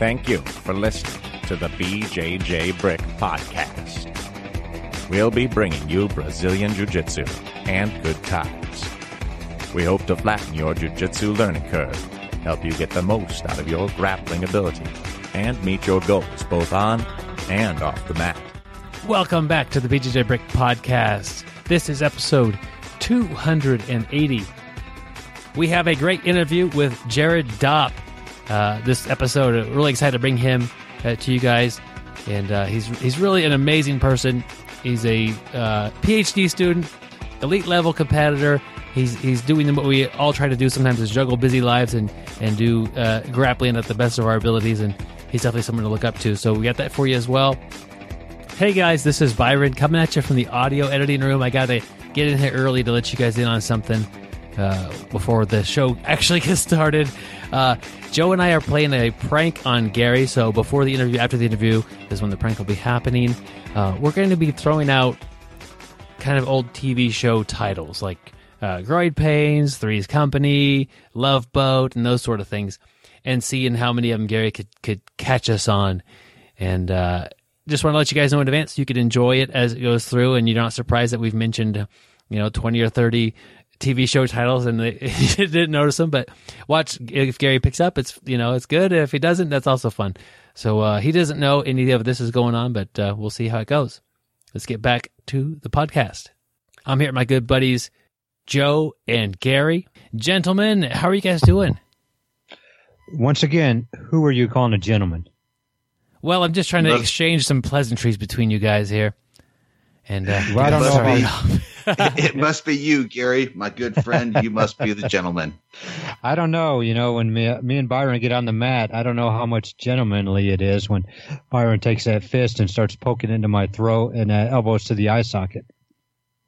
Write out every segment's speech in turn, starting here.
Thank you for listening to the BJJ Brick Podcast. We'll be bringing you Brazilian Jiu Jitsu and good times. We hope to flatten your Jiu Jitsu learning curve, help you get the most out of your grappling ability, and meet your goals both on and off the mat. Welcome back to the BJJ Brick Podcast. This is episode 280. We have a great interview with Jared Dopp. Uh, this episode, really excited to bring him uh, to you guys, and uh, he's he's really an amazing person. He's a uh, PhD student, elite level competitor. He's he's doing what we all try to do sometimes is juggle busy lives and and do uh, grappling at the best of our abilities. And he's definitely someone to look up to. So we got that for you as well. Hey guys, this is Byron coming at you from the audio editing room. I got to get in here early to let you guys in on something before the show actually gets started. Uh, Joe and I are playing a prank on Gary. So before the interview, after the interview, is when the prank will be happening. Uh, we're going to be throwing out kind of old TV show titles like uh, Growing Pains, Three's Company, Love Boat, and those sort of things, and seeing how many of them Gary could could catch us on. And uh, just want to let you guys know in advance you could enjoy it as it goes through, and you're not surprised that we've mentioned, you know, 20 or 30 TV show titles and they, didn't notice them. But watch if Gary picks up, it's you know it's good. If he doesn't, that's also fun. So uh, he doesn't know any of this is going on, but uh, we'll see how it goes. Let's get back to the podcast. I'm here with my good buddies Joe and Gary. Gentlemen, how are you guys doing? Once again, who are you calling a gentleman? Well, I'm just trying to exchange some pleasantries between you guys here. And uh, Well, I don't know sorry. how- it must be you, Gary, my good friend. You must be the gentleman. I don't know. You know, when me, me and Byron get on the mat, I don't know how much gentlemanly it is when Byron takes that fist and starts poking into my throat and uh, elbows to the eye socket.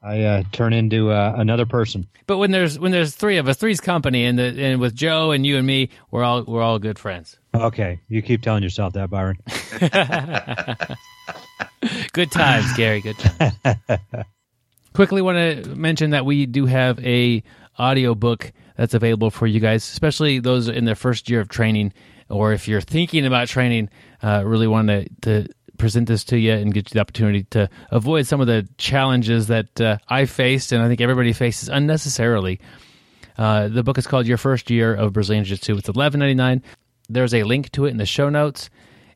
I uh, turn into uh, another person. But when there's when there's three of us, three's company, and the, and with Joe and you and me, we're all we're all good friends. Okay, you keep telling yourself that, Byron. Good times, Gary. Good times. Quickly, want to mention that we do have a audio book that's available for you guys, especially those in their first year of training, or if you're thinking about training. Uh, really want to, to present this to you and get you the opportunity to avoid some of the challenges that uh, I faced, and I think everybody faces unnecessarily. Uh, the book is called Your First Year of Brazilian Jiu Jitsu. It's eleven ninety nine. There's a link to it in the show notes,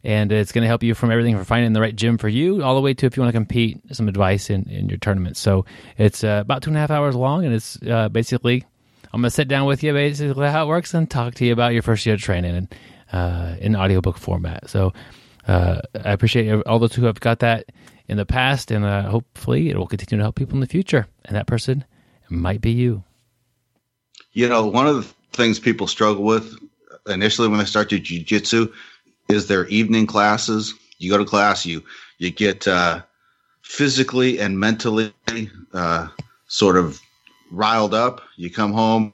and it's going to help you from everything from finding the right gym for you all the way to if you want to compete, some advice in, in your tournament. So it's uh, about two and a half hours long, and it's uh, basically I'm going to sit down with you, basically how it works, and talk to you about your first year of training and uh, in audiobook format. So uh, I appreciate all those who have got that in the past, and uh, hopefully it will continue to help people in the future. And that person might be you. You know, one of the things people struggle with initially when they start to jujitsu is their evening classes. You go to class, you you get uh, physically and mentally uh, sort of riled up. You come home,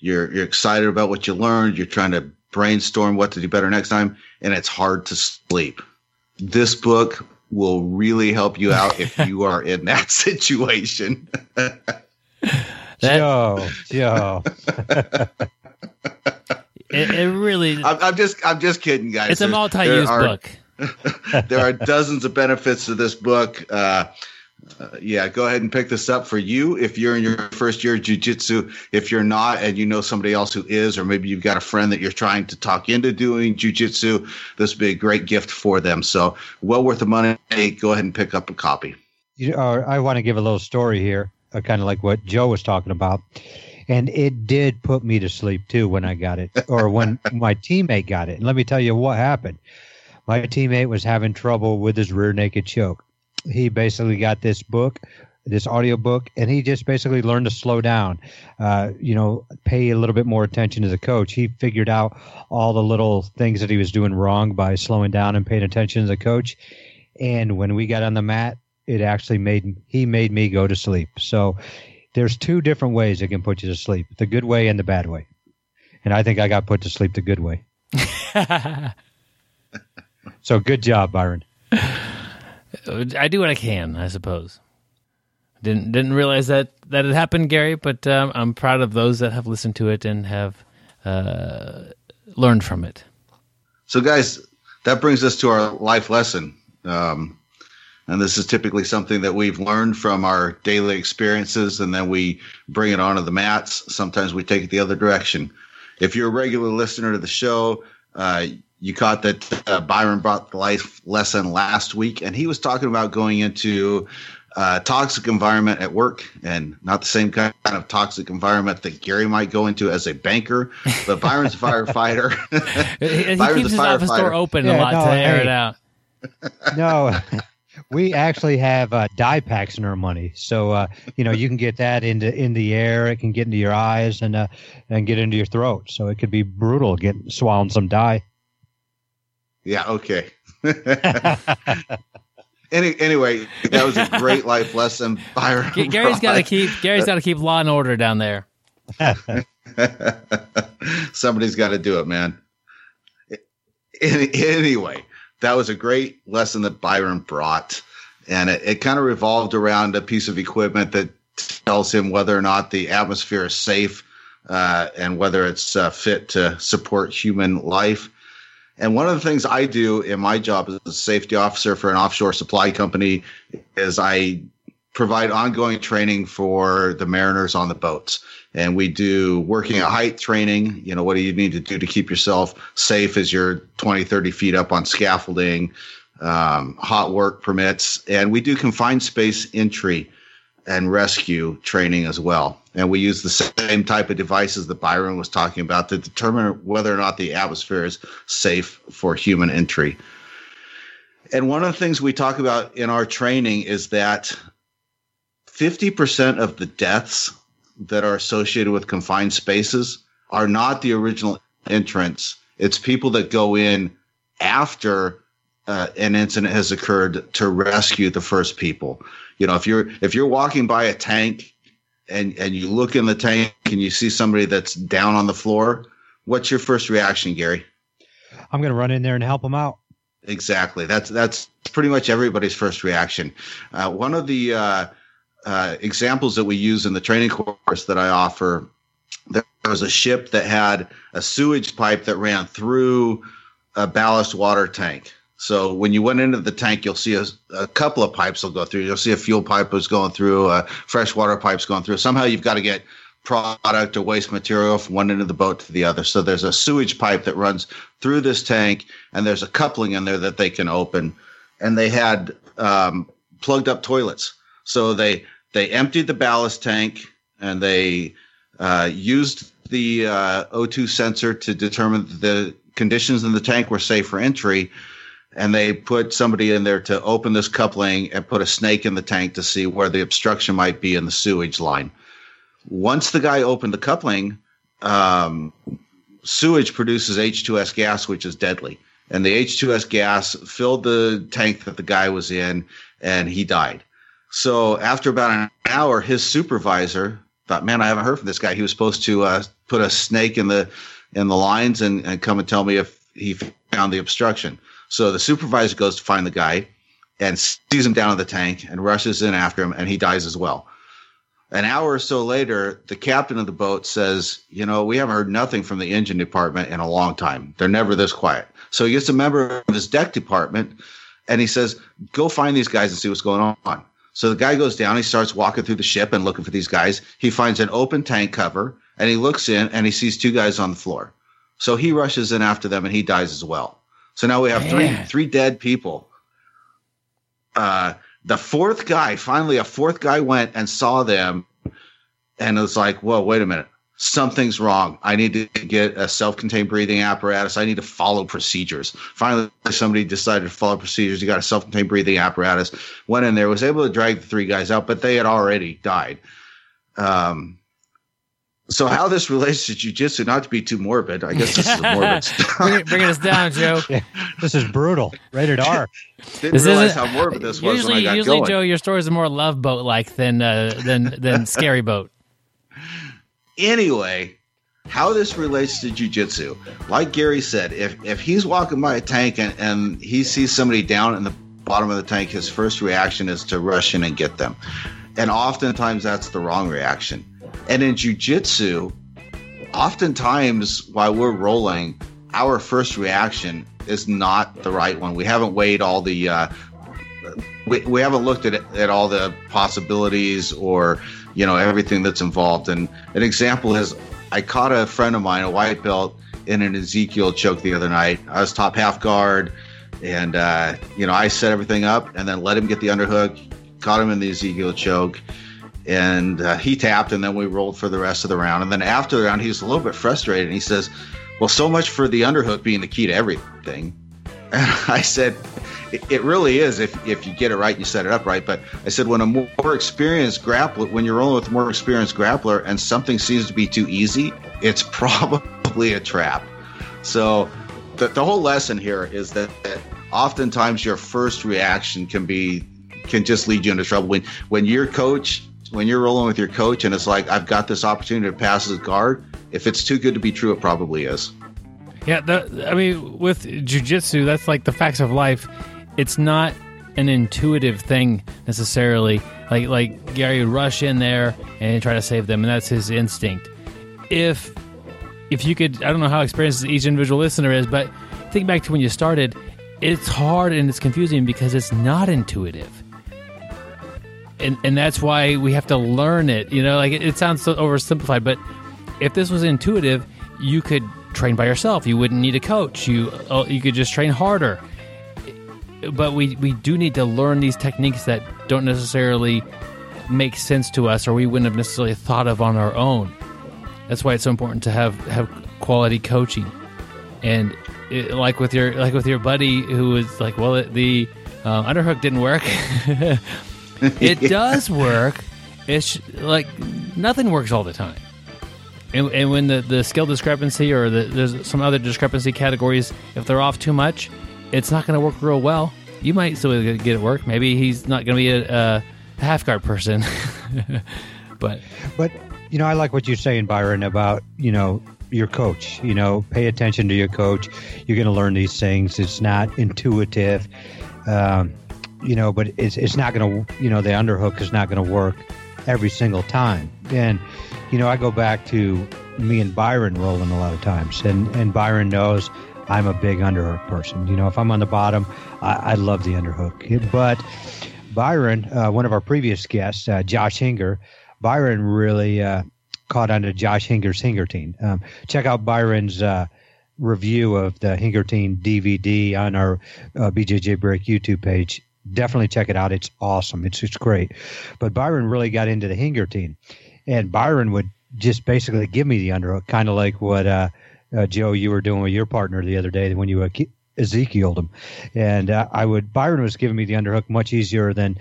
you're you're excited about what you learned. You're trying to brainstorm what to do better next time, and it's hard to sleep. This book will really help you out if you are in that situation. That- Joe, Joe. It, it really, I'm, I'm just I'm just kidding, guys. it's a multi-use there are- book. there are dozens of benefits to this book. Uh, uh, yeah, go ahead and pick this up for you if you're in your first year of jujitsu. If you're not, and you know somebody else who is, or maybe you've got a friend that you're trying to talk into doing jujitsu, this would be a great gift for them. So, well worth the money. Go ahead and pick up a copy. You, uh, I want to give a little story here, uh, kind of like what Joe was talking about. And it did put me to sleep too when I got it, or when my teammate got it. And let me tell you what happened. My teammate was having trouble with his rear naked choke. He basically got this book, this audio book, and he just basically learned to slow down. Uh, you know, pay a little bit more attention to the coach. He figured out all the little things that he was doing wrong by slowing down and paying attention to the coach. And when we got on the mat, it actually made he made me go to sleep. So there's two different ways it can put you to sleep: the good way and the bad way. And I think I got put to sleep the good way. So good job, Byron. I do what I can, I suppose. Didn't didn't realize that that had happened, Gary. But um, I'm proud of those that have listened to it and have uh, learned from it. So, guys, that brings us to our life lesson. Um, and this is typically something that we've learned from our daily experiences, and then we bring it onto the mats. Sometimes we take it the other direction. If you're a regular listener to the show, uh, you caught that uh, Byron brought the life lesson last week, and he was talking about going into uh, toxic environment at work, and not the same kind of toxic environment that Gary might go into as a banker. But Byron's a firefighter. he Byron's keeps a his office door firefighter. open a lot no, to air hey. it out. No, we actually have uh, dye packs in our money, so uh, you know you can get that into in the air. It can get into your eyes and uh, and get into your throat. So it could be brutal getting swallowing some dye. Yeah, okay. Any, anyway, that was a great life lesson. Byron. G- Gary's got to keep Gary's got to keep law and order down there. Somebody's got to do it, man. Any- Anyway, that was a great lesson that Byron brought. And it, it kind of revolved around a piece of equipment that tells him whether or not the atmosphere is safe uh, and whether it's uh, fit to support human life. And one of the things I do in my job as a safety officer for an offshore supply company is I provide ongoing training for the mariners on the boats. And we do working at height training. You know, what do you need to do to keep yourself safe as you're 20, 30 feet up on scaffolding, um, hot work permits. And we do confined space entry and rescue training as well. And we use the same type of devices that Byron was talking about to determine whether or not the atmosphere is safe for human entry. And one of the things we talk about in our training is that 50% of the deaths that are associated with confined spaces are not the original entrants. It's people that go in after uh, an incident has occurred to rescue the first people. You know, if you're if you're walking by a tank and and you look in the tank and you see somebody that's down on the floor, what's your first reaction, Gary? I'm going to run in there and help them out. Exactly. That's that's pretty much everybody's first reaction. Uh, one of the uh, uh, examples that we use in the training course that I offer, there was a ship that had a sewage pipe that ran through a ballast water tank. So when you went into the tank, you'll see a, a couple of pipes will go through. You'll see a fuel pipe was going through, a freshwater pipes going through. Somehow you've got to get product or waste material from one end of the boat to the other. So there's a sewage pipe that runs through this tank, and there's a coupling in there that they can open. And they had um, plugged up toilets, so they they emptied the ballast tank and they uh, used the uh, O2 sensor to determine the conditions in the tank were safe for entry. And they put somebody in there to open this coupling and put a snake in the tank to see where the obstruction might be in the sewage line once the guy opened the coupling, um, sewage produces H2S gas, which is deadly. And the H2S gas filled the tank that the guy was in, and he died. So after about an hour, his supervisor thought, "Man, I haven't heard from this guy. He was supposed to uh, put a snake in the in the lines and, and come and tell me if he found the obstruction." So the supervisor goes to find the guy and sees him down in the tank and rushes in after him, and he dies as well. An hour or so later, the captain of the boat says, You know, we haven't heard nothing from the engine department in a long time. They're never this quiet. So he gets a member of his deck department and he says, Go find these guys and see what's going on. So the guy goes down, he starts walking through the ship and looking for these guys. He finds an open tank cover and he looks in and he sees two guys on the floor. So he rushes in after them and he dies as well. So now we have three Man. three dead people. Uh, the fourth guy, finally, a fourth guy went and saw them and was like, whoa, wait a minute. Something's wrong. I need to get a self contained breathing apparatus. I need to follow procedures. Finally, somebody decided to follow procedures. He got a self contained breathing apparatus, went in there, was able to drag the three guys out, but they had already died. Um, so, how this relates to jujitsu, not to be too morbid, I guess this is morbid. Bring it, bringing us down, Joe. This is brutal. Rated R. Didn't This realize isn't- how morbid this was usually, when I got usually, going. Joe, your stories are more love boat like than uh, than than scary boat. Anyway, how this relates to jujitsu, like Gary said, if if he's walking by a tank and, and he sees somebody down in the bottom of the tank, his first reaction is to rush in and get them. And oftentimes that's the wrong reaction. And in jujitsu, oftentimes while we're rolling, our first reaction is not the right one. We haven't weighed all the uh, we, we haven't looked at at all the possibilities or you know everything that's involved. And an example is I caught a friend of mine, a white belt, in an Ezekiel choke the other night. I was top half guard, and uh, you know I set everything up and then let him get the underhook, caught him in the Ezekiel choke. And uh, he tapped, and then we rolled for the rest of the round. And then after the round, he was a little bit frustrated. And he says, "Well, so much for the underhook being the key to everything." And I said, it, really is if, if you get it right, you set it up right. But I said, when a more experienced grappler, when you're rolling with a more experienced grappler and something seems to be too easy, it's probably a trap. So the, the whole lesson here is that, that oftentimes your first reaction can be can just lead you into trouble. When when your coach when you're rolling with your coach and it's like I've got this opportunity to pass his guard, if it's too good to be true, it probably is. Yeah, the, I mean, with jujitsu, that's like the facts of life. It's not an intuitive thing necessarily. Like like Gary would rush in there and try to save them, and that's his instinct. If if you could, I don't know how experienced each individual listener is, but think back to when you started. It's hard and it's confusing because it's not intuitive. And, and that's why we have to learn it. You know, like it, it sounds so oversimplified, but if this was intuitive, you could train by yourself. You wouldn't need a coach. You uh, you could just train harder. But we we do need to learn these techniques that don't necessarily make sense to us, or we wouldn't have necessarily thought of on our own. That's why it's so important to have have quality coaching. And it, like with your like with your buddy who was like, well, it, the uh, underhook didn't work. it does work. It's like nothing works all the time. And, and when the, the skill discrepancy or the, there's some other discrepancy categories, if they're off too much, it's not going to work real well. You might still get it work. Maybe he's not going to be a, a half guard person. but but you know, I like what you're saying, Byron, about you know your coach. You know, pay attention to your coach. You're going to learn these things. It's not intuitive. Um, you know, but it's it's not going to you know the underhook is not going to work every single time. And you know, I go back to me and Byron rolling a lot of times, and and Byron knows I'm a big underhook person. You know, if I'm on the bottom, I, I love the underhook. But Byron, uh, one of our previous guests, uh, Josh Hinger, Byron really uh, caught on to Josh Hinger's Hingertine. Um, check out Byron's uh, review of the Hingertine DVD on our uh, BJJ Brick YouTube page. Definitely check it out. It's awesome. It's it's great. But Byron really got into the Hingertine and Byron would just basically give me the underhook, kind of like what uh, uh, Joe you were doing with your partner the other day when you uh, Ezekieled him, and uh, I would Byron was giving me the underhook much easier than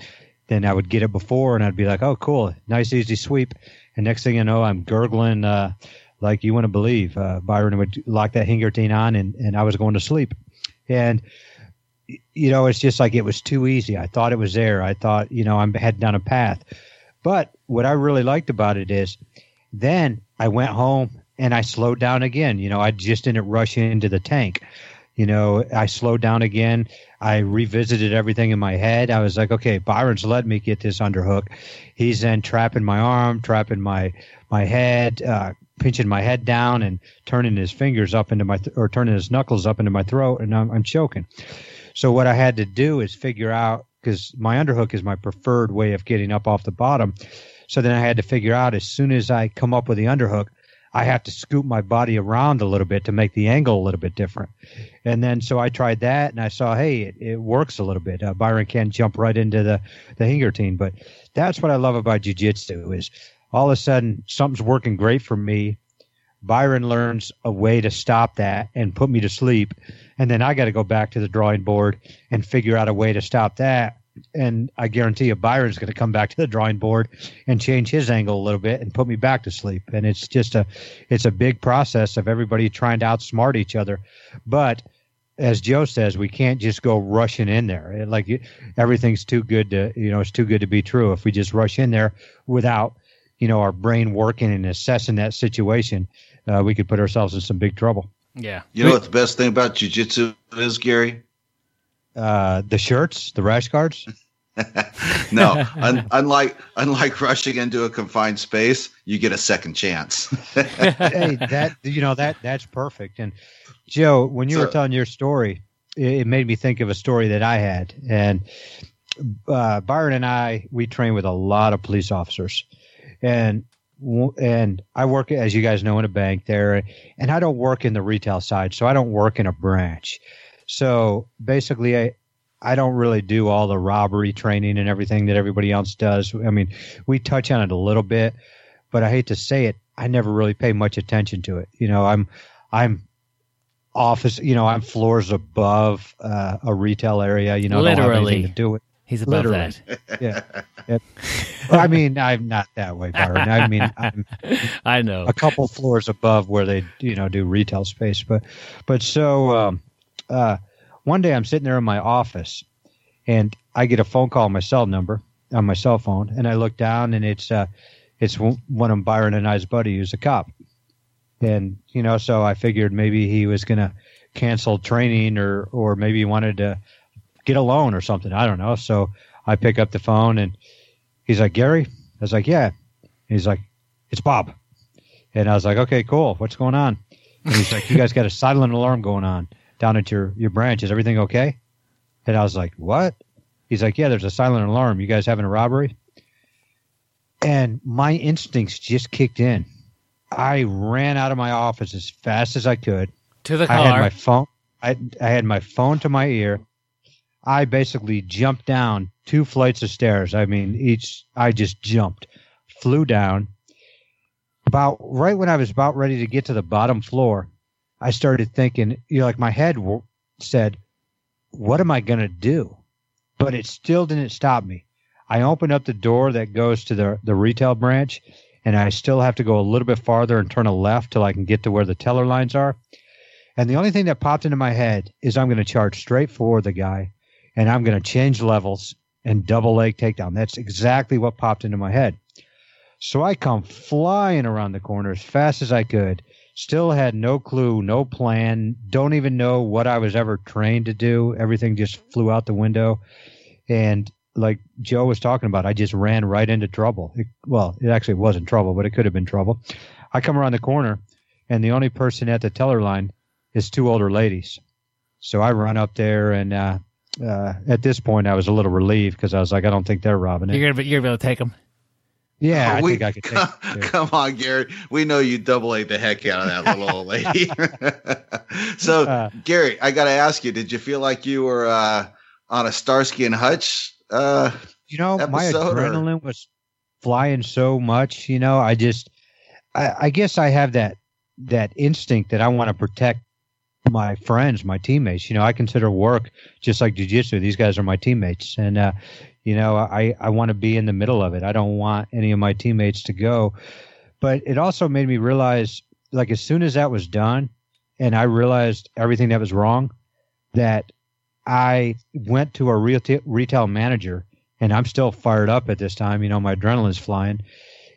than I would get it before, and I'd be like, oh cool, nice easy sweep, and next thing you know, I'm gurgling uh, like you wouldn't believe. Uh, Byron would lock that Hingertine on, and and I was going to sleep, and you know, it's just like it was too easy. I thought it was there. I thought, you know, I'm heading down a path. But what I really liked about it is then I went home and I slowed down again. You know, I just didn't rush into the tank. You know, I slowed down again. I revisited everything in my head. I was like, okay, Byron's let me get this underhook. He's then trapping my arm, trapping my my head, uh, pinching my head down, and turning his fingers up into my th- or turning his knuckles up into my throat, and I'm, I'm choking. So what I had to do is figure out because my underhook is my preferred way of getting up off the bottom. So then I had to figure out as soon as I come up with the underhook, I have to scoop my body around a little bit to make the angle a little bit different. And then so I tried that and I saw, hey, it, it works a little bit. Uh, Byron can jump right into the the Hingertine, but that's what I love about jujitsu is all of a sudden something's working great for me. Byron learns a way to stop that and put me to sleep and then I got to go back to the drawing board and figure out a way to stop that. And I guarantee you, Byron's going to come back to the drawing board and change his angle a little bit and put me back to sleep. And it's just a, it's a big process of everybody trying to outsmart each other. But as Joe says, we can't just go rushing in there. Like everything's too good to, you know, it's too good to be true. If we just rush in there without, you know, our brain working and assessing that situation, uh, we could put ourselves in some big trouble. Yeah. You know what the best thing about jujitsu is, Gary? Uh, the shirts, the rash guards. no, un- unlike unlike rushing into a confined space, you get a second chance. hey, that you know that that's perfect. And Joe, when you So- were telling your story, it, it made me think of a story that I had. And uh, Byron and I, we train with a lot of police officers, and and I work as you guys know in a bank there, and I don't work in the retail side, so I don't work in a branch. So basically, I. I don't really do all the robbery training and everything that everybody else does. I mean, we touch on it a little bit, but I hate to say it, I never really pay much attention to it. You know, I'm I'm office, you know, I'm floors above uh, a retail area. You know, don't have Literally. to do with. He's above Literally. that. Yeah, Yep. Well, I mean, I'm not that way, Byron. I mean, I'm I know. a couple floors above where they you know do retail space but but so um, uh, one day i'm sitting there in my office and i get a phone call on my cell number on my cell phone and i look down and it's uh, it's one of byron and i's buddy who's a cop and you know so i figured maybe he was going to cancel training or or maybe he wanted to get a loan or something i don't know so i pick up the phone and he's like gary i was like yeah he's like it's bob and I was like, okay, cool. What's going on? And he's like, you guys got a silent alarm going on down at your, your branch. Is everything okay? And I was like, what? He's like, yeah, there's a silent alarm. You guys having a robbery? And my instincts just kicked in. I ran out of my office as fast as I could. to the I had my phone. I, I had my phone to my ear. I basically jumped down two flights of stairs. I mean, each I just jumped, flew down. About right when I was about ready to get to the bottom floor, I started thinking. You know, like my head w- said, "What am I gonna do?" But it still didn't stop me. I opened up the door that goes to the the retail branch, and I still have to go a little bit farther and turn a left till I can get to where the teller lines are. And the only thing that popped into my head is I'm going to charge straight for the guy and I'm going to change levels and double leg takedown. That's exactly what popped into my head. So I come flying around the corner as fast as I could. Still had no clue, no plan, don't even know what I was ever trained to do. Everything just flew out the window. And like Joe was talking about, I just ran right into trouble. It, well, it actually wasn't trouble, but it could have been trouble. I come around the corner, and the only person at the teller line is two older ladies. So I run up there, and uh, uh, at this point, I was a little relieved because I was like, I don't think they're robbing it. You're gonna be, you're gonna be able to take them. yeah, I We- think I could take it. too. Come on, Gary. We know you double ate the heck out of that little old lady. so, Uh, Gary, I got to ask you: Did you feel like you were uh, on a Starsky and Hutch? Uh, you know, my episode, or- adrenaline was flying so much. You know, I just, I, I guess I have that that instinct that I want to protect my friends, my teammates. You know, I consider work just like jujitsu. These guys are my teammates, and uh, you know, I I want to be in the middle of it. I don't want any of my teammates to go. But it also made me realize, like, as soon as that was done, and I realized everything that was wrong, that I went to a retail retail manager, and I'm still fired up at this time. You know, my adrenaline's flying,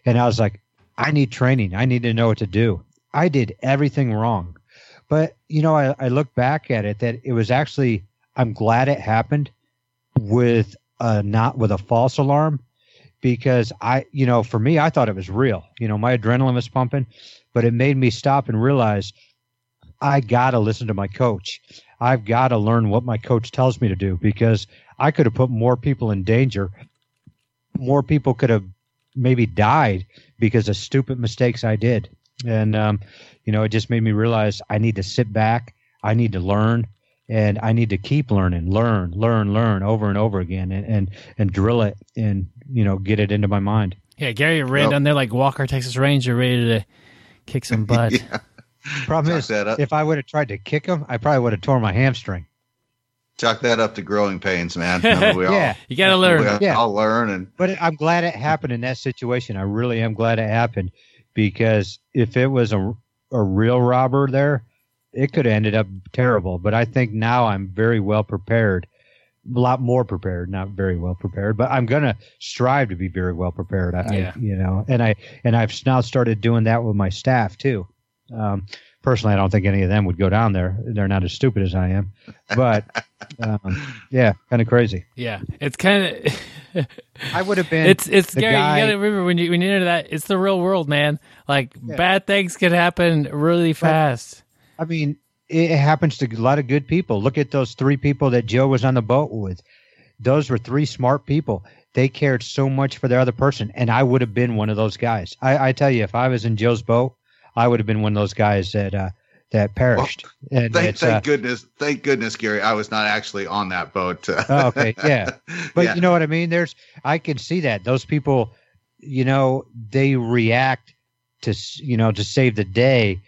and I was like, I need training. I need to know what to do. I did everything wrong, but you know, I, I look back at it that it was actually. I'm glad it happened with a not with a false alarm because I, you know, for me, I thought it was real. You know, my adrenaline was pumping, but it made me stop and realize I got to listen to my coach. I've got to learn what my coach tells me to do because I could have put more people in danger. More people could have maybe died because of stupid mistakes I did. And, um, you know, it just made me realize I need to sit back. I need to learn and I need to keep learning, learn, learn, learn over and over again and, and, and drill it and, you know, get it into my mind. Yeah, Gary ran Well- down there like Walker, Texas Ranger, ready to kick some butt. yeah. Problem Chalk is, that up. if I would have tried to kick him, I probably would have torn my hamstring. Chalk that up to growing pains, man. I mean, we all, Yeah. You gotta learn. We all, Yeah. all learn, and But I'm glad it happened in that situation. I really am glad it happened because if it was a, a real robber there, it could have ended up terrible. But I think now I'm very well prepared, a lot more prepared, not very well prepared, but I'm going to strive to be very well prepared. I, Yeah. I, you know, and I, and I've now started doing that with my staff too. Um, personally, I don't think any of them would go down there. They're not as stupid as I am, but, um, yeah, kind of crazy. Yeah, it's kind of. I would have been. It's it's scary. guy- You gotta remember when you when you enter that, it's the real world, man. Like Yeah. bad things can happen really fast. I mean, it happens to a lot of good people. Look at those three people that Joe was on the boat with. Those were three smart people. They cared so much for the other person, and I would have been one of those guys. I, I tell you, if I was in Joe's boat, I would have been one of those guys that uh, that perished. and Thank, thank uh, goodness, thank goodness, Gary. I was not actually on that boat. Oh, okay, yeah. But Yeah. you know what I mean? There's I can see that those people, you know, they react to you know to save the day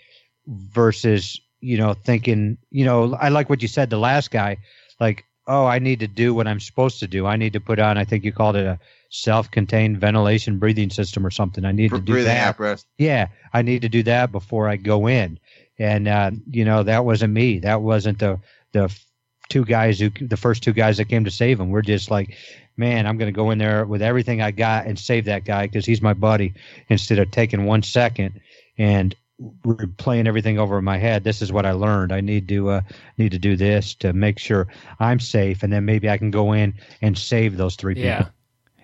versus you know thinking you know I like what you said the last guy like oh I need to do what I'm supposed to do I need to put on I think you called it a self-contained ventilation breathing system or something I need to do breathing that apparatus. yeah, I need to do that before I go in. And uh, you know, that wasn't me. That wasn't the the two guys who the first two guys that came to save him. We're just like, man, I'm going to go in there with everything I got and save that guy because he's my buddy. Instead of taking one second and replaying everything over in my head, this is what I learned. I need to uh, need to do this to make sure I'm safe, and then maybe I can go in and save those three people. Yeah.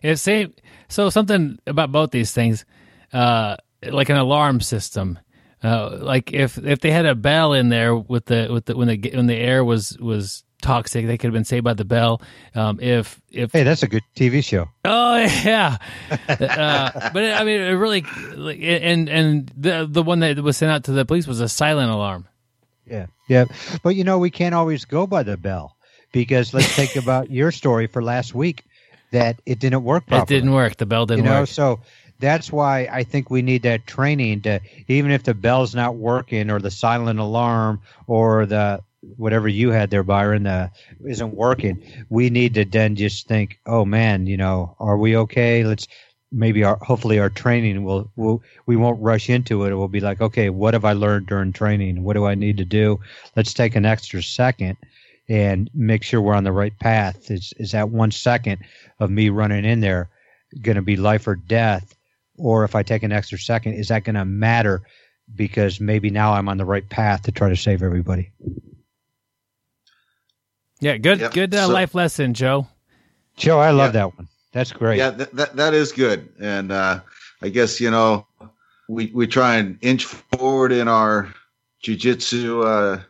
It's same. So something about both these things, uh, like an alarm system. Uh, like if if they had a bell in there with the with the when the when the air was was toxic, they could have been saved by the bell. Um, if if Hey, that's a good TV show. Oh yeah, uh, but I mean, it really, like, and and the the one that was sent out to the police was a silent alarm. Yeah, yeah. But you know, we can't always go by the bell because let's think about your story for last week that it didn't work properly. It didn't work. The bell didn't you know, work. so that's why I think we need that training to even if the bell's not working or the silent alarm or the whatever you had there, Byron, uh, isn't working. We need to then just think, oh man, you know, are we okay? Let's maybe our hopefully our training will will we won't rush into it. It will be like, okay, what have I learned during training? What do I need to do? Let's take an extra second and make sure we're on the right path. Is is that one second of me running in there going to be life or death? Or if I take an extra second, is that going to matter? Because maybe now I'm on the right path to try to save everybody. Yeah, good Yep. good uh, So- life lesson, Joe. Joe, I love Yeah. that one. That's great. Yeah, that, that that is good, and uh, I guess you know we we try and inch forward in our jujitsu uh,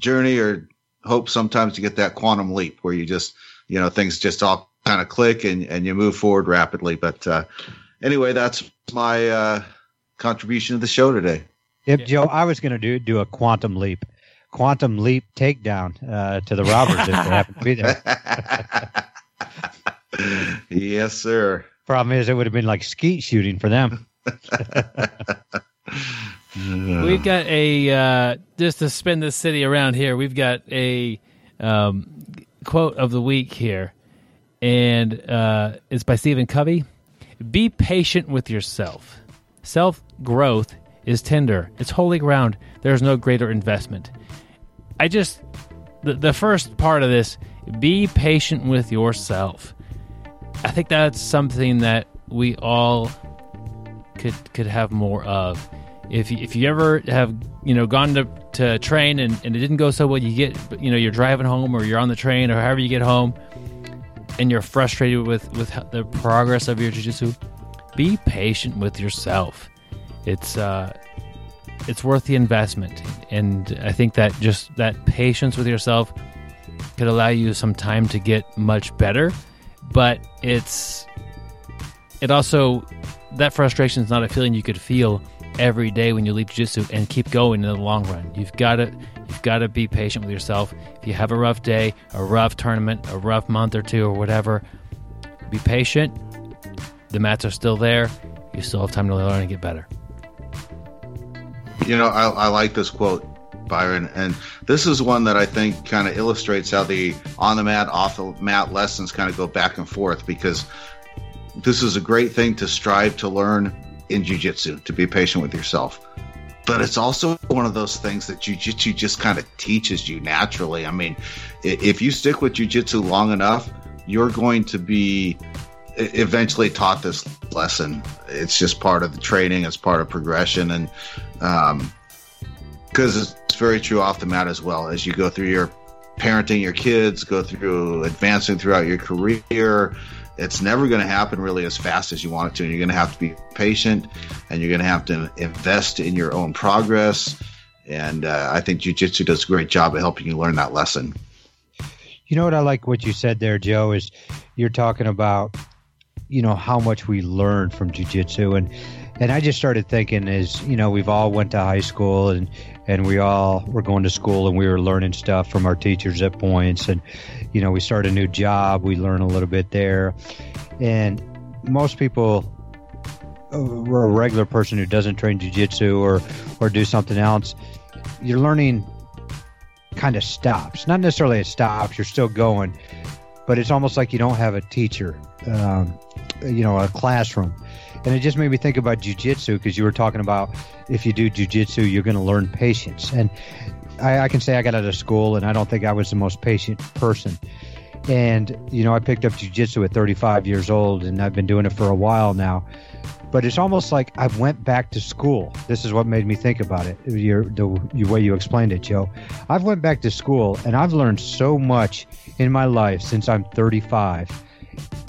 journey, or hope sometimes to get that quantum leap where you just you know things just all kind of click and and you move forward rapidly. But uh, anyway, that's my uh, contribution to the show today. Yep, Joe, I was going to do do a quantum leap, quantum leap takedown uh, to the robbers if they happen to be there. yes, sir. Problem is, it would have been like skeet shooting for them. We've got a uh, just to spin the city around here. We've got a um, quote of the week here, and uh, it's by Stephen Covey. Be patient with yourself. Self growth is tender. It's holy ground. There is no greater investment. I just the, the first part of this. Be patient with yourself. I think that's something that we all could could have more of. If you, if you ever have you know gone to, to train and, and it didn't go so well, you get you know you're driving home or you're on the train or however you get home, and you're frustrated with with the progress of your jiu-jitsu. Be patient with yourself. It's uh, it's worth the investment, and I think that just that patience with yourself could allow you some time to get much better. But it's it also that frustration is not a feeling you could feel every day when you leave jiu-jitsu and keep going in the long run. You've got to you've got to be patient with yourself. If you have a rough day, a rough tournament, a rough month or two or whatever, be patient. The mats are still there. You still have time to learn and get better. You know, I, I like this quote, Byron, and this is one that I think kind of illustrates how the on the mat, off the mat lessons kind of go back and forth because this is a great thing to strive to learn in jujitsu, to be patient with yourself. But it's also one of those things that jujitsu just kind of teaches you naturally. I mean, if you stick with jujitsu long enough, you're going to be eventually taught this lesson. It's just part of the training, it's part of progression, and um, because it's very true off the mat as well as you go through your parenting your kids, go through advancing throughout your career. It's never going to happen really as fast as you want it to. And you're going to have to be patient and you're going to have to invest in your own progress. And uh, I think jujitsu does a great job of helping you learn that lesson. You know what I like what you said there, Joe, is you're talking about, you know, how much we learn from jujitsu. And, and I just started thinking is, you know, we've all went to high school and, and we all were going to school and we were learning stuff from our teachers at points. And, you know, we start a new job, we learn a little bit there. And most people, uh, a regular person who doesn't train jujitsu or, or do something else, you're learning kind of stops. Not necessarily it stops, you're still going, but it's almost like you don't have a teacher, um, you know, a classroom. And it just made me think about jujitsu because you were talking about if you do jujitsu, you're going to learn patience. And I, I, can say I got out of school and I don't think I was the most patient person. And, you know, I picked up jujitsu at 35 years old and I've been doing it for a while now but it's almost like I went back to school. This is what made me think about it. Your, the, way you explained it, Joe. I've went back to school and I've learned so much in my life since I'm 35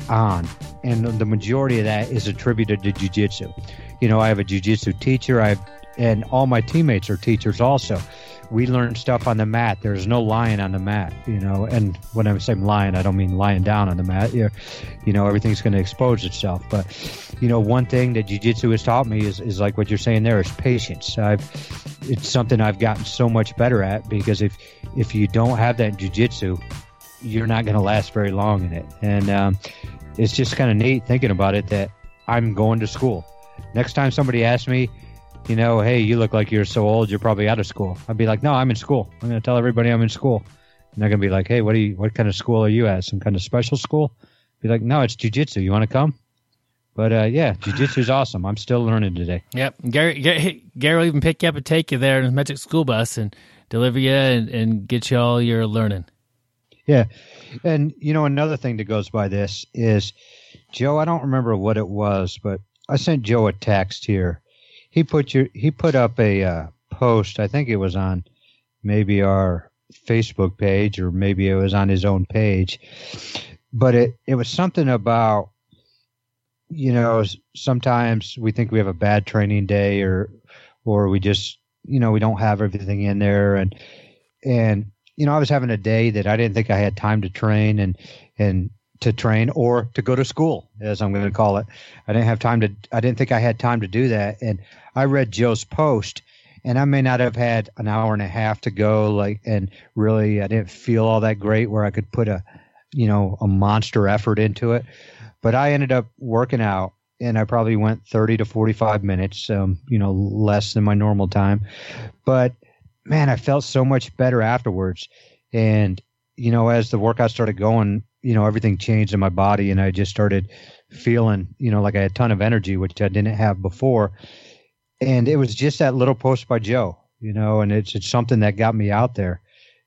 on, and the majority of that is attributed to jujitsu. You know, I have a jujitsu teacher. I have, and all my teammates are teachers also we learn stuff on the mat. There's no lying on the mat, you know. And when I say lying, I don't mean lying down on the mat. You're, you know, everything's going to expose itself. But, you know, one thing that jiu-jitsu has taught me is, is like what you're saying there is patience. I've, it's something I've gotten so much better at because if, if you don't have that jiu-jitsu, you're not going to last very long in it. And um, it's just kind of neat thinking about it that I'm going to school. Next time somebody asks me, you know, hey, you look like you're so old, you're probably out of school. I'd be like, no, I'm in school. I'm going to tell everybody I'm in school. And they're going to be like, hey, what are you, what kind of school are you at? Some kind of special school? Be like, no, it's jujitsu. You want to come? But uh, yeah, jujitsu is awesome. I'm still learning today. Yep, Gary, Gary, Gary will even pick you up and take you there in his magic school bus and deliver you and, and get you all your learning. Yeah, and you know another thing that goes by this is Joe. I don't remember what it was, but I sent Joe a text here he put your he put up a uh, post. I think it was on maybe our Facebook page or maybe it was on his own page, but it it was something about you know sometimes we think we have a bad training day or or we just you know we don't have everything in there and and you know I was having a day that I didn't think I had time to train and and to train or to go to school as I'm going to call it. I didn't have time to I didn't think I had time to do that. And I read Joe's post and I may not have had an hour and a half to go like and really I didn't feel all that great where I could put a you know a monster effort into it. But I ended up working out and I probably went 30 to 45 minutes um, you know less than my normal time. But man I felt so much better afterwards. And you know as the workout started going you know everything changed in my body and I just started feeling you know like I had a ton of energy which I didn't have before. And it was just that little post by Joe, you know, and it's it's something that got me out there,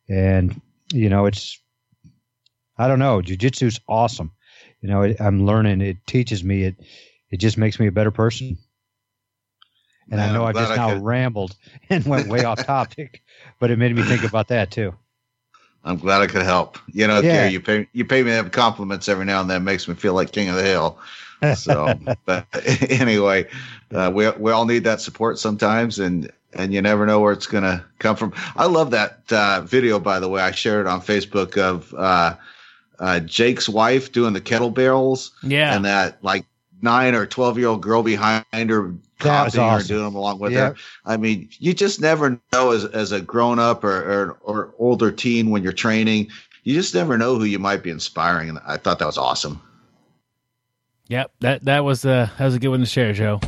and you know, it's I don't know, jujitsu's awesome, you know, I'm learning, it teaches me, it it just makes me a better person. And I know I've just I now could... rambled and went way off topic, but it made me think about that too. I'm glad I could help. You know, yeah. You pay you pay me to have compliments every now and then. Makes me feel like king of the hill. So, but anyway, uh, we we all need that support sometimes, and and you never know where it's going to come from. I love that uh, video, by the way. I shared it on Facebook of uh, uh, Jake's wife doing the kettlebells. Yeah, and that like nine or twelve year old girl behind her copying awesome. her, doing them along with yep. her. I mean, you just never know as as a grown up or, or or older teen when you're training. You just never know who you might be inspiring, and I thought that was awesome. Yep, that that was uh, that was a good one to share, Joe.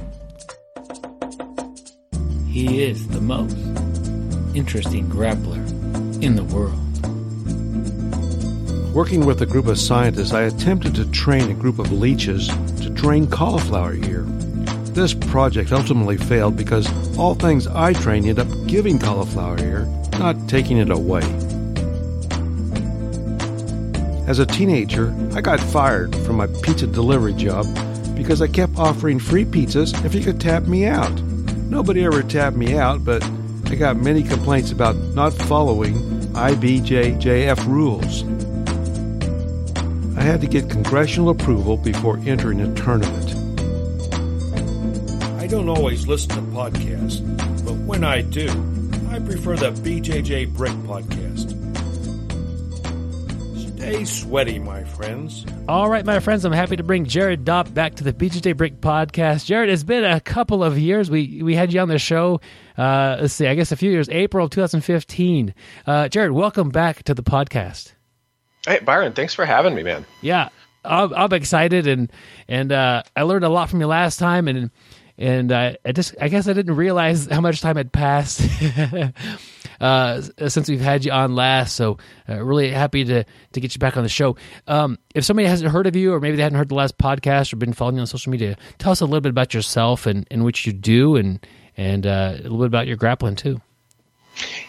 He is the most interesting grappler in the world. Working with a group of scientists, I attempted to train a group of leeches to drain cauliflower ear. This project ultimately failed because all things I trained end up giving cauliflower ear, not taking it away. As a teenager, I got fired from my pizza delivery job because I kept offering free pizzas if you could tap me out. Nobody ever tapped me out, but I got many complaints about not following IBJJF rules. I had to get congressional approval before entering a tournament. I don't always listen to podcasts, but when I do, I prefer the BJJ Brick podcast. Stay sweaty, my friends. All right, my friends, I'm happy to bring Jared Dopp back to the BJJ Brick podcast. Jared, it's been a couple of years. We we had you on the show. Uh, let's see, I guess a few years, April of 2015. Uh, Jared, welcome back to the podcast. Hey, Byron, thanks for having me, man. Yeah, I'm, I'm excited, and and uh, I learned a lot from you last time, and and uh, I just I guess I didn't realize how much time had passed uh, since we've had you on last. So uh, really happy to to get you back on the show. Um, if somebody hasn't heard of you, or maybe they hadn't heard the last podcast or been following you on social media, tell us a little bit about yourself and, and what you do, and and uh, a little bit about your grappling too.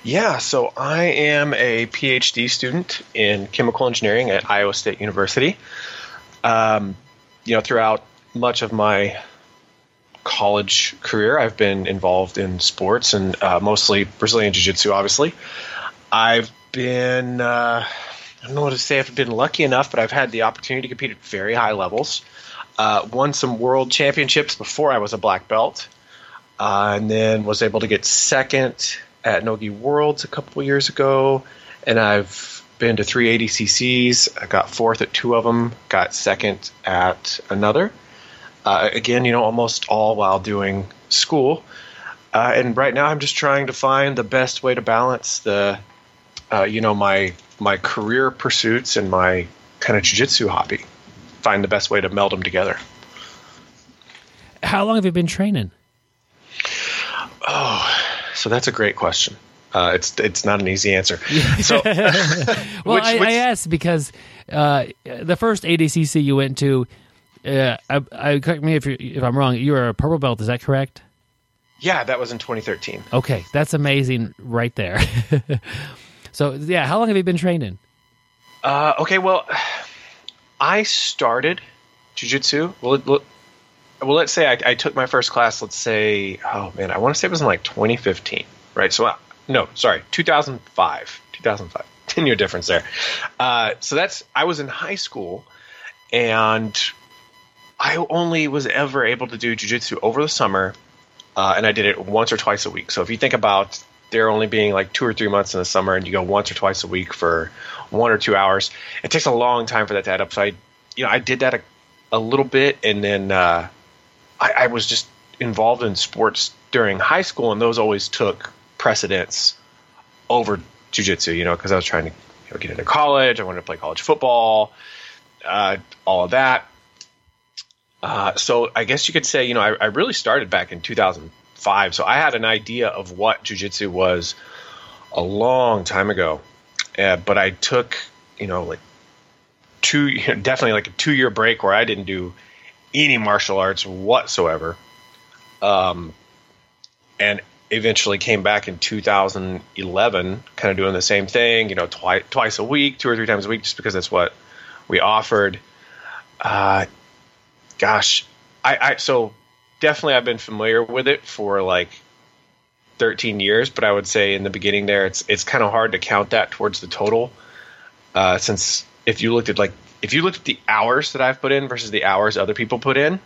Yeah, so I am a PhD student in chemical engineering at Iowa State University. Um, you know, throughout much of my college career, I've been involved in sports and uh, mostly Brazilian Jiu Jitsu, obviously. I've been, uh, I don't know what to say, I've been lucky enough, but I've had the opportunity to compete at very high levels. Uh, won some world championships before I was a black belt, uh, and then was able to get second at Nogi Worlds a couple years ago, and I've been to three ADCCs. I got fourth at two of them, got second at another. Uh, again, you know, almost all while doing school. Uh, and right now, I'm just trying to find the best way to balance the, uh, you know, my my career pursuits and my kind of jujitsu hobby. Find the best way to meld them together. How long have you been training? Oh, so that's a great question. Uh, it's it's not an easy answer. So, well, which, I, which, I asked because uh, the first ADCC you went to, uh, I, I, correct me if if I'm wrong. You were a purple belt. Is that correct? Yeah, that was in 2013. Okay, that's amazing, right there. so, yeah, how long have you been training? Uh, okay, well, I started jujitsu. Well, well, let's say I, I, took my first class. Let's say, oh man, I want to say it was in like 2015, right? So, uh, no, sorry, 2005, 2005. 10 year difference there. Uh, so that's I was in high school, and I only was ever able to do jujitsu over the summer, uh, and I did it once or twice a week. So if you think about there only being like two or three months in the summer, and you go once or twice a week for one or two hours, it takes a long time for that to add up. So I, you know, I did that a, a little bit, and then uh, I, I was just involved in sports during high school, and those always took precedence over jujitsu. You know, because I was trying to you know, get into college, I wanted to play college football, uh, all of that. Uh, so I guess you could say, you know, I, I, really started back in 2005. So I had an idea of what jujitsu was a long time ago, uh, but I took, you know, like two, definitely like a two year break where I didn't do any martial arts whatsoever. Um, and eventually came back in 2011, kind of doing the same thing, you know, twice a week, two or three times a week, just because that's what we offered. Uh, gosh, I, I so definitely I've been familiar with it for like 13 years, but I would say in the beginning there, it's it's kind of hard to count that towards the total, uh, since if you looked at like if you looked at the hours that I've put in versus the hours other people put in,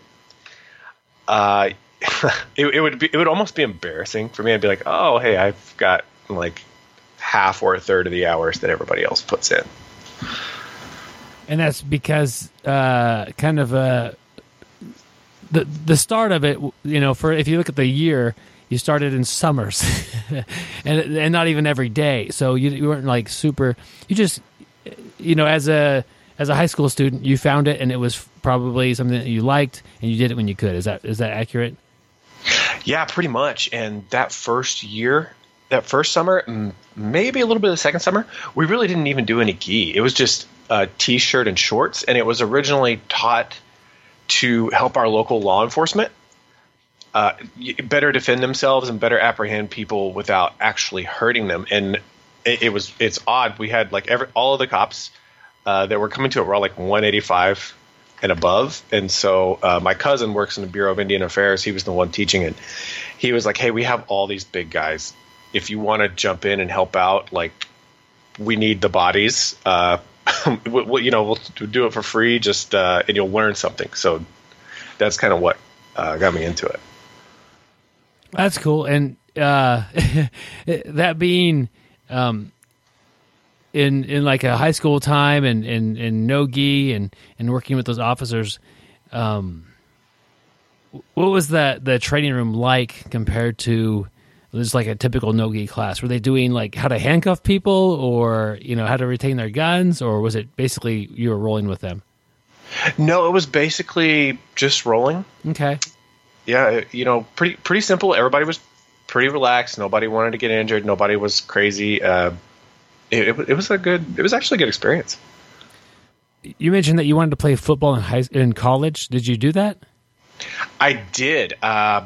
uh, it, it would be it would almost be embarrassing for me. I'd be like, oh hey, I've got like half or a third of the hours that everybody else puts in. And that's because uh, kind of a the the start of it, you know, for if you look at the year, you started in summers, and and not even every day. So you, you weren't like super. You just, you know, as a as a high school student, you found it, and it was probably something that you liked, and you did it when you could. Is that is that accurate? Yeah, pretty much. And that first year, that first summer, maybe a little bit of the second summer, we really didn't even do any gi. It was just a t-shirt and shorts, and it was originally taught to help our local law enforcement uh, better defend themselves and better apprehend people without actually hurting them. And it, it was it's odd. We had like every all of the cops uh, that were coming to it were all like 185 and above. And so uh, my cousin works in the Bureau of Indian Affairs. He was the one teaching it. He was like, "Hey, we have all these big guys. If you want to jump in and help out, like we need the bodies. Uh, we, we, you know, we'll do it for free, just uh, and you'll learn something. So that's kind of what uh, got me into it. That's cool. And uh, that being um, in in like a high school time and and and no gi and and working with those officers, um, what was that the training room like compared to just like a typical no gi class? Were they doing like how to handcuff people or you know how to retain their guns, or was it basically you were rolling with them? No, it was basically just rolling. Okay. Yeah, you know, pretty pretty simple. Everybody was pretty relaxed. Nobody wanted to get injured. Nobody was crazy. Uh, it, it, it was a good. It was actually a good experience. You mentioned that you wanted to play football in high in college. Did you do that? I did. Uh,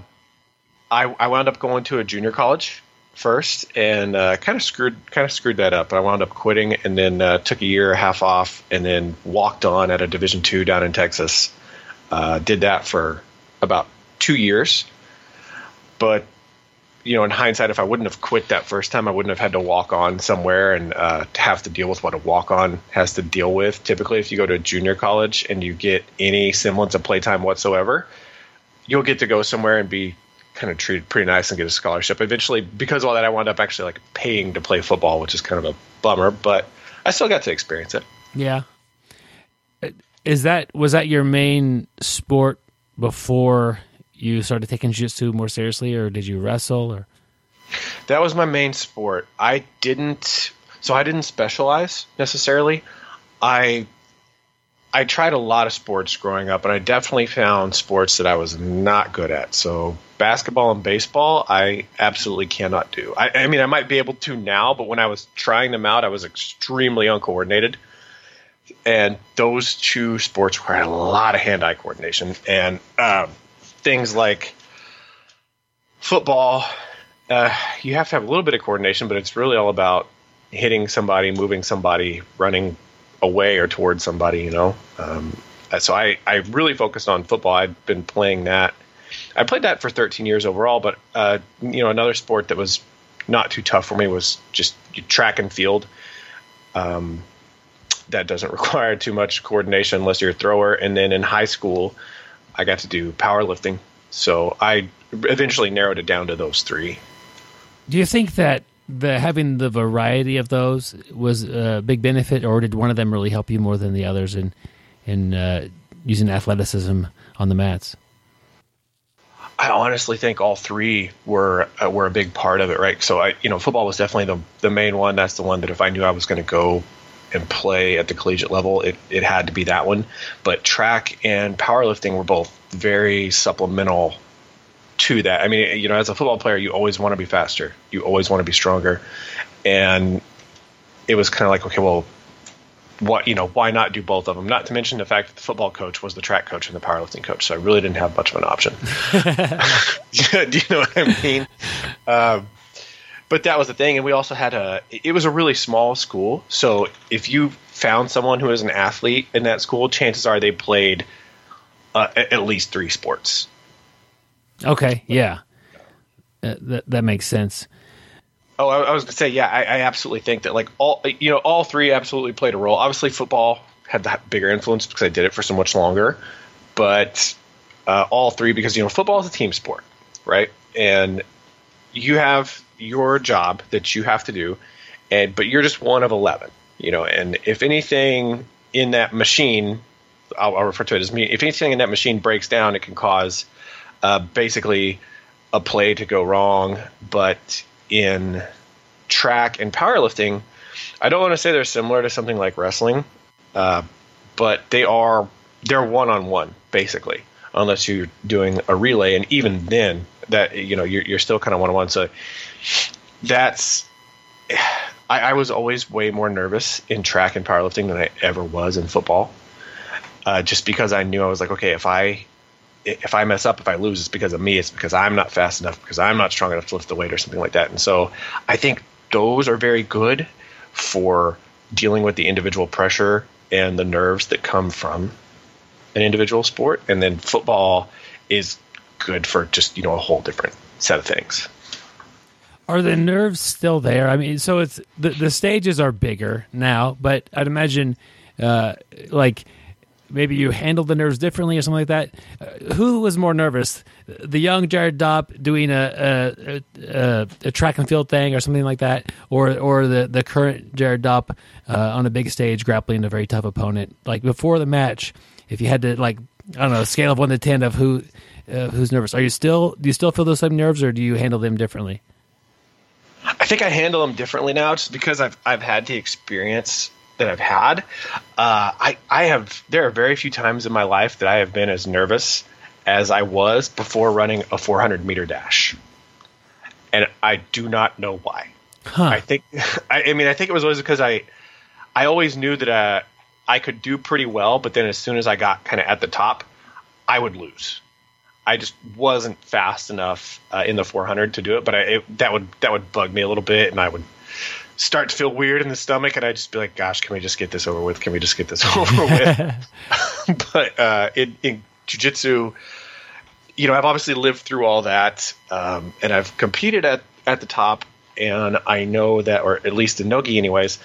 I I wound up going to a junior college first, and uh, kind of screwed kind of screwed that up. I wound up quitting, and then uh, took a year and a half off, and then walked on at a Division two down in Texas. Uh, did that for about two years, but you know, in hindsight, if I wouldn't have quit that first time, I wouldn't have had to walk on somewhere and uh, have to deal with what a walk on has to deal with. Typically, if you go to a junior college and you get any semblance of playtime whatsoever, you'll get to go somewhere and be kind of treated pretty nice and get a scholarship. Eventually, because of all that, I wound up actually like paying to play football, which is kind of a bummer, but I still got to experience it. Yeah. Is that was that your main sport before you started taking jiu-jitsu more seriously or did you wrestle or? That was my main sport. I didn't so i didn't specialize necessarily. I i tried a lot of sports growing up and i definitely found sports that i was not good at. So basketball and baseball i absolutely cannot do. I, I mean i might be able to now but when i was trying them out i was extremely uncoordinated. And those two sports required a lot of hand-eye coordination. And um, things like football, uh, you have to have a little bit of coordination, but it's really all about hitting somebody, moving somebody, running away or towards somebody, you know. Um, so I, I really focused on football. I'd been playing that. I played that for 13 years overall, but uh, you know another sport that was not too tough for me was just track and field. Um, that doesn't require too much coordination unless you're a thrower. And then in high school, I got to do powerlifting. So I eventually narrowed it down to those three. Do you think that the having the variety of those was a big benefit, or did one of them really help you more than the others in in uh, using athleticism on the mats? I honestly think all three were uh, were a big part of it, right? So I, you know, football was definitely the the main one. That's the one that if I knew I was going to go and play at the collegiate level, it, it had to be that one. But track and powerlifting were both very supplemental to that. I mean, you know, as a football player, you always want to be faster, you always want to be stronger, and it was kind of like, okay, well, what you know, why not do both of them? Not to mention the fact that the football coach was the track coach and the powerlifting coach, so I really didn't have much of an option. do you know what I mean? Um, but that was the thing and we also had a it was a really small school so if you found someone who was an athlete in that school chances are they played uh, at least three sports. Okay yeah. Uh, that, that makes sense. Oh i, I was going to say yeah I, I, absolutely think that like all you know all three absolutely played a role. Obviously football had the bigger influence because i did it for so much longer but uh, all three because you know football is a team sport right? And you have your job that you have to do, and but you're just one of eleven. You know, and if anything in that machine, I'll, I'll refer to it as me. If anything in that machine breaks down, it can cause uh, basically a play to go wrong. But in track and powerlifting, I don't want to say they're similar to something like wrestling, uh, but they are they're one on one basically, unless you're doing a relay, and even then, that you know you're, you're still kind of one on one. So that's I, I, was always way more nervous in track and powerlifting than I ever was in football. Uh, just because I knew I was like, okay, if I if I mess up, if I lose, it's because of me. It's because I'm not fast enough, because I'm not strong enough to lift the weight or something like that. And so I think those are very good for dealing with the individual pressure and the nerves that come from an individual sport. And then football is good for just, you know, a whole different set of things. Are the nerves still there? I mean, so it's the the stages are bigger now, but I'd imagine, uh, like maybe you handled the nerves differently or something like that. Uh, who was more nervous, the young Jared Dopp doing a a, a a, track and field thing or something like that, or or the the current Jared Dopp uh, on a big stage grappling a very tough opponent? Like before the match, if you had to like I don't know, scale of one to ten of who uh, who's nervous, are you still do you still feel those same nerves or do you handle them differently? I think I handle them differently now, just because I've I've had the experience that I've had. Uh, I I have there are very few times in my life that I have been as nervous as I was before running a 400 meter dash, and I do not know why. Huh. I think I, I, mean I think it was always because I I always knew that uh, I could do pretty well, but then as soon as I got kind of at the top, I would lose. I just wasn't fast enough uh, in the 400 to do it, but I, it, that would that would bug me a little bit, and I would start to feel weird in the stomach, and I'd just be like, "Gosh, can we just get this over with? Can we just get this over with?" but uh, in, in jujitsu, you know, I've obviously lived through all that, um, and I've competed at at the top, and I know that, or at least in nogi, anyways,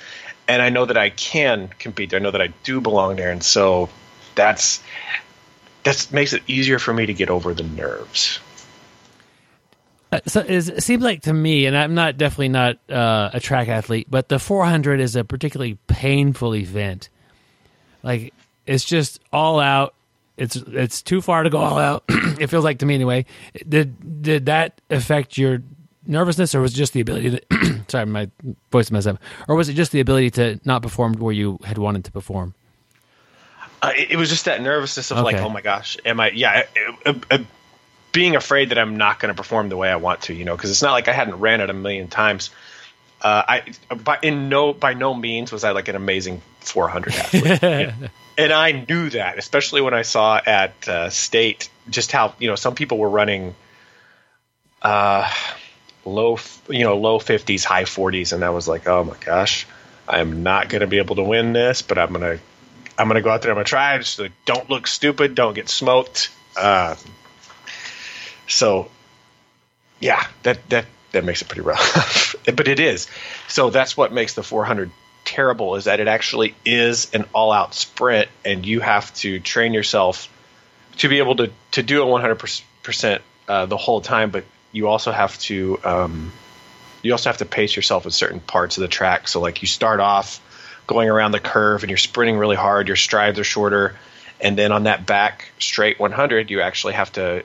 and I know that I can compete. I know that I do belong there, and so that's that makes it easier for me to get over the nerves. Uh, so it seems like to me, and I'm not definitely not uh, a track athlete, but the 400 is a particularly painful event. Like it's just all out. It's it's too far to go all out. it feels like to me anyway. Did did that affect your nervousness, or was it just the ability to? sorry, my voice messed up. Or was it just the ability to not perform where you had wanted to perform? Uh, it, it, was just that nervousness of okay. like, oh my gosh, am I? Yeah, being afraid that I'm not going to perform the way I want to, you know, because it's not like I hadn't ran it a million times. Uh, I, by in no by no means was I like an amazing 400 athlete, and I knew that, especially when I saw at uh, state just how you know some people were running. Uh, low, you know, low 50s, high 40s, and I was like, oh my gosh, I am not going to be able to win this, but I'm going to I'm gonna go out there. I'm gonna try. Just like, don't look stupid. Don't get smoked. Uh, so, yeah, that that that makes it pretty rough. but it is. So that's what makes the 400 terrible is that it actually is an all-out sprint, and you have to train yourself to be able to to do a 100 percent uh, the whole time. But you also have to um, you also have to pace yourself in certain parts of the track. So like you start off going around the curve and you're sprinting really hard, your strides are shorter. And then on that back straight 100, you actually have to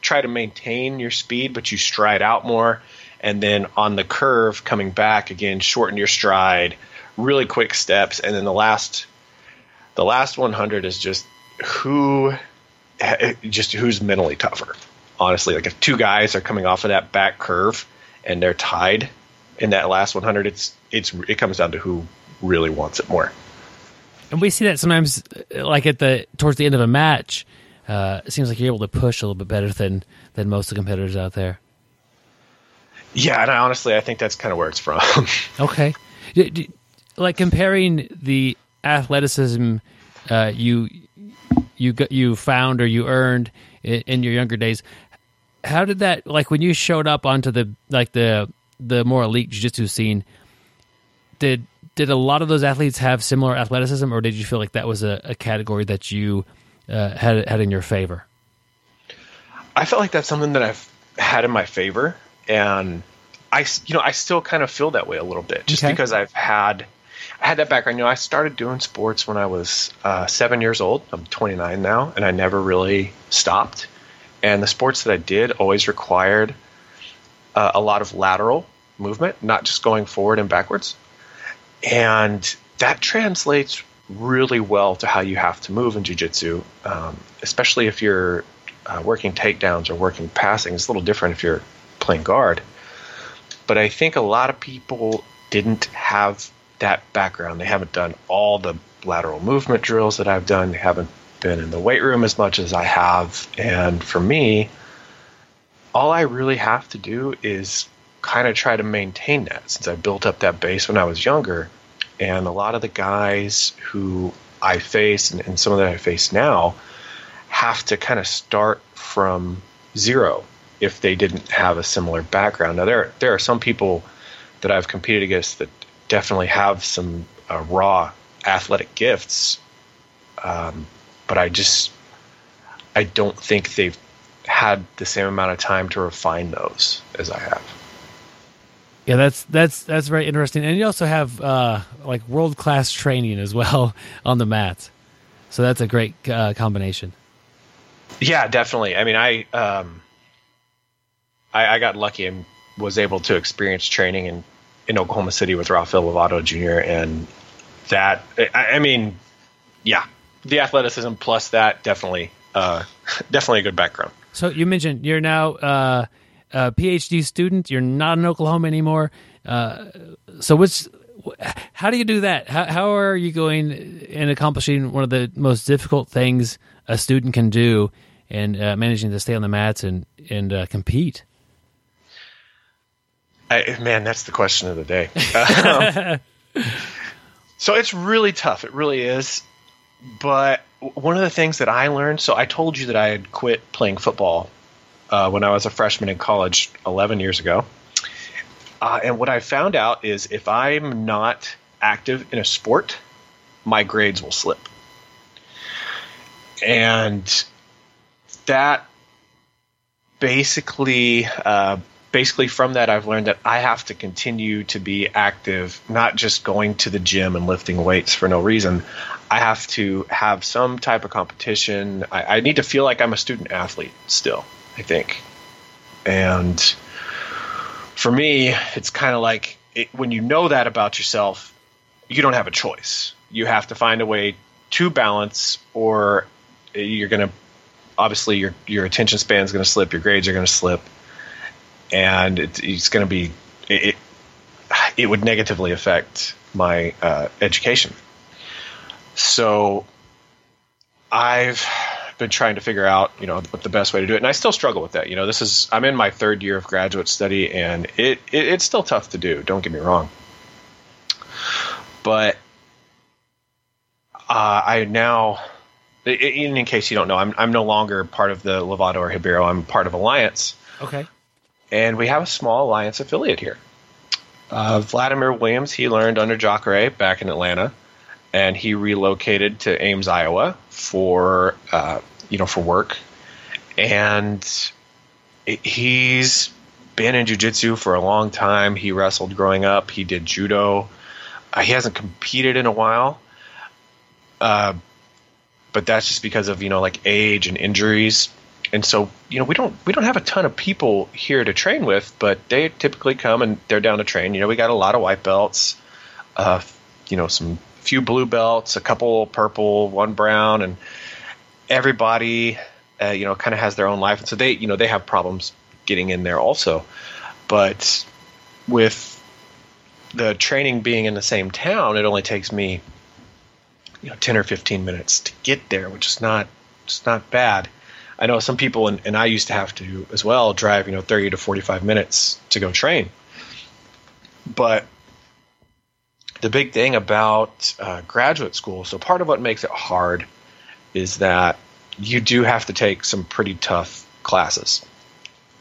try to maintain your speed, but you stride out more. And then on the curve coming back again, shorten your stride, really quick steps. And then the last, the last 100 is just who, eh, just who's mentally tougher. Honestly, like if two guys are coming off of that back curve and they're tied in that last 100, it's it's it comes down to who really wants it more. And we see that sometimes, like at the towards the end of a match, uh, it seems like you're able to push a little bit better than than most of the competitors out there. Yeah, and I honestly, I think that's kind of where it's from. okay, like comparing the athleticism uh, you you got you found or you earned in, in your younger days. How did that like when you showed up onto the like the the more elite jiu-jitsu scene? Did did a lot of those athletes have similar athleticism, or did you feel like that was a, a category that you uh, had had in your favor? I felt like that's something that I've had in my favor, and I, you know, I still kind of feel that way a little bit, just okay. because I've had, I had that background. You know, I started doing sports when I was uh, seven years old. I'm 29 now, and I never really stopped. And the sports that I did always required uh, a lot of lateral movement, not just going forward and backwards. And that translates really well to how you have to move in jiu-jitsu, um, especially if you're uh, working takedowns or working passing. It's a little different if you're playing guard. But I think a lot of people didn't have that background. They haven't done all the lateral movement drills that I've done. They haven't been in the weight room as much as I have. And for me, all I really have to do is kind of try to maintain that since I built up that base when I was younger. And a lot of the guys who I face and, and some of that I face now have to kind of start from zero if they didn't have a similar background. Now there there are some people that I've competed against that definitely have some uh, raw athletic gifts, um, but I just I don't think they've had the same amount of time to refine those as I have. Yeah, that's that's that's very interesting, and you also have uh, like world class training as well on the mats, so that's a great uh, combination. Yeah, definitely. I mean, I um, I, I got lucky and was able to experience training in in Oklahoma City with Rafael Lovato Jr. and that I, I mean, yeah, the athleticism plus that definitely uh, definitely a good background. So you mentioned you're now uh, a PhD student. You're not in Oklahoma anymore. Uh, so what's how do you do that? How, how are you going in accomplishing one of the most difficult things a student can do and uh, managing to stay on the mats and and uh, compete? I, man, that's the question of the day. um, so it's really tough. It really is. But one of the things that I learned so I told you that I had quit playing football uh, when I was a freshman in college 11 years ago. Uh, and what I found out is if I'm not active in a sport, my grades will slip. And that basically uh, basically from that I've learned that I have to continue to be active, not just going to the gym and lifting weights for no reason. I have to have some type of competition. I, I need to feel like I'm a student athlete still, I think. And for me, it's kind of like it, when you know that about yourself, you don't have a choice. You have to find a way to balance, or you're going to obviously your your attention span is going to slip, your grades are going to slip, and it, it's going to be it, it would negatively affect my uh, education. So I've been trying to figure out, you know, what the best way to do it, and I still struggle with that. You know, this is I'm in my third year of graduate study, and it, it it's still tough to do. Don't get me wrong, but uh, I now, in, in case you don't know, I'm I'm no longer part of the Lovato or Ribeiro. I'm part of Alliance. Okay and we have a small Alliance affiliate here. Uh, Vladimir Williams, he learned under Jacare back in Atlanta, and he relocated to Ames, Iowa for uh, you know for work, and it, he's been in jiu-jitsu for a long time. He wrestled growing up. He did judo. Uh, he hasn't competed in a while, uh, but that's just because of you know like age and injuries and so you know we don't we don't have a ton of people here to train with, but they typically come and they're down to train. You know, we got a lot of white belts, uh, you know, some few blue belts, a couple purple, one brown, and everybody, uh, you know, kind of has their own life, and so they you know they have problems getting in there also, but with the training being in the same town, it only takes me you know 10 or 15 minutes to get there, which is not it's not bad I know some people, and, and I used to have to as well, drive you know 30 to 45 minutes to go train. But the big thing about uh, graduate school, so part of what makes it hard is that you do have to take some pretty tough classes,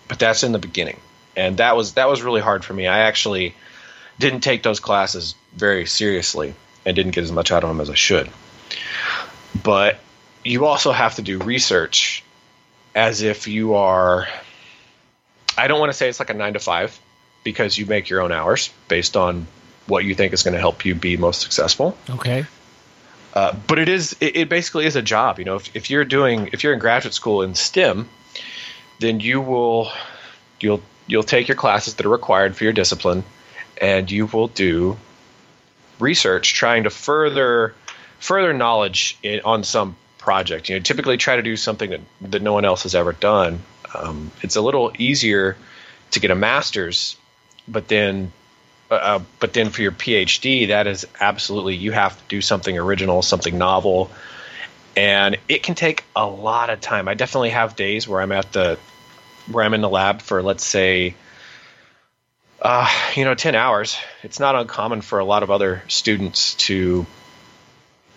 but that's in the beginning, and that was that was really hard for me. I actually didn't take those classes very seriously and didn't get as much out of them as I should. But you also have to do research as if you are I don't want to say it's like a 9 to 5 because you make your own hours based on what you think is going to help you be most successful. Okay. Uh, but it is it, it, basically is a job. You know, if, if you're doing if you're in graduate school in STEM, then you will you'll you'll take your classes that are required for your discipline, and you will do research trying to further further knowledge in, on some project. You know, typically try to do something that, that no one else has ever done. Um, it's a little easier to get a master's, but then, uh, but then for your PhD, that is absolutely you have to do something original, something novel, and it can take a lot of time. I definitely have days where I'm at the where I'm in the lab for let's say. Uh, you know, 10 hours. It's not uncommon for a lot of other students to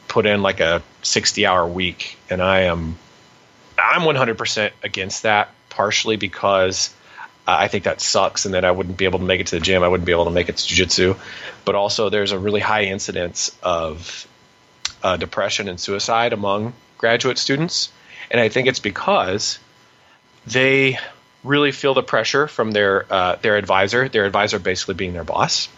put in like a 60 hour week and I am I'm 100% against that. partially because I think that sucks, and that I wouldn't be able to make it to the gym. I wouldn't be able to make it to jujitsu. But also, there's a really high incidence of uh, depression and suicide among graduate students, and I think it's because they really feel the pressure from their uh, their advisor, their advisor basically being their boss,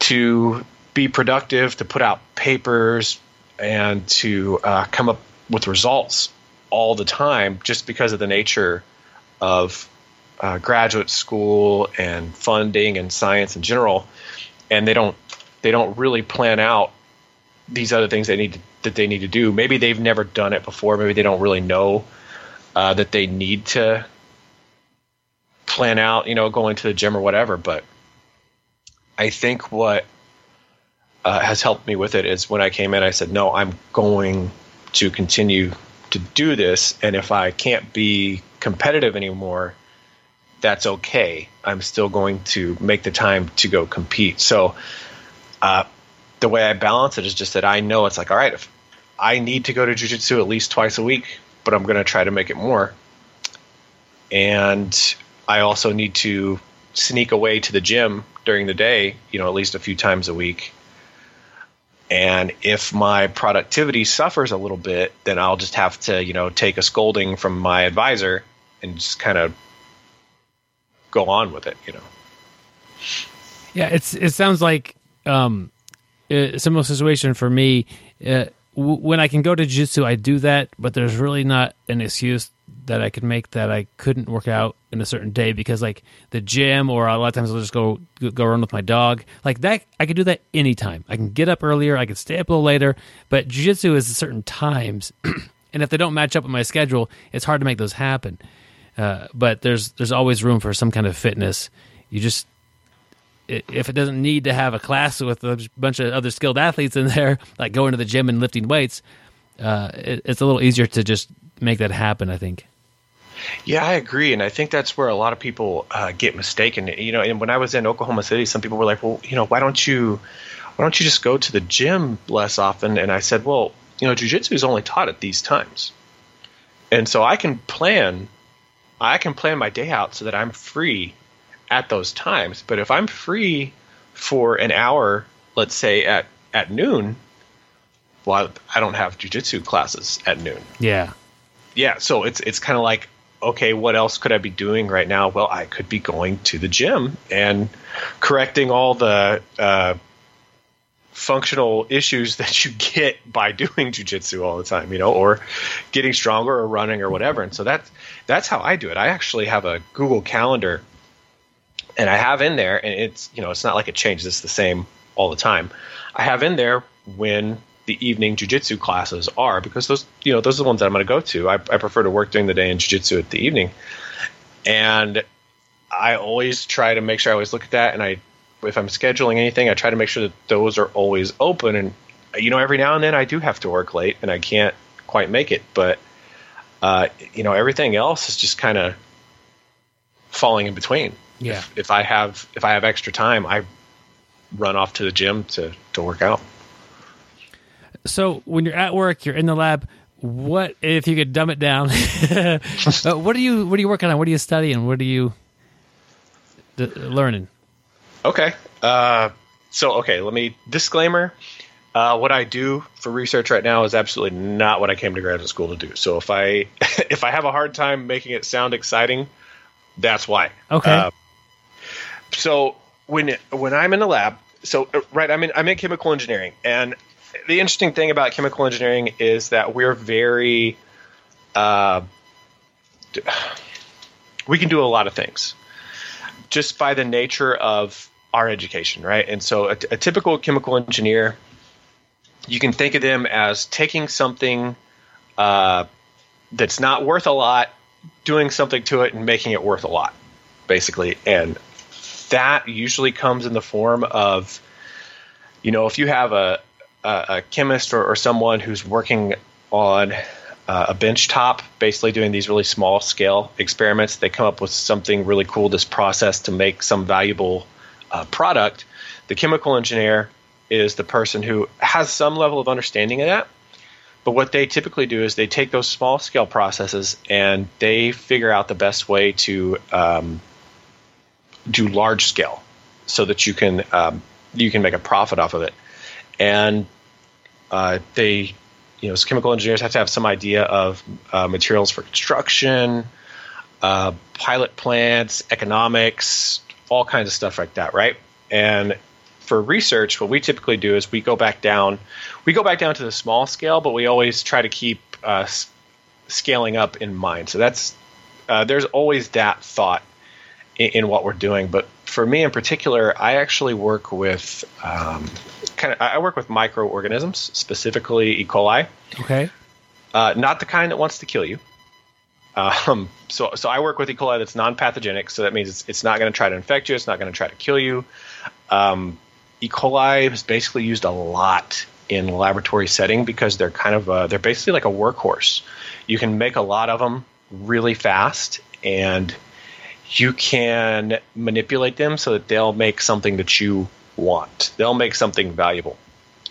to be productive, to put out papers, and to uh, come up with results all the time, just because of the nature of uh, graduate school and funding and science in general, and they don't they don't really plan out these other things they need to, that they need to do. Maybe they've never done it before. Maybe they don't really know uh, that they need to plan out, you know, going to the gym or whatever. But I think what uh, has helped me with it is when I came in, I said, no, I'm going to continue to do this. And if I can't be competitive anymore, that's okay. I'm still going to make the time to go compete. So, uh, the way I balance it is just that I know it's like, all right, if I need to go to jujitsu at least twice a week, but I'm going to try to make it more. And I also need to sneak away to the gym during the day, you know, at least a few times a week. And if my productivity suffers a little bit, then I'll just have to, you know, take a scolding from my advisor and just kind of go on with it, you know. Yeah, it's it sounds like um, a similar situation for me. Uh, w- when I can go to jiu-jitsu, I do that, but there's really not an excuse that I could make that I couldn't work out in a certain day because like the gym or a lot of times I'll just go go run with my dog. Like that I could do that anytime. I can get up earlier, I can stay up a little later, but jiu-jitsu is certain times and if they don't match up with my schedule, it's hard to make those happen. Uh, but there's there's always room for some kind of fitness. You just if it doesn't need to have a class with a bunch of other skilled athletes in there, like going to the gym and lifting weights, uh, it, it's a little easier to just make that happen. I think. Yeah, I agree, and I think that's where a lot of people uh, get mistaken. You know, and when I was in Oklahoma City, some people were like, "Well, you know, why don't you, why don't you just go to the gym less often?" And I said, "Well, you know, jujitsu is only taught at these times, and so I can plan, I can plan my day out so that I'm free at those times. But if I'm free for an hour, let's say at at noon, well, I don't have jujitsu classes at noon. Yeah, yeah. So it's it's kind of like okay, what else could I be doing right now? Well, I could be going to the gym and correcting all the uh, functional issues that you get by doing jujitsu all the time, you know, or getting stronger or running or whatever. And so that's that's how I do it. I actually have a Google Calendar, and I have in there, and it's you know, it's not like it changes; it's the same all the time. I have in there when the evening jujitsu classes are because those you know those are the ones that I'm going to go to. I, I prefer to work during the day and jujitsu at the evening, and I always try to make sure I always look at that. And I, if I'm scheduling anything, I try to make sure that those are always open. And you know, every now and then I do have to work late and I can't quite make it, but uh, you know, everything else is just kind of falling in between. Yeah. If, if I have if I have extra time, I run off to the gym to to work out so when you're at work, you're in the lab. What if you could dumb it down? uh, what are you What are you working on? What are you studying? What are you d- learning? Okay. Uh, so okay, let me disclaimer. Uh, what I do for research right now is absolutely not what I came to graduate school to do. So if I if I have a hard time making it sound exciting, that's why. Okay. Uh, so when when I'm in the lab, so uh, right, I'm in I'm in chemical engineering, and the interesting thing about chemical engineering is that we're very uh, we can do a lot of things just by the nature of our education, right? And so a, a typical chemical engineer, you can think of them as taking something uh, that's not worth a lot, doing something to it, and making it worth a lot, basically. And that usually comes in the form of, you know, if you have a, a chemist or, or, someone who's working on uh, a bench top, basically doing these really small scale experiments. They come up with something really cool, this process to make some valuable uh, product. The chemical engineer is the person who has some level of understanding of that, But what they typically do is they take those small scale processes and they figure out the best way to um, do large scale, so that you can um, you can make a profit off of it. And uh, they, you know, chemical engineers have to have some idea of uh, materials for construction, uh, pilot plants, economics, all kinds of stuff like that, right? And for research, what we typically do is we go back down. We go back down to the small scale, but we always try to keep uh, scaling up in mind. So that's uh, there's always that thought in, in, what we're doing. But for me in particular, I actually work with um, kind of I work with microorganisms, specifically E. coli. Okay. Uh, not the kind that wants to kill you. Um, so, so I work with E. coli that's non-pathogenic. So that means it's, it's not going to try to infect you. It's not going to try to kill you. Um, E. coli is basically used a lot in laboratory setting because they're kind of uh, they're basically like a workhorse. You can make a lot of them really fast, and you can manipulate them so that they'll make something that you want. They'll make something valuable.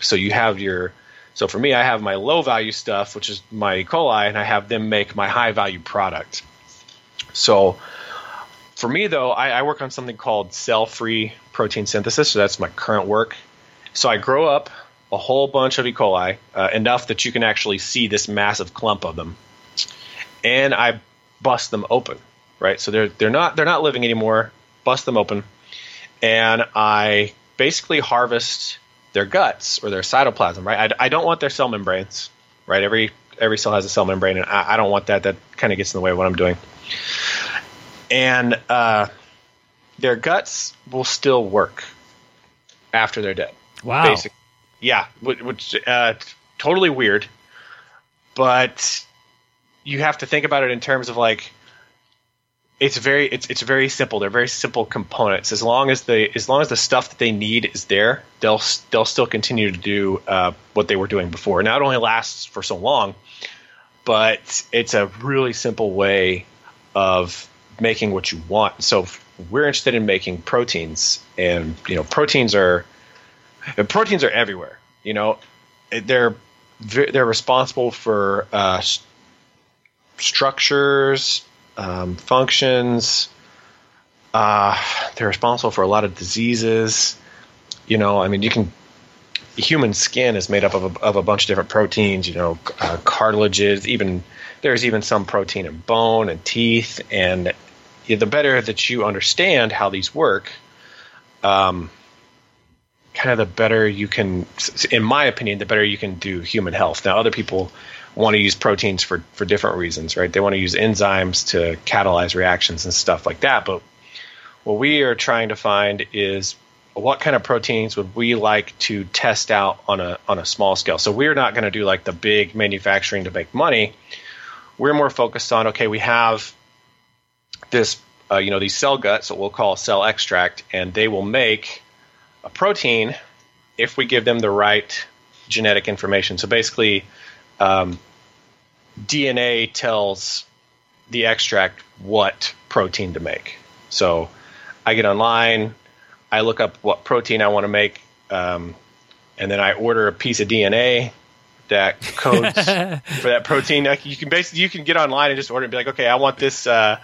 So you have your so for me, I have my low value stuff, which is my E. coli, and I have them make my high value product. So for me, though, I, I work on something called cell free protein synthesis. So that's my current work. So I grow up a whole bunch of E. coli, uh, enough that you can actually see this massive clump of them, and I bust them open. Right, so they're they're not they're not living anymore. Bust them open, and I basically harvest their guts or their cytoplasm. Right, I, I don't want their cell membranes. Right, every every cell has a cell membrane, and I, I don't want that. That kind of gets in the way of what I'm doing and uh, their guts will still work after they're dead. Wow. Basic, yeah, which uh, totally weird, but you have to think about it in terms of like it's very it's it's very simple. They're very simple components. As long as the as long as the stuff that they need is there, they'll they'll still continue to do uh, what they were doing before. Now it only lasts for so long, but it's a really simple way of making what you want. So we're interested in making proteins, and you know, proteins are proteins are everywhere. You know, they're they're responsible for uh, structures, um, functions. Uh, they're responsible for a lot of diseases. You know, I mean, you can. Human skin is made up of a, of a bunch of different proteins. You know, uh, cartilages. Even there's even some protein in bone and teeth, and the better that you understand how these work, um, kind of the better you can, in my opinion, the better you can do human health. Now, other people want to use proteins for, for different reasons, right? They want to use enzymes to catalyze reactions and stuff like that. But what we are trying to find is what kind of proteins would we like to test out on a on a small scale. So we're not going to do like the big manufacturing to make money. We're more focused on okay, we have this, uh, you know, these cell guts that we'll call cell extract, and they will make a protein if we give them the right genetic information. So basically, um, DNA tells the extract what protein to make. So I get online, I look up what protein I want to make, um, and then I order a piece of DNA that codes for that protein. You can basically you can get online and just order and be like, okay, I want this. Uh,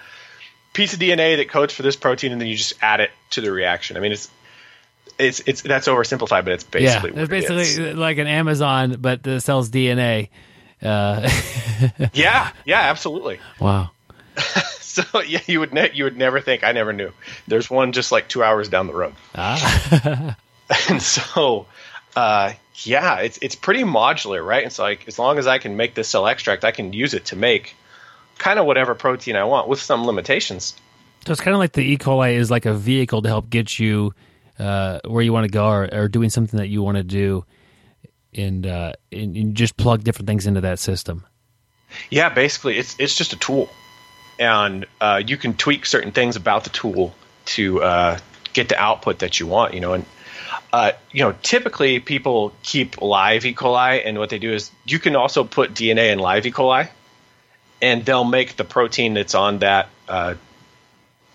piece of DNA that codes for this protein, and then you just add it to the reaction. I mean, it's it's it's that's oversimplified, but it's basically yeah, it's basically it like an Amazon, but that sells DNA. Uh, yeah, yeah, absolutely. Wow. so yeah, you would ne- you would never think. I never knew. There's one just like two hours down the road. Ah. and so, uh, yeah, it's it's pretty modular, right? It's like as long as I can make this cell extract, I can use it to make kind of whatever protein I want with some limitations. So it's kind of like the E. coli is like a vehicle to help get you uh, where you want to go or, or, doing something that you want to do, and, uh, and, and just plug different things into that system. Yeah, basically, it's it's just a tool, and uh, you can tweak certain things about the tool to uh, get the output that you want. You know, and uh, you know, typically people keep live E. coli, and what they do is you can also put DNA in live E. coli, and they'll make the protein that's on that uh,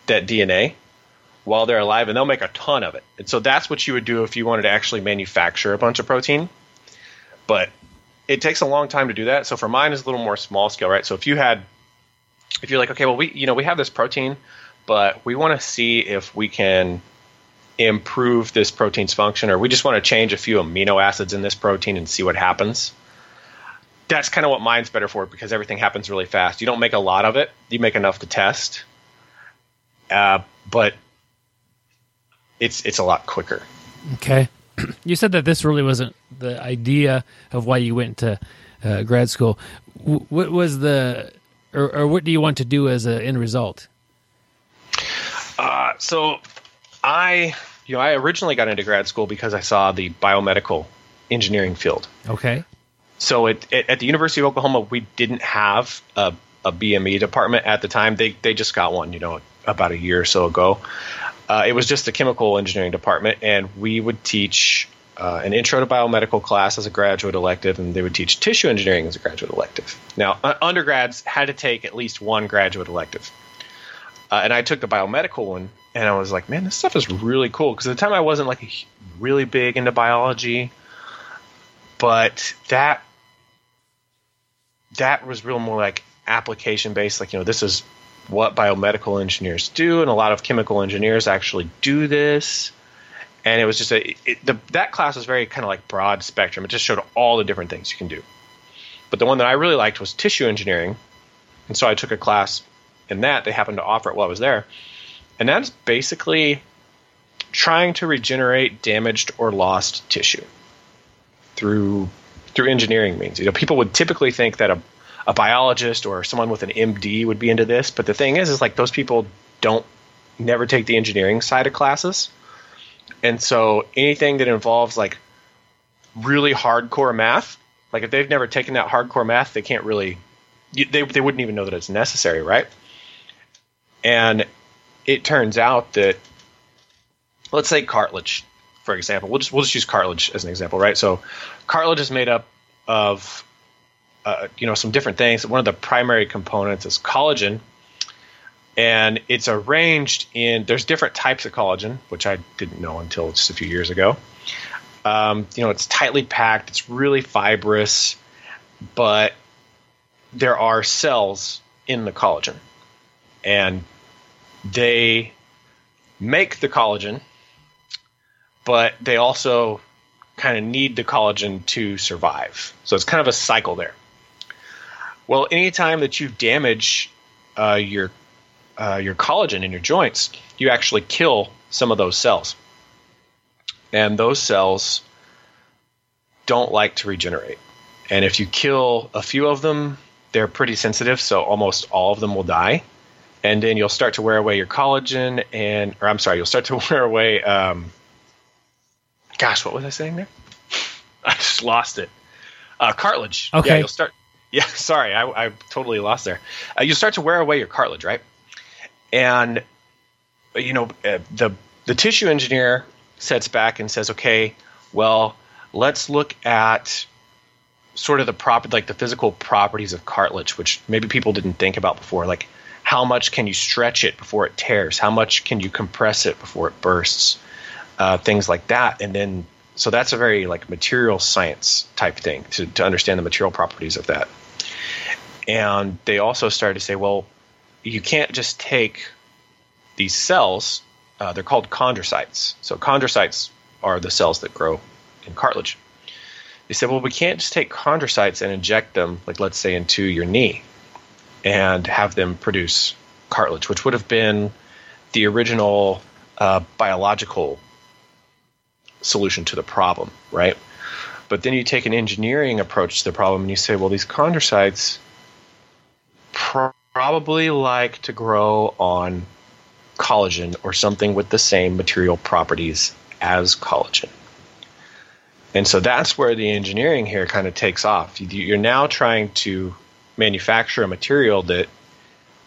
that DNA while they're alive, and they'll make a ton of it. And so that's what you would do if you wanted to actually manufacture a bunch of protein. But it takes a long time to do that. So for mine, is a little more small scale, right? So if you had, if you're like, okay, well, we you know we have this protein, but we want to see if we can improve this protein's function, or we just want to change a few amino acids in this protein and see what happens. That's kind of what mine's better for because everything happens really fast. You don't make a lot of it; you make enough to test, uh, but it's it's a lot quicker. Okay. You said that this really wasn't the idea of why you went to uh, grad school. W- what was the, or, or what do you want to do as an end result? Uh, so I, you know, I originally got into grad school because I saw the biomedical engineering field. Okay. So it, it, at the University of Oklahoma, we didn't have a, a BME department at the time. They they just got one, you know, about a year or so ago. Uh, it was just the chemical engineering department, and we would teach uh, an intro to biomedical class as a graduate elective, and they would teach tissue engineering as a graduate elective. Now, uh, undergrads had to take at least one graduate elective, uh, and I took the biomedical one, and I was like, man, this stuff is really cool. Because at the time, I wasn't like really big into biology, but that that was real more like application based. Like, you know, this is what biomedical engineers do, and a lot of chemical engineers actually do this. And it was just a it, the, that class was very kind of like broad spectrum. It just showed all the different things you can do. But the one that I really liked was tissue engineering, and so I took a class in that. They happened to offer it while I was there, and that's basically trying to regenerate damaged or lost tissue through through engineering means. You know, people would typically think that a a biologist or someone with an MD would be into this. But the thing is, is like those people don't never take the engineering side of classes, and so anything that involves like really hardcore math, like if they've never taken that hardcore math, they can't really, they they wouldn't even know that it's necessary, right? And it turns out that, let's say cartilage, for example, we'll just we'll just use cartilage as an example, right? So, cartilage is made up of uh, you know some different things. One of the primary components is collagen, and it's arranged in. There's different types of collagen, which I didn't know until just a few years ago. Um, you know, it's tightly packed. It's really fibrous, but there are cells in the collagen, and they make the collagen, but they also kind of need the collagen to survive. So it's kind of a cycle there. Well, anytime that you damage uh, your uh, your collagen in your joints, you actually kill some of those cells, and those cells don't like to regenerate. And if you kill a few of them, they're pretty sensitive, so almost all of them will die. And then you'll start to wear away your collagen, and or I'm sorry, you'll start to wear away. Um, gosh, what was I saying there? I just lost it. Uh, cartilage. Okay. Yeah, you'll start yeah, sorry, I, I totally lost there. Uh, you start to wear away your cartilage, right? And you know uh, the the tissue engineer sets back and says, okay, well, let's look at sort of the prop like the physical properties of cartilage, which maybe people didn't think about before, like how much can you stretch it before it tears? How much can you compress it before it bursts? Uh, things like that, and then so that's a very like material science type thing to, to understand the material properties of that. And they also started to say, well, you can't just take these cells, uh, they're called chondrocytes. So chondrocytes are the cells that grow in cartilage. They said, well, we can't just take chondrocytes and inject them, like let's say, into your knee and have them produce cartilage, which would have been the original uh, biological solution to the problem, right? But then you take an engineering approach to the problem and you say, well, these chondrocytes probably like to grow on collagen or something with the same material properties as collagen. And so that's where the engineering here kind of takes off. You're now trying to manufacture a material that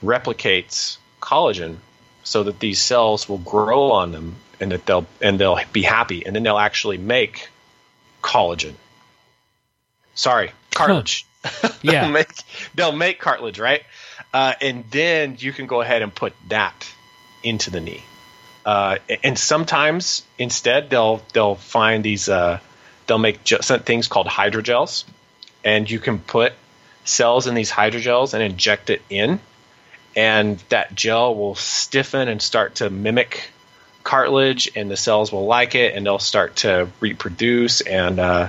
replicates collagen so that these cells will grow on them and that they'll and they'll be happy and then they'll actually make collagen. Sorry, cartilage. Huh. Yeah. they'll make they'll make cartilage, right? Uh, and then you can go ahead and put that into the knee. Uh, and sometimes instead they'll they'll find these uh, they'll make just things called hydrogels, and you can put cells in these hydrogels and inject it in, and that gel will stiffen and start to mimic cartilage, and the cells will like it, and they'll start to reproduce and uh,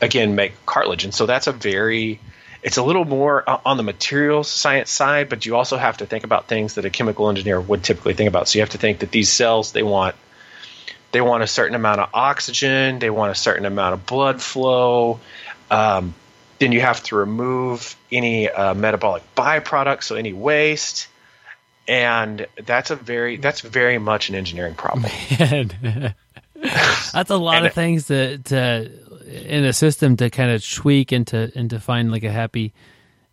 again make cartilage. And so that's a very it's a little more on the materials science side, but you also have to think about things that a chemical engineer would typically think about. So you have to think that these cells they want they want a certain amount of oxygen, they want a certain amount of blood flow. Um, then you have to remove any uh, metabolic byproducts, so any waste, and that's a very that's very much an engineering problem. That's a lot of things to to in a system to kind of tweak and to and to find like a happy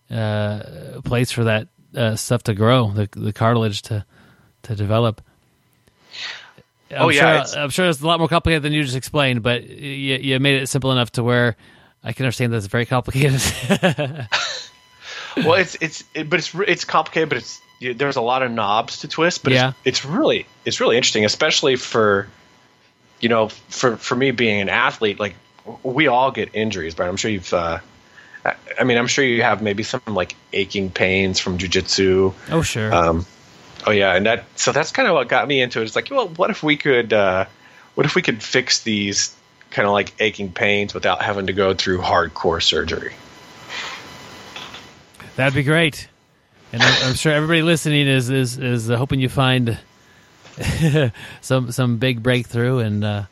uh, place for that uh, stuff to grow, the the cartilage to to develop. I'm Oh, yeah, sure, I'm sure it's a lot more complicated than you just explained, but you, you made it simple enough to where I can understand that it's very complicated. well, it's it's it, but it's it's complicated, but it's you, there's a lot of knobs to twist. But Yeah. it's, it's really it's really interesting, especially for you know for for me being an athlete. Like we all get injuries, but I'm sure you've. Uh, I- I mean, I'm sure you have maybe some like aching pains from jujitsu. oh sure, Um, oh yeah, and that so that's kind of what got me into it. It's like, well, what if we could, uh, what if we could fix these kind of like aching pains without having to go through hardcore surgery? that'd be great. And I'm, I'm sure everybody listening is is is uh, hoping you find some some big breakthrough and uh,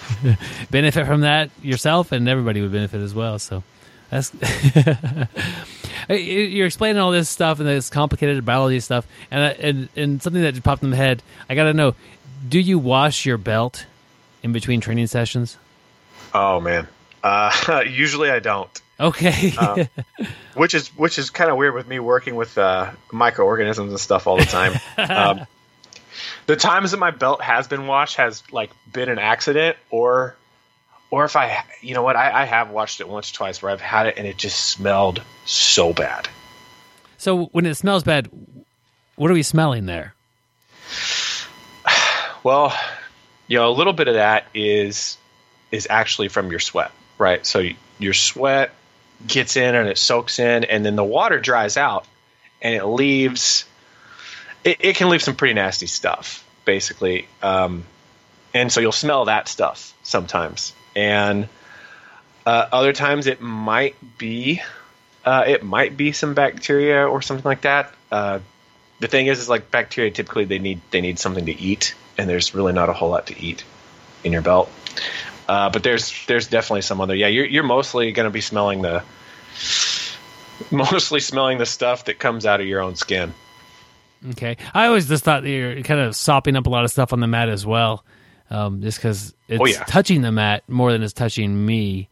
benefit from that yourself, and everybody would benefit as well. So that's you're explaining all this stuff and this complicated biology stuff, and uh, and and something that just popped in my head. I got to know: Do you wash your belt in between training sessions? Oh man, uh, usually I don't. Okay. which is which is kind of weird with me working with uh, microorganisms and stuff all the time. um, the times that my belt has been washed has like been an accident, or or if I, you know what, I, I have washed it once, or twice, where I've had it and it just smelled so bad. so when it smells bad, what are we smelling there? Well, you know, a little bit of that is is actually from your sweat, right? So your sweat gets in and it soaks in, and then the water dries out, and it leaves. It, it can leave some pretty nasty stuff, basically, um, and so you'll smell that stuff sometimes, and uh, other times it might be. Uh, it might be some bacteria or something like that. Uh, the thing is, is like bacteria typically they need they need something to eat, and there's really not a whole lot to eat in your belt. Uh, but there's there's definitely some other. Yeah, you're you're mostly going to be smelling the mostly smelling the stuff that comes out of your own skin. Okay, I always just thought that you're kind of sopping up a lot of stuff on the mat as well, um, just because it's Oh, yeah. touching the mat more than it's touching me.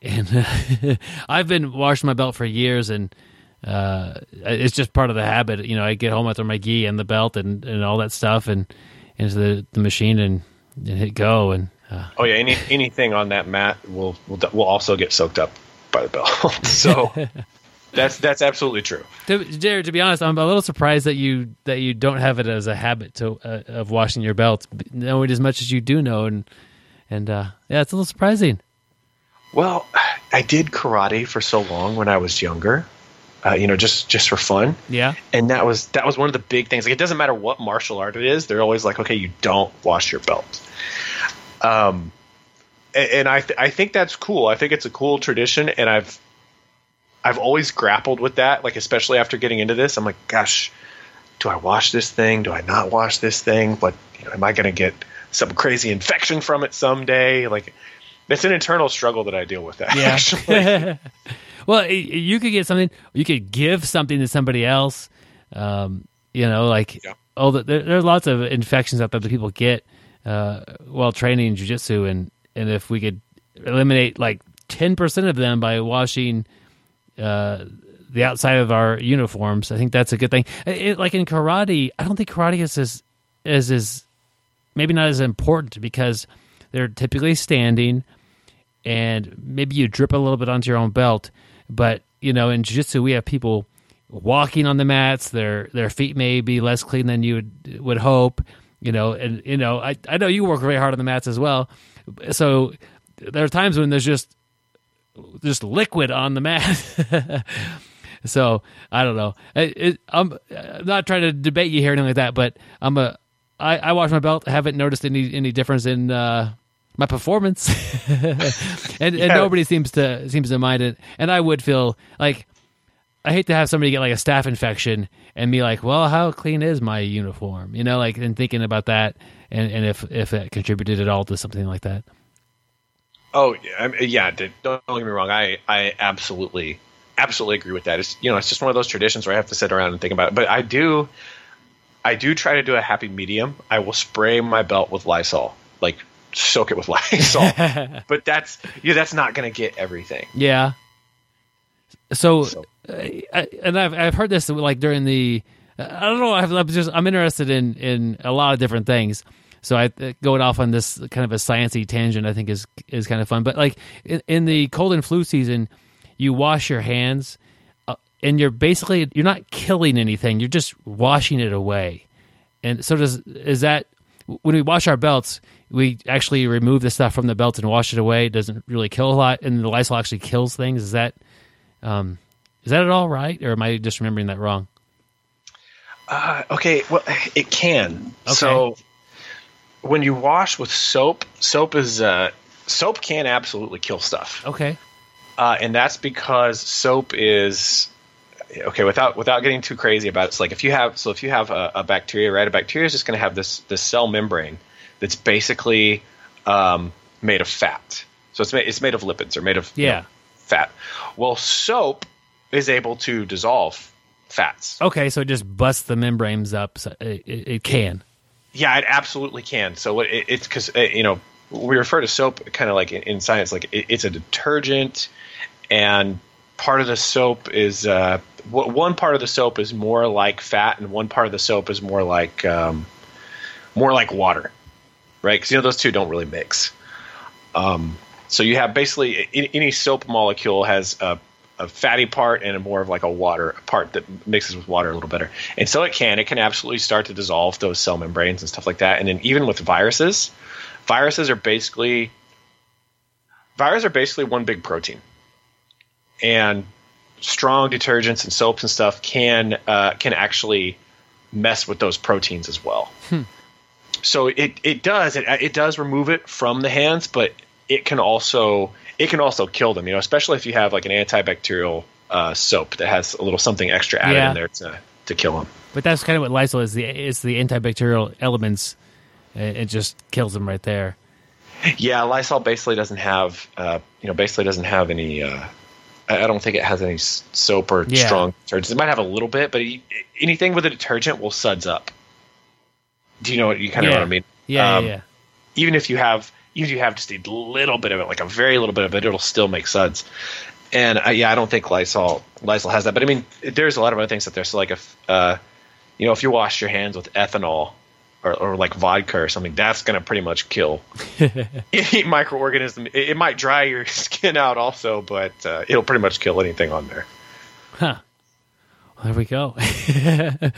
And I've been washing my belt for years, and uh, it's just part of the habit. You know, I get home after my gi and the belt and, and all that stuff, and into the, the machine and, and hit go. And uh, Oh yeah, any anything on that mat will will will also get soaked up by the belt. so that's that's absolutely true. to, Jared, to be honest, I'm a little surprised that you that you don't have it as a habit to uh, of washing your belt, knowing as much as you do know, and and uh, yeah, it's a little surprising. Well, I did karate for so long when I was younger. Uh, you know, just just for fun. Yeah. and that was that was one of the big things. Like it doesn't matter what martial art it is, they're always like, okay, you don't wash your belt. Um, and, and I th- I think that's cool. I think it's a cool tradition, and I've I've always grappled with that. Like especially after getting into this, I'm like, gosh, do I wash this thing? Do I not wash this thing? But you know, am I going to get some crazy infection from it someday? Like. It's an internal struggle that I deal with. That Yeah. well, you could get something. You could give something to somebody else. Um, you know, like Yeah. oh, the, there, there's lots of infections out there that people get uh, while training jujitsu, and and if we could eliminate like ten percent of them by washing uh, the outside of our uniforms, I think that's a good thing. It, like in karate, I don't think karate is as is maybe not as important because they're typically standing and maybe you drip a little bit onto your own belt. But you know, in jiu-jitsu, we have people walking on the mats. Their their feet may be less clean than you would would hope. You know, and you know, I I know you work very hard on the mats as well. So there are times when there's just just liquid on the mat. so I don't know. It, it, I'm, I'm not trying to debate you here or anything like that, but I'm a I, I wash my belt. haven't noticed any any difference in uh, my performance, and, yeah. and nobody seems to seems to mind it. And I would feel like I hate to have somebody get like a staph infection and be like, "Well, how clean is my uniform?" You know, like and thinking about that, and and if if it contributed at all to something like that. Oh yeah, yeah. Don't, don't get me wrong. I I absolutely absolutely agree with that. It's you know it's just one of those traditions where I have to sit around and think about it. But I do I do try to do a happy medium. I will spray my belt with Lysol, like soak it with Lysol. but that's yeah, that's not going to get everything. Yeah. So, so. Uh, I, and I've I've heard this like during the I don't know I've, I'm just I'm interested in in a lot of different things. So I uh, going off on this kind of a sciency tangent I think is is kind of fun. But like in, in the cold and flu season, you wash your hands and you're basically you're not killing anything you're just washing it away and so does is that when we wash our belts we actually remove the stuff from the belt and wash it away it doesn't really kill a lot and the lysol actually kills things is that um, is that at all right or am i just remembering that wrong? Uh, okay well it can. Okay. so when you wash with soap soap is uh, soap can absolutely kill stuff. Okay. Uh, and that's because soap is okay without without getting too crazy about it it's like if you have so if you have a, a bacteria right a bacteria is just going to have this this cell membrane that's basically um, made of fat. So it's made, it's made of lipids or made of yeah. you know, fat. Well soap is able to dissolve fats okay so it just busts the membranes up so it, it, it can yeah it absolutely can so it, it's because uh, you know we refer to soap kind of like in, in science like it's a detergent and part of the soap is uh, one part of the soap is more like fat, and one part of the soap is more like um, more like water, right? Because you know those two don't really mix. Um, so you have basically any soap molecule has a, a, fatty part and a more of like a water part that mixes with water a little better. And so it can it can absolutely start to dissolve those cell membranes and stuff like that. And then even with viruses, viruses are basically viruses are basically one big protein and strong detergents and soaps and stuff can uh, can actually mess with those proteins as well. Hmm. So it it does it it does remove it from the hands, but it can also it can also kill them. You know, especially if you have like an antibacterial uh, soap that has a little something extra added yeah. in there to to kill them. But that's kind of what Lysol is. The is the antibacterial elements. It just kills them right there. Yeah, Lysol basically doesn't have, uh, you know, basically doesn't have any uh, I don't think it has any soap or yeah. strong detergents. It might have a little bit, but anything with a detergent will suds up. Do you know what you kind of yeah. know what I mean? Yeah, um, yeah. Even if you have, even if you have just a little bit of it, like a very little bit of it, it'll still make suds. And uh, yeah, I don't think Lysol Lysol has that. But I mean, there's a lot of other things that there. So like if uh, you know, if you wash your hands with ethanol, or, or like vodka or something, that's going to pretty much kill any microorganism. It, it, might dry your skin out also, but uh, it'll pretty much kill anything on there. Huh. Well, there we go. I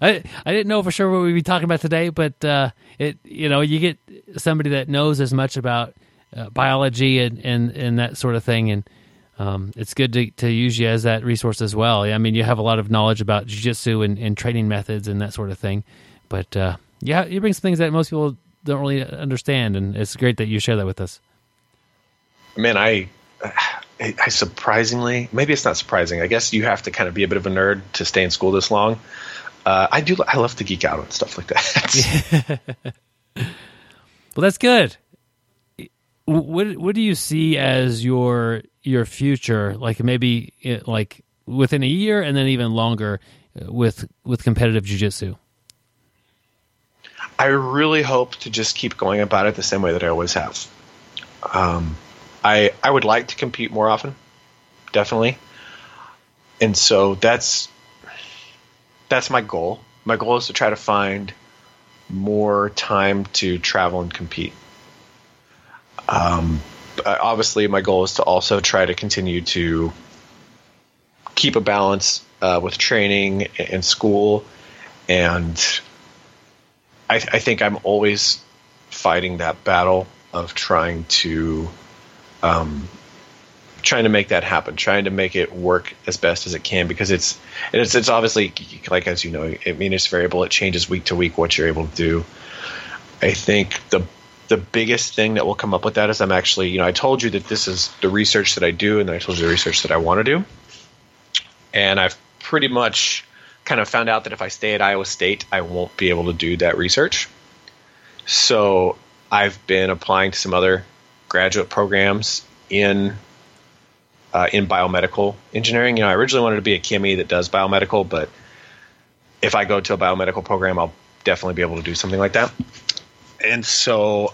I didn't know for sure what we'd be talking about today, but uh, it you know you get somebody that knows as much about uh, biology and, and and that sort of thing, and um, it's good to, to use you as that resource as well. I mean, you have a lot of knowledge about jujitsu and, and training methods and that sort of thing, but uh, yeah, you bring some things that most people don't really understand, and it's great that you share that with us. Man, I, I surprisingly, maybe it's not surprising. I guess you have to kind of be a bit of a nerd to stay in school this long. Uh, I do. I love to geek out on stuff like that. well, that's good. What What do you see as your your future? Like maybe like within a year, and then even longer uh, with with competitive jujitsu. I really hope to just keep going about it the same way that I always have. Um, I I would like to compete more often, definitely, and so that's that's my goal. My goal is to try to find more time to travel and compete. Um, obviously, my goal is to also try to continue to keep a balance uh, with training and school and I, I think I'm always fighting that battle of trying to um, trying to make that happen, trying to make it work as best as it can because it's it's it's obviously like as you know, I mean it's variable. It changes week to week what you're able to do. I think the the biggest thing that will come up with that is I'm actually you know I told you that this is the research that I do and I told you the research that I want to do, and I've pretty much kind of found out that if I stay at Iowa State, I won't be able to do that research. So I've been applying to some other graduate programs in uh, in biomedical engineering. You know, I originally wanted to be a chemie that does biomedical, but if I go to a biomedical program, I'll definitely be able to do something like that. And so,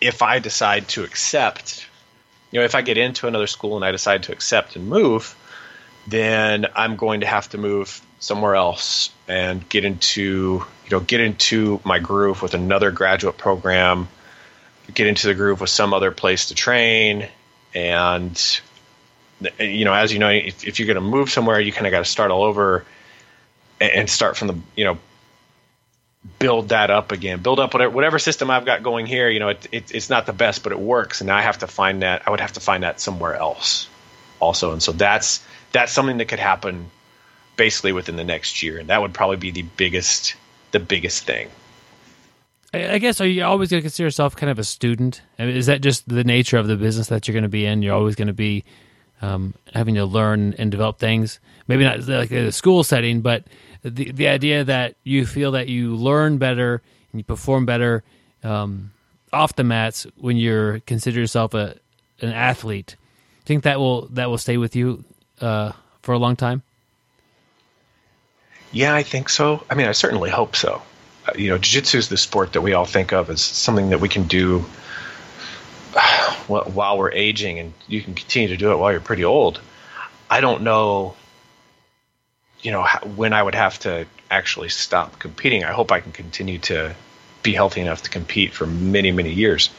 if I decide to accept, you know, if I get into another school and I decide to accept and move, then I'm going to have to move somewhere else and get into, you know, get into my groove with another graduate program, get into the groove with some other place to train, and you know, as you know, if, if you're going to move somewhere, you kind of got to start all over and start from the, you know, build that up again, build up whatever, whatever system I've got going here. You know, it, it, it's not the best, but it works, and I have to find that. I would have to find that somewhere else, also, and so that's that's something that could happen basically within the next year, and that would probably be the biggest the biggest thing. I guess are you always going to consider yourself kind of a student? I mean, is that just the nature of the business that you're going to be in? You're always going to be um, having to learn and develop things. Maybe not like a school setting, but the the idea that you feel that you learn better and you perform better um, off the mats when you're consider yourself a an athlete. think that will that will stay with you uh, for a long time? Yeah, I think so. I mean, I certainly hope so. Uh, you know, jiu-jitsu is the sport that we all think of as something that we can do while we're aging, and you can continue to do it while you're pretty old. I don't know, you know, when I would have to actually stop competing. I hope I can continue to be healthy enough to compete for many, many years.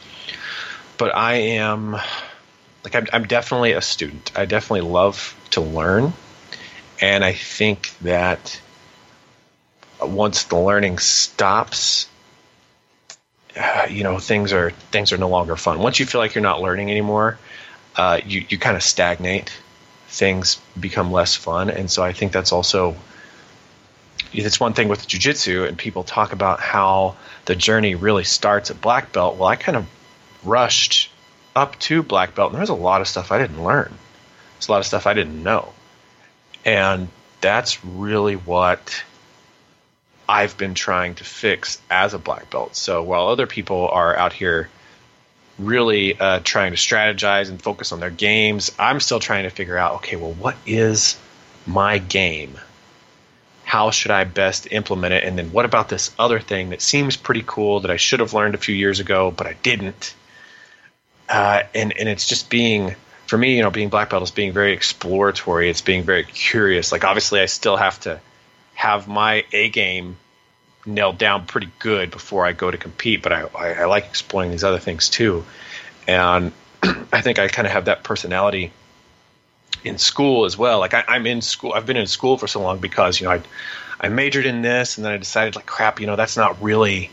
But I am, like, I'm, I'm definitely a student. I definitely love to learn, and I think that once the learning stops, you know things are things are no longer fun. Once you feel like you're not learning anymore, uh, you you kind of stagnate. Things become less fun, and so I think that's also it's one thing with jujitsu, and people talk about how the journey really starts at black belt. Well, I kind of rushed up to black belt, and there was a lot of stuff I didn't learn. There's a lot of stuff I didn't know, and that's really what I've been trying to fix as a black belt. So while other people are out here really uh, trying to strategize and focus on their games, I'm still trying to figure out okay, well, what is my game? How should I best implement it? And then what about this other thing that seems pretty cool that I should have learned a few years ago, but I didn't? Uh, and and it's just being for me, you know, being black belt is being very exploratory. It's being very curious. Like obviously, I still have to have my A game nailed down pretty good before I go to compete. But I, I, I like exploring these other things too, and I think I kind of have that personality in school as well. Like I, am in school. I've been in school for so long because you know I I majored in this, and then I decided like crap. You know that's not really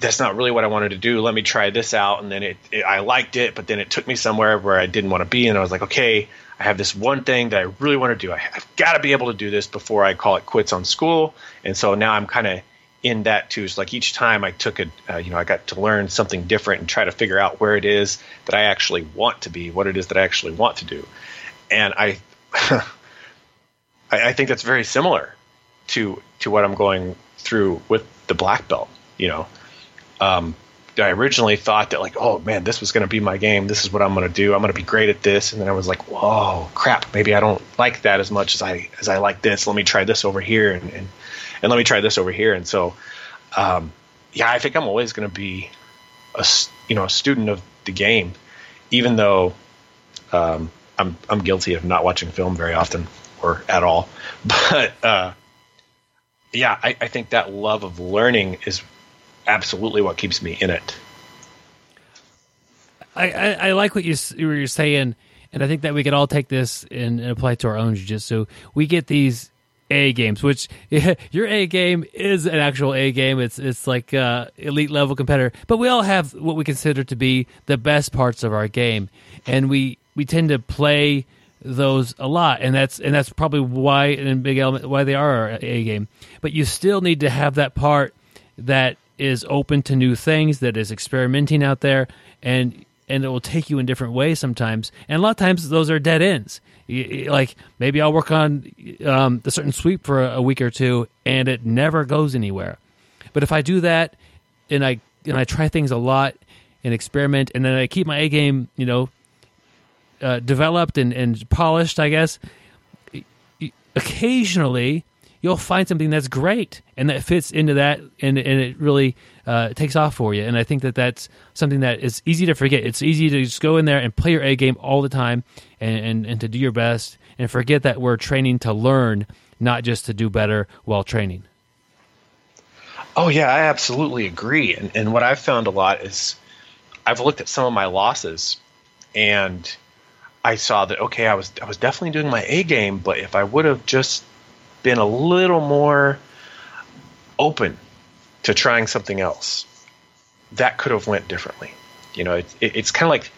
that's not really what I wanted to do. Let me try this out, and then it, it I liked it, but then it took me somewhere where I didn't want to be, and I was like, okay, I have this one thing that I really want to do. I, have got to be able to do this before I call it quits on school. And so now I'm kind of in that too. It's like each time I took a, uh, you know, I got to learn something different and try to figure out where it is that I actually want to be, what it is that I actually want to do. And I, I, I think that's very similar to to what I'm going through with the black belt. You know, um, I originally thought that like, oh man, this was going to be my game. This is what I'm going to do. I'm going to be great at this. And then I was like, whoa, crap. Maybe I don't like that as much as I as I like this. Let me try this over here, and and, and let me try this over here. And so, um, yeah, I think I'm always going to be a you know a student of the game, even though um, I'm I'm guilty of not watching film very often or at all. But uh, yeah, I, I think that love of learning is absolutely what keeps me in it. I, I, I like what you you're saying, and I think that we can all take this and, and apply it to our own jiu-jitsu. We get these A games, which yeah, your A game is an actual A game. It's it's like uh, elite level competitor, but we all have what we consider to be the best parts of our game, and we we tend to play those a lot, and that's and that's probably why in big element why they are our A game. But you still need to have that part that is open to new things, that is experimenting out there, and and it will take you in different ways sometimes. And a lot of times those are dead ends. Like maybe I'll work on um, a certain sweep for a, week or two, and it never goes anywhere. But if I do that, and I and I try things a lot and experiment, and then I keep my A game, you know, uh, developed and, and polished, I guess. Occasionally, you'll find something that's great and that fits into that, and and it really uh, takes off for you. And I think that that's something that is easy to forget. It's easy to just go in there and play your A game all the time, and, and, and to do your best, and forget that we're training to learn, not just to do better while training. Oh yeah, I absolutely agree. And and what I've found a lot is I've looked at some of my losses and I saw that okay, I was I was definitely doing my A game, but if I would have just been a little more open to trying something else, that could have went differently. You know, it, it, it's kind of like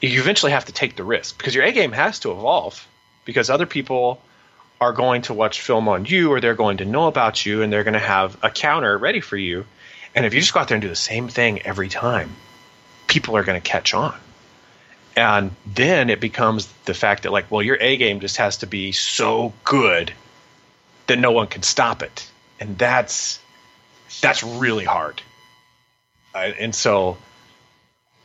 you eventually have to take the risk because your A game has to evolve because other people are going to watch film on you or they're going to know about you and they're going to have a counter ready for you. And if you just go out there and do the same thing every time, people are going to catch on. And then it becomes the fact that, like, well, your A game just has to be so good that no one can stop it. And that's that's really hard. Uh, and so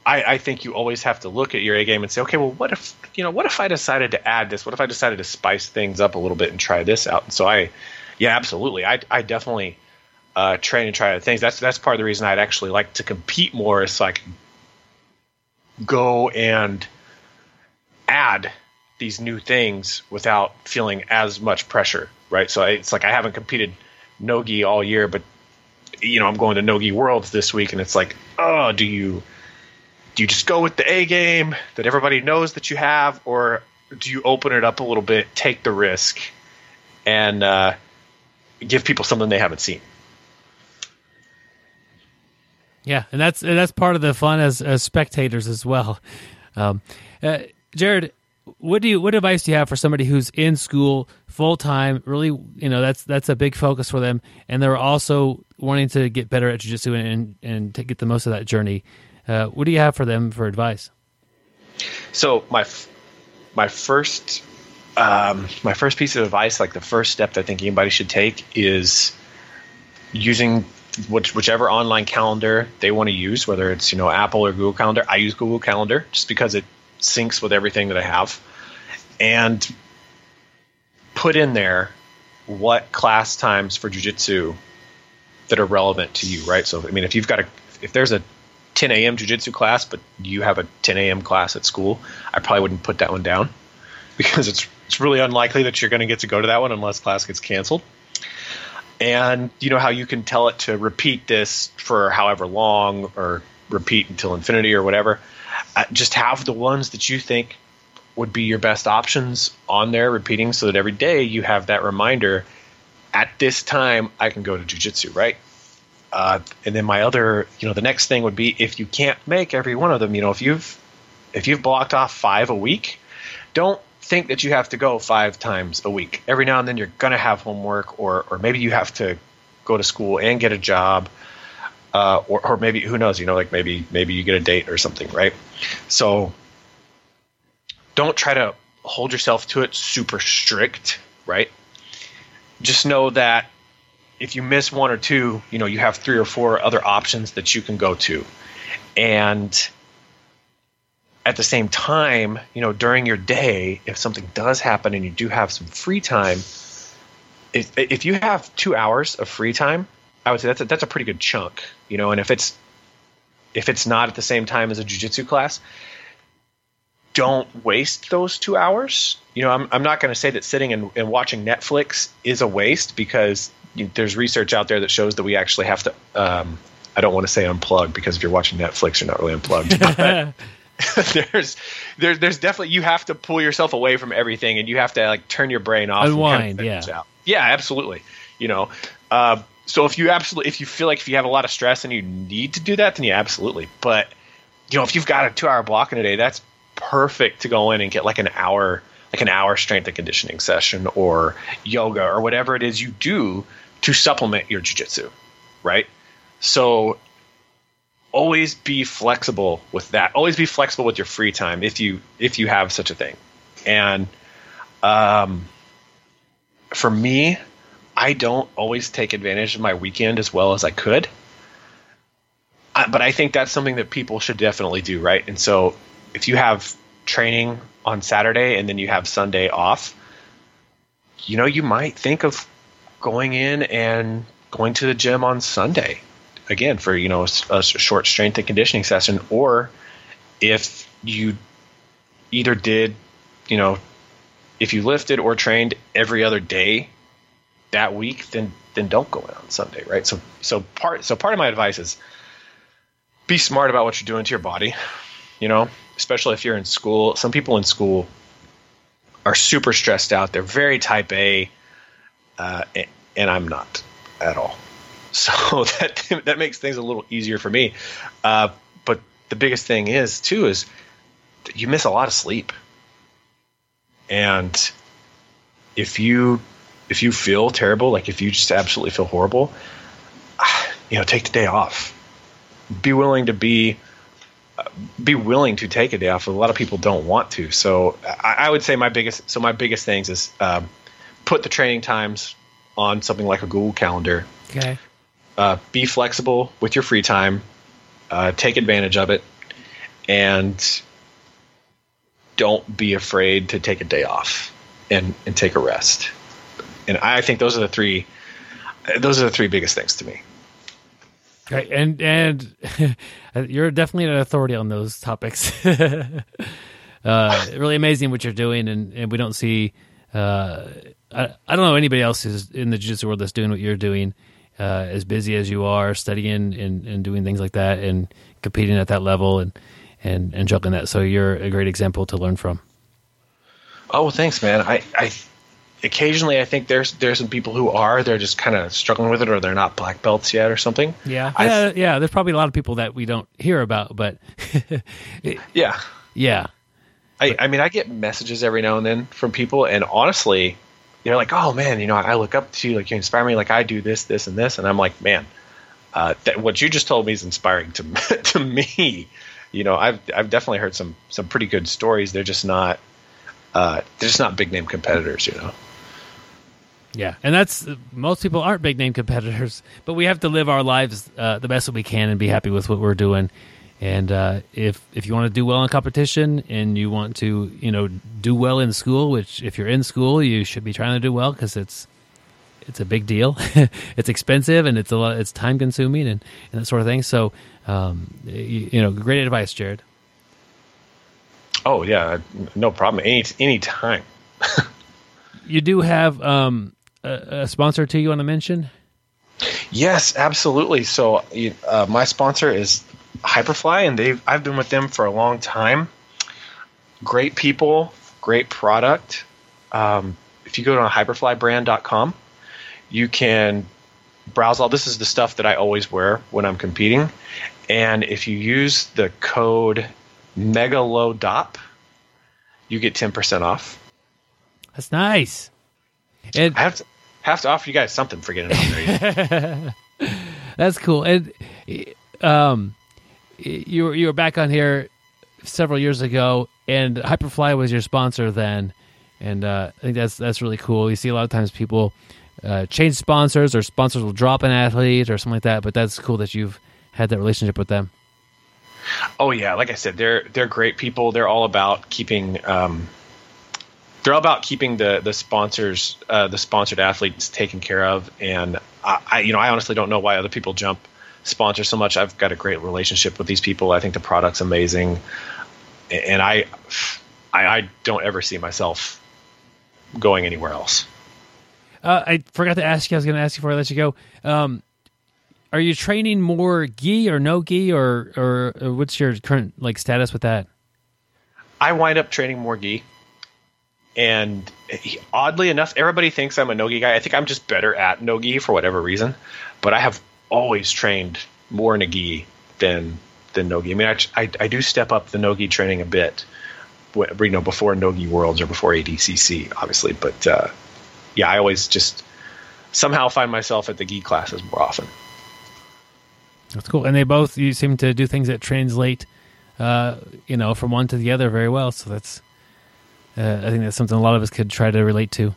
I, I, think you always have to look at your A game and say, okay, well, what if you know, what if I decided to add this? What if I decided to spice things up a little bit and try this out? And so I, yeah, absolutely, I, I definitely uh, train and try other things. That's that's part of the reason I'd actually like to compete more, is so I can go and add these new things without feeling as much pressure, right? So it's like I haven't competed nogi all year, but you know, I'm going to nogi worlds this week, and it's like, oh, do you do you just go with the A game that everybody knows that you have, or do you open it up a little bit, take the risk, and uh, give people something they haven't seen? Yeah, and that's and that's part of the fun as, as spectators as well. Um, uh, Jared, what do you what advice do you have for somebody who's in school full time? Really, you know that's that's a big focus for them, and they're also wanting to get better at jujitsu and and to get the most of that journey. Uh, what do you have for them for advice? So my my first um, my first piece of advice, like the first step that I think anybody should take, is using which, whichever online calendar they want to use, whether it's you know Apple or Google Calendar. I use Google Calendar just because it syncs with everything that I have, and put in there what class times for jujitsu that are relevant to you, right? So I mean, if you've got a if there's a 10 a.m. jujitsu class, but you have a 10 a.m. class at school, I probably wouldn't put that one down because it's it's really unlikely that you're going to get to go to that one unless class gets canceled. And you know how you can tell it to repeat this for however long or repeat until infinity or whatever. Just have the ones that you think would be your best options on there repeating so that every day you have that reminder at this time I can go to jujitsu, right? Uh, and then my other, you know, the next thing would be if you can't make every one of them, you know, if you've if you've blocked off five a week, don't think that you have to go five times a week. Every now and then you're gonna have homework, or or maybe you have to go to school and get a job, uh, or or maybe who knows, you know, like maybe maybe you get a date or something, right? So don't try to hold yourself to it super strict, right? Just know that if you miss one or two, you know, you have three or four other options that you can go to. And at the same time, you know, during your day, if something does happen and you do have some free time, if, if you have two hours of free time, I would say that's a, that's a pretty good chunk, you know. And if it's if it's not at the same time as a jujitsu class, don't waste those two hours. You know, I'm I'm not going to say that sitting and, and watching Netflix is a waste because you know, there's research out there that shows that we actually have to. Um, I don't want to say unplug because if you're watching Netflix, you're not really unplugged. there's there's there's definitely you have to pull yourself away from everything and you have to like turn your brain off. Unwind, kind of yeah, out. yeah, absolutely. You know, uh, so if you absolutely if you feel like if you have a lot of stress and you need to do that, then yeah, absolutely. But you know, if you've got a two hour block in a day, that's perfect to go in and get like an hour like an hour strength and conditioning session or yoga or whatever it is you do to supplement your jiu-jitsu right? So always be flexible with that. Always be flexible with your free time if you if you have such a thing. And um for me i don't always take advantage of my weekend as well as i could I, but i think that's something that people should definitely do right and so if you have training on Saturday and then you have Sunday off, you know, you might think of going in and going to the gym on Sunday again for, you know, a, a short strength and conditioning session. Or if you either did, you know, if you lifted or trained every other day that week, then then don't go in on Sunday, right? So so part so part of my advice is be smart about what you're doing to your body. You know, especially if you're in school. Some people in school are super stressed out. They're very type A, uh, and I'm not at all. So that that makes things a little easier for me. Uh, but the biggest thing is too is you miss a lot of sleep, and if you if you feel terrible, like if you just absolutely feel horrible, you know, take the day off. Be willing to be be willing to take a day off. A lot of people don't want to. So I, I would say my biggest so my biggest things is um, put the training times on something like a Google Calendar. Okay. Uh, be flexible with your free time. Uh, take advantage of it, and don't be afraid to take a day off and and take a rest. And I think those are the three. Those are the three biggest things to me. Right, and and you're definitely an authority on those topics. uh, really amazing what you're doing, and, and we don't see. Uh, I, I don't know anybody else is in the jiu-jitsu world that's doing what you're doing, uh, as busy as you are, studying and, and doing things like that, and competing at that level, and and and juggling that. So you're a great example to learn from. Oh, well, thanks, man. I, I occasionally I think there's there's some people who are they're just kind of struggling with it or they're not black belts yet or something. Yeah, yeah, yeah. There's probably a lot of people that we don't hear about, but it, yeah, yeah. I, I mean, I get messages every now and then from people, and honestly, they're like, "Oh man, you know, I look up to you, like you inspire me, like I do this, this, and this," and I'm like, "Man, uh, that, what you just told me is inspiring to to me." You know, I've I've definitely heard some some pretty good stories. They're just not uh, they're just not big name competitors, you know. Yeah, and that's most people aren't big name competitors, but we have to live our lives uh, the best that we can and be happy with what we're doing. And uh, if if you want to do well in competition and you want to you know do well in school, which if you're in school you should be trying to do well because it's it's a big deal. it's expensive and it's a lot. It's time consuming and, and that sort of thing. So um, you, you know, great advice, Jared. Oh yeah, no problem. Any any time. you do have um, a, a sponsor to you want to mention? Yes, absolutely. So uh, my sponsor is Hyperfly, and they've I've been with them for a long time. Great people, great product. Um, if you go to hyperflybrand.com, you can browse all. This is the stuff that I always wear when I'm competing, and if you use the code megalodop, you get ten percent off. That's nice. And I have to have to offer you guys something for getting on there. That's cool. And um, you were you were back on here several years ago, and Hyperfly was your sponsor then, and uh, I think that's that's really cool. You see a lot of times people uh, change sponsors, or sponsors will drop an athlete or something like that. But that's cool that you've had that relationship with them. Oh yeah, like I said, they're they're great people. They're all about keeping. Um, they're all about keeping the the sponsors, uh, the sponsored athletes taken care of. And I, I, you know, I honestly don't know why other people jump sponsor so much. I've got a great relationship with these people. I think the product's amazing, and I, I, I don't ever see myself going anywhere else. Uh, I forgot to ask you. I was going to ask you before I let you go. Um, are you training more gi or no gi, or, or, or what's your current like status with that? I wind up training more gi and he, oddly enough, everybody thinks I'm a nogi guy. I think I'm just better at nogi for whatever reason, but I have always trained more nogi than than nogi. I mean, I, I, I do step up the nogi training a bit, you know, before Nogi Worlds or before ADCC, obviously. But uh, yeah, I always just somehow find myself at the gi classes more often. That's cool, and they both you seem to do things that translate, uh, you know, from one to the other very well. So that's, uh, I think that's something a lot of us could try to relate to.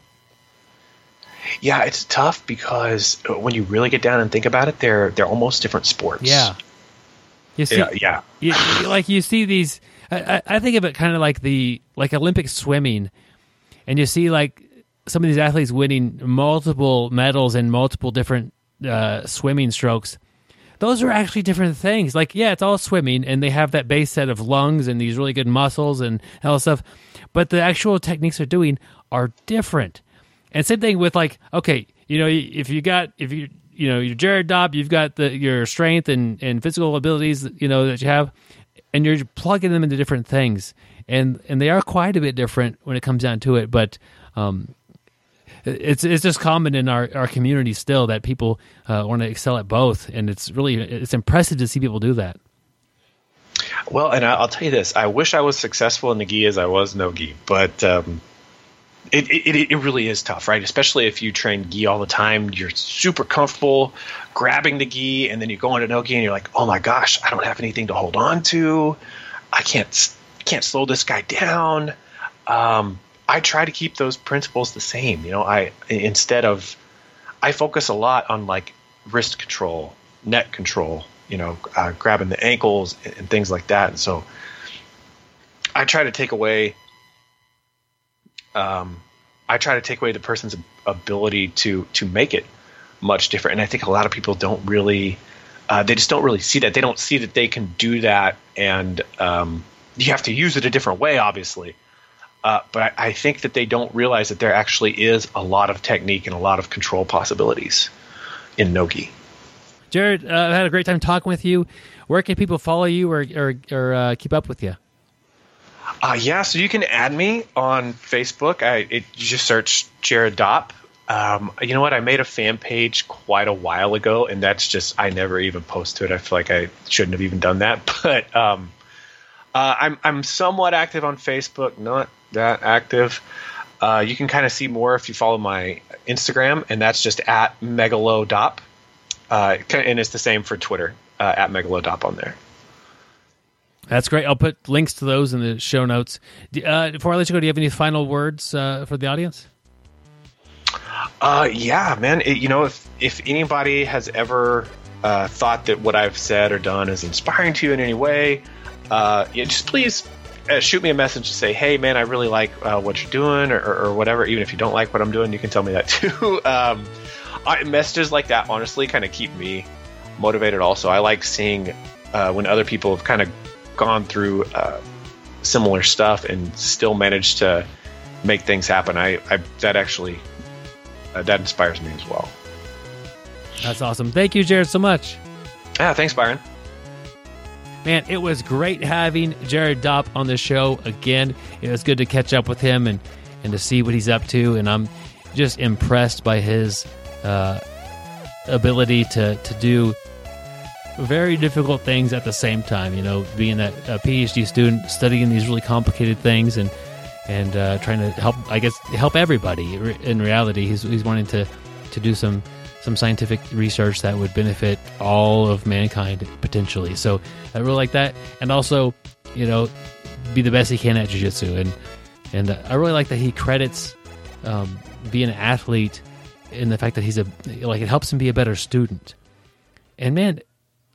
Yeah, it's tough because when you really get down and think about it, they're they're almost different sports. Yeah, you see, yeah, yeah. You, like you see these. I, I think of it kind of like the like Olympic swimming, and you see like some of these athletes winning multiple medals in multiple different uh, swimming strokes those are actually different things. Like, yeah, it's all swimming, and they have that base set of lungs and these really good muscles and all stuff, but the actual techniques they're doing are different. And same thing with like, okay, you know, if you got if you you know you're Jared Dopp, you've got the your strength and and physical abilities, you know that you have, and you're plugging them into different things, and and they are quite a bit different when it comes down to it, but. Um, it's it's just common in our, our community still that people uh, want to excel at both, and it's really it's impressive to see people do that. Well, and I'll tell you this: I wish I was successful in the gi as I was no gi, but um, it, it it really is tough, right? Especially if you train gi all the time, you're super comfortable grabbing the gi, and then you go into no gi, and you're like, oh my gosh, I don't have anything to hold on to. I can't can't slow this guy down. Um, I try to keep those principles the same. You know, I instead of I focus a lot on like wrist control, neck control, you know, uh, grabbing the ankles and, things like that. And so I try to take away um, I try to take away the person's ability to to make it much different. And I think a lot of people don't really uh, they just don't really see that. They don't see that they can do that and um, you have to use it a different way, obviously. Uh, but I, I, think that they don't realize that there actually is a lot of technique and a lot of control possibilities in Nogi. Jared, uh, I had a great time talking with you. Where can people follow you or, or, or uh, keep up with you? Uh, yeah, so you can add me on Facebook. I it, you just search Jared Dopp. Um, you know what? I made a fan page quite a while ago, and that's just I never even post to it. I feel like I shouldn't have even done that, but um, uh, I'm I'm somewhat active on Facebook, not that active. Uh, you can kind of see more if you follow my Instagram, and that's just at megalodop. Uh, and it's the same for Twitter uh, at megalodop on there. That's great. I'll put links to those in the show notes. Uh, before I let you go, do you have any final words uh, for the audience? Uh, yeah, man. It, you know, if if anybody has ever uh, thought that what I've said or done is inspiring to you in any way, uh, yeah, just please uh, shoot me a message to say, "Hey, man, I really like uh, what you're doing," or, or, whatever. Even if you don't like what I'm doing, you can tell me that too. um, I, messages like that honestly kind of keep me motivated. Also, I like seeing uh, when other people have kind of gone through uh, similar stuff and still managed to make things happen. I, I that actually uh, that inspires me as well. That's awesome. Thank you, Jared, so much. Yeah, thanks, Byron. Man, it was great having Jared Dopp on the show again. It was good to catch up with him and, and to see what he's up to. And I'm just impressed by his uh, ability to, to do very difficult things at the same time. You know, being a, a PhD student, studying these really complicated things and and uh, trying to help, I guess, help everybody. In reality, he's, he's wanting to, to do some some scientific research that would benefit all of mankind potentially. So I really like that, and also, you know, be the best he can at jiu-jitsu. and and I really like that he credits um, being an athlete in the fact that he's a like it helps him be a better student. And man,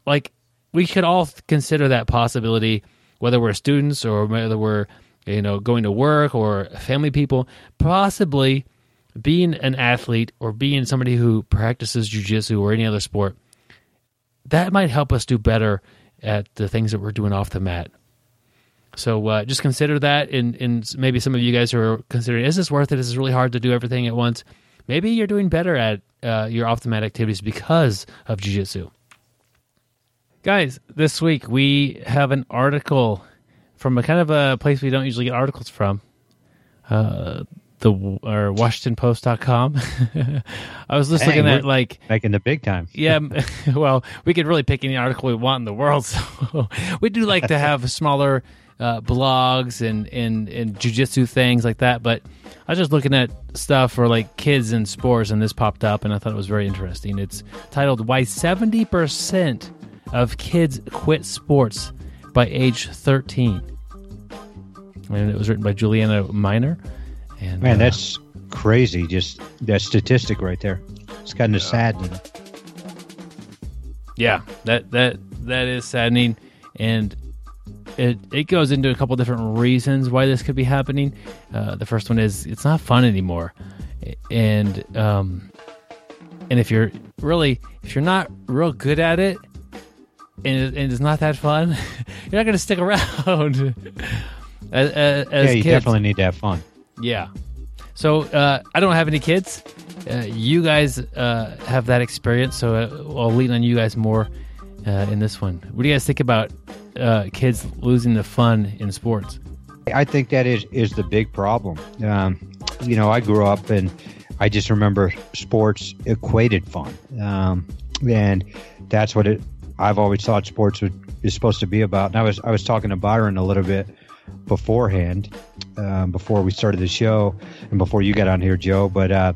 like we could all consider that possibility, whether we're students or whether we're you know going to work or family people, possibly being an athlete or being somebody who practices jujitsu or any other sport, that might help us do better at the things that we're doing off the mat. So uh, just consider that, and, and maybe some of you guys are considering, is this worth it? Is this really hard to do everything at once? Maybe you're doing better at uh, your off the mat activities because of jujitsu. Guys, this week we have an article from a kind of a place we don't usually get articles from. Uh, the or WashingtonPost.com. I was just looking at like making the big time. yeah, well, we could really pick any article we want in the world. So we do like to have a smaller uh, blogs and and and jujitsu things like that. But I was just looking at stuff for like kids and sports, and this popped up, and I thought it was very interesting. It's titled "Why Seventy Percent of Kids Quit Sports by Age 13," and it was written by Julianna Miner. And Man, uh, that's crazy. Just that statistic right there. It's kind of saddening. Yeah, that that that is saddening, and it it goes into a couple different reasons why this could be happening. Uh, the first one is it's not fun anymore, and um, and if you're really if you're not real good at it, and, it, and it's not that fun, you're not going to stick around. as, as, as yeah, you kids. definitely need to have fun. Yeah. So uh, I don't have any kids. Uh, you guys uh, have that experience, so uh, I'll lean on you guys more uh, in this one. What do you guys think about uh, kids losing the fun in sports? I think that is is the big problem. Um, you know, I grew up and I just remember sports equated fun, um, and that's what it. I've always thought sports would, is supposed to be about. And I was I was talking to Byron a little bit beforehand, um, before we started the show, and before you got on here, Joe. But uh,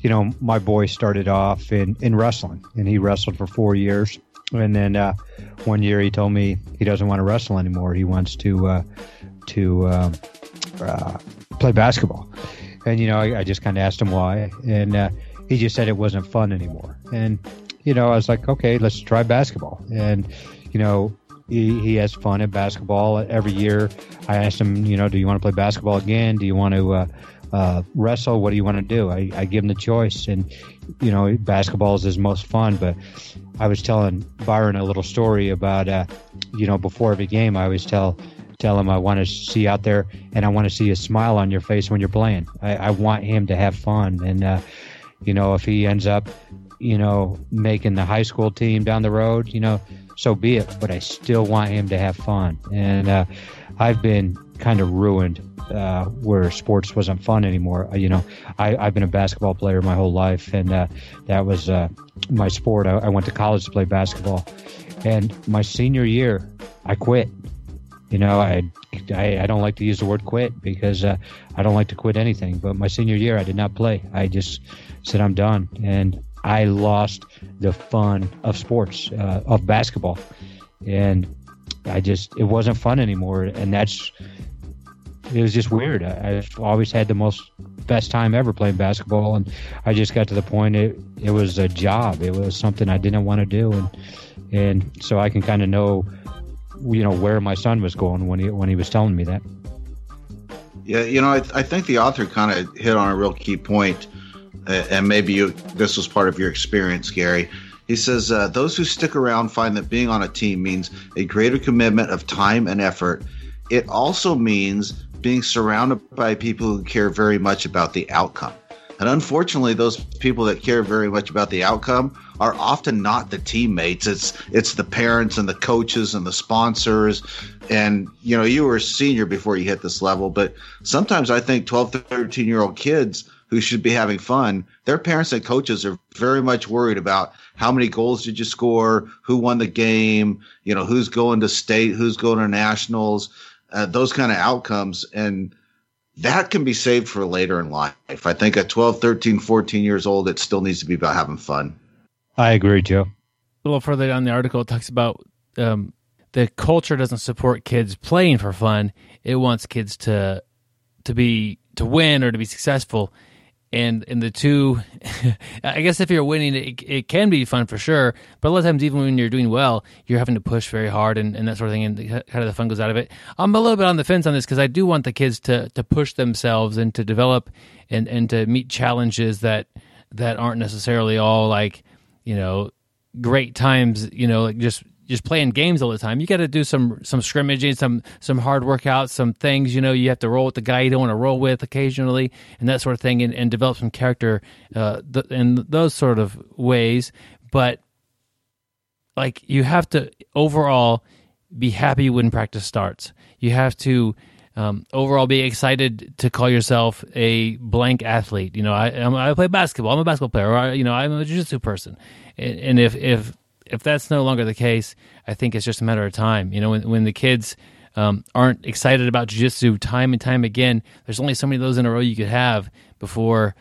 you know, my boy started off in in wrestling, and he wrestled for four years, and then uh, one year he told me he doesn't want to wrestle anymore. He wants to uh, to um, uh, play basketball. And you know, I, I just kind of asked him why, and uh, he just said it wasn't fun anymore. And you know, I was like, okay, let's try basketball. And you know, he, he has fun at basketball every year. I asked him, you know, do you want to play basketball again? Do you want to uh, uh, wrestle? What do you want to do? I, I give him the choice, and you know, basketball is his most fun. But I was telling Byron a little story about, uh, you know, before every game, I always tell tell him I want to see out there and I want to see a smile on your face when you're playing. I, I want him to have fun. And, uh, you know, if he ends up, you know, making the high school team down the road, you know, so be it. But I still want him to have fun. And uh, I've been kind of ruined uh, where sports wasn't fun anymore. Uh, you know, I, I've been a basketball player my whole life, and uh, that was uh, my sport. I, I went to college to play basketball. And my senior year, I quit you know, I, I, I don't like to use the word quit because uh, I don't like to quit anything. But my senior year, I did not play. I just said I'm done, and I lost the fun of sports, uh, of basketball, and I just it wasn't fun anymore. And that's it was just weird. I, I've always had the most best time ever playing basketball, and I just got to the point it it was a job. It was something I didn't want to do, and and so I can kind of know you know where my son was going when he when he was telling me that. Yeah, you know, I, I think the author kind of hit on a real key point, uh, and maybe you, this was part of your experience, Gary. He says uh, those who stick around find that being on a team means a greater commitment of time and effort. It also means being surrounded by people who care very much about the outcome. And unfortunately, those people that care very much about the outcome are often not the teammates. It's it's the parents and the coaches and the sponsors. And you know, you were a senior before you hit this level, but sometimes I think 12 13 year old kids who should be having fun, their parents and coaches are very much worried about how many goals did you score, who won the game, you know, who's going to state, who's going to nationals, uh, those kind of outcomes. And that can be saved for later in life. I think at 12, 13, 14 years old, it still needs to be about having fun. I agree, Joe. A little further down the article, it talks about um, the culture doesn't support kids playing for fun. It wants kids to to be to win or to be successful. And and the two, I guess if you're winning, it, it can be fun for sure. But a lot of times, even when you're doing well, you're having to push very hard and, and that sort of thing, and kind of the fun goes out of it. I'm a little bit on the fence on this because I do want the kids to to push themselves and to develop and and to meet challenges that that aren't necessarily all like you know great times. You know, like just just playing games all the time. You got to do some some scrimmaging, some some hard workouts, some things. You know, you have to roll with the guy you don't want to roll with occasionally, and that sort of thing, and, and develop some character uh, th- in those sort of ways. But like, you have to overall be happy when practice starts. You have to um, overall be excited to call yourself a blank athlete. You know, I I'm, I play basketball. I'm a basketball player. Or I, you know, I'm a jiu-jitsu person. And, and if if if that's no longer the case, I think it's just a matter of time. You know, when when the kids um, aren't excited about jiu-jitsu time and time again, there's only so many of those in a row you could have before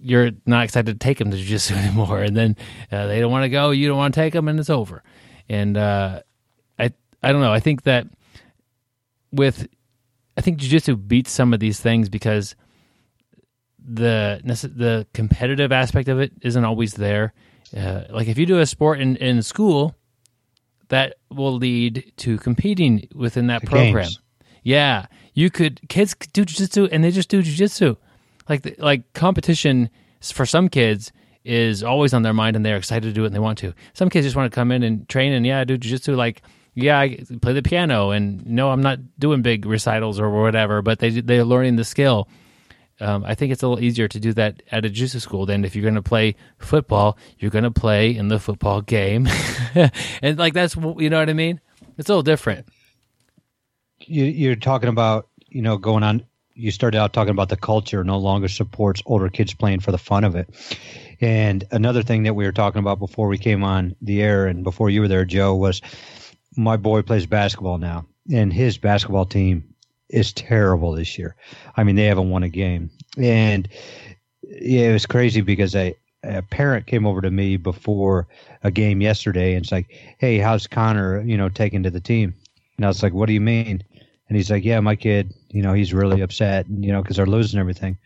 you're not excited to take them to jiu-jitsu anymore. And then uh, they don't want to go, you don't want to take them, and it's over. And uh, I, I don't know. I think that with, I think jiu-jitsu beats some of these things because the the competitive aspect of it isn't always there. Uh, like if you do a sport in, in school, that will lead to competing within that The program. games. Yeah, you could kids do jujitsu and they just do jujitsu. Like the, like competition for some kids is always on their mind and they're excited to do it and they want to. Some kids just want to come in and train and yeah, do jujitsu. Like yeah, I play the piano and no, I'm not doing big recitals or whatever, but they they're learning the skill. Um, I think it's a little easier to do that at a jiu-jitsu school than if you're going to play football. You're going to play in the football game, and like that's you know what I mean. It's a little different. you, you're talking about you know going on you started out talking about the culture no longer supports older kids playing for the fun of it and another thing that we were talking about before we came on the air and before you were there joe was my boy plays basketball now and his basketball team is terrible this year i mean they haven't won a game and yeah, it was crazy because a, a parent came over to me before a game yesterday and it's like hey how's connor you know taken to the team and I was like, "What do you mean?" And he's like, "Yeah, my kid, you know, he's really upset, you know, because they're losing everything."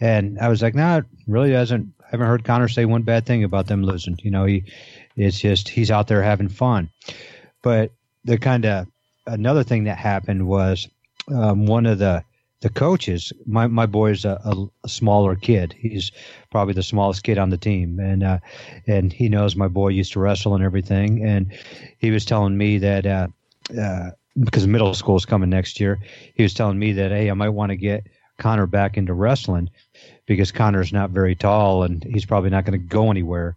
And I was like, "No, it really hasn't. I haven't heard Connor say one bad thing about them losing. You know, he, it's just he's out there having fun." But the kind of another thing that happened was um, one of the the coaches. My my boy's a, a, a smaller kid. He's probably the smallest kid on the team, and uh, and he knows my boy used to wrestle and everything. And he was telling me that. Uh, uh, because middle school is coming next year, he was telling me that hey, I might want to get Connor back into wrestling because Connor's not very tall and he's probably not going to go anywhere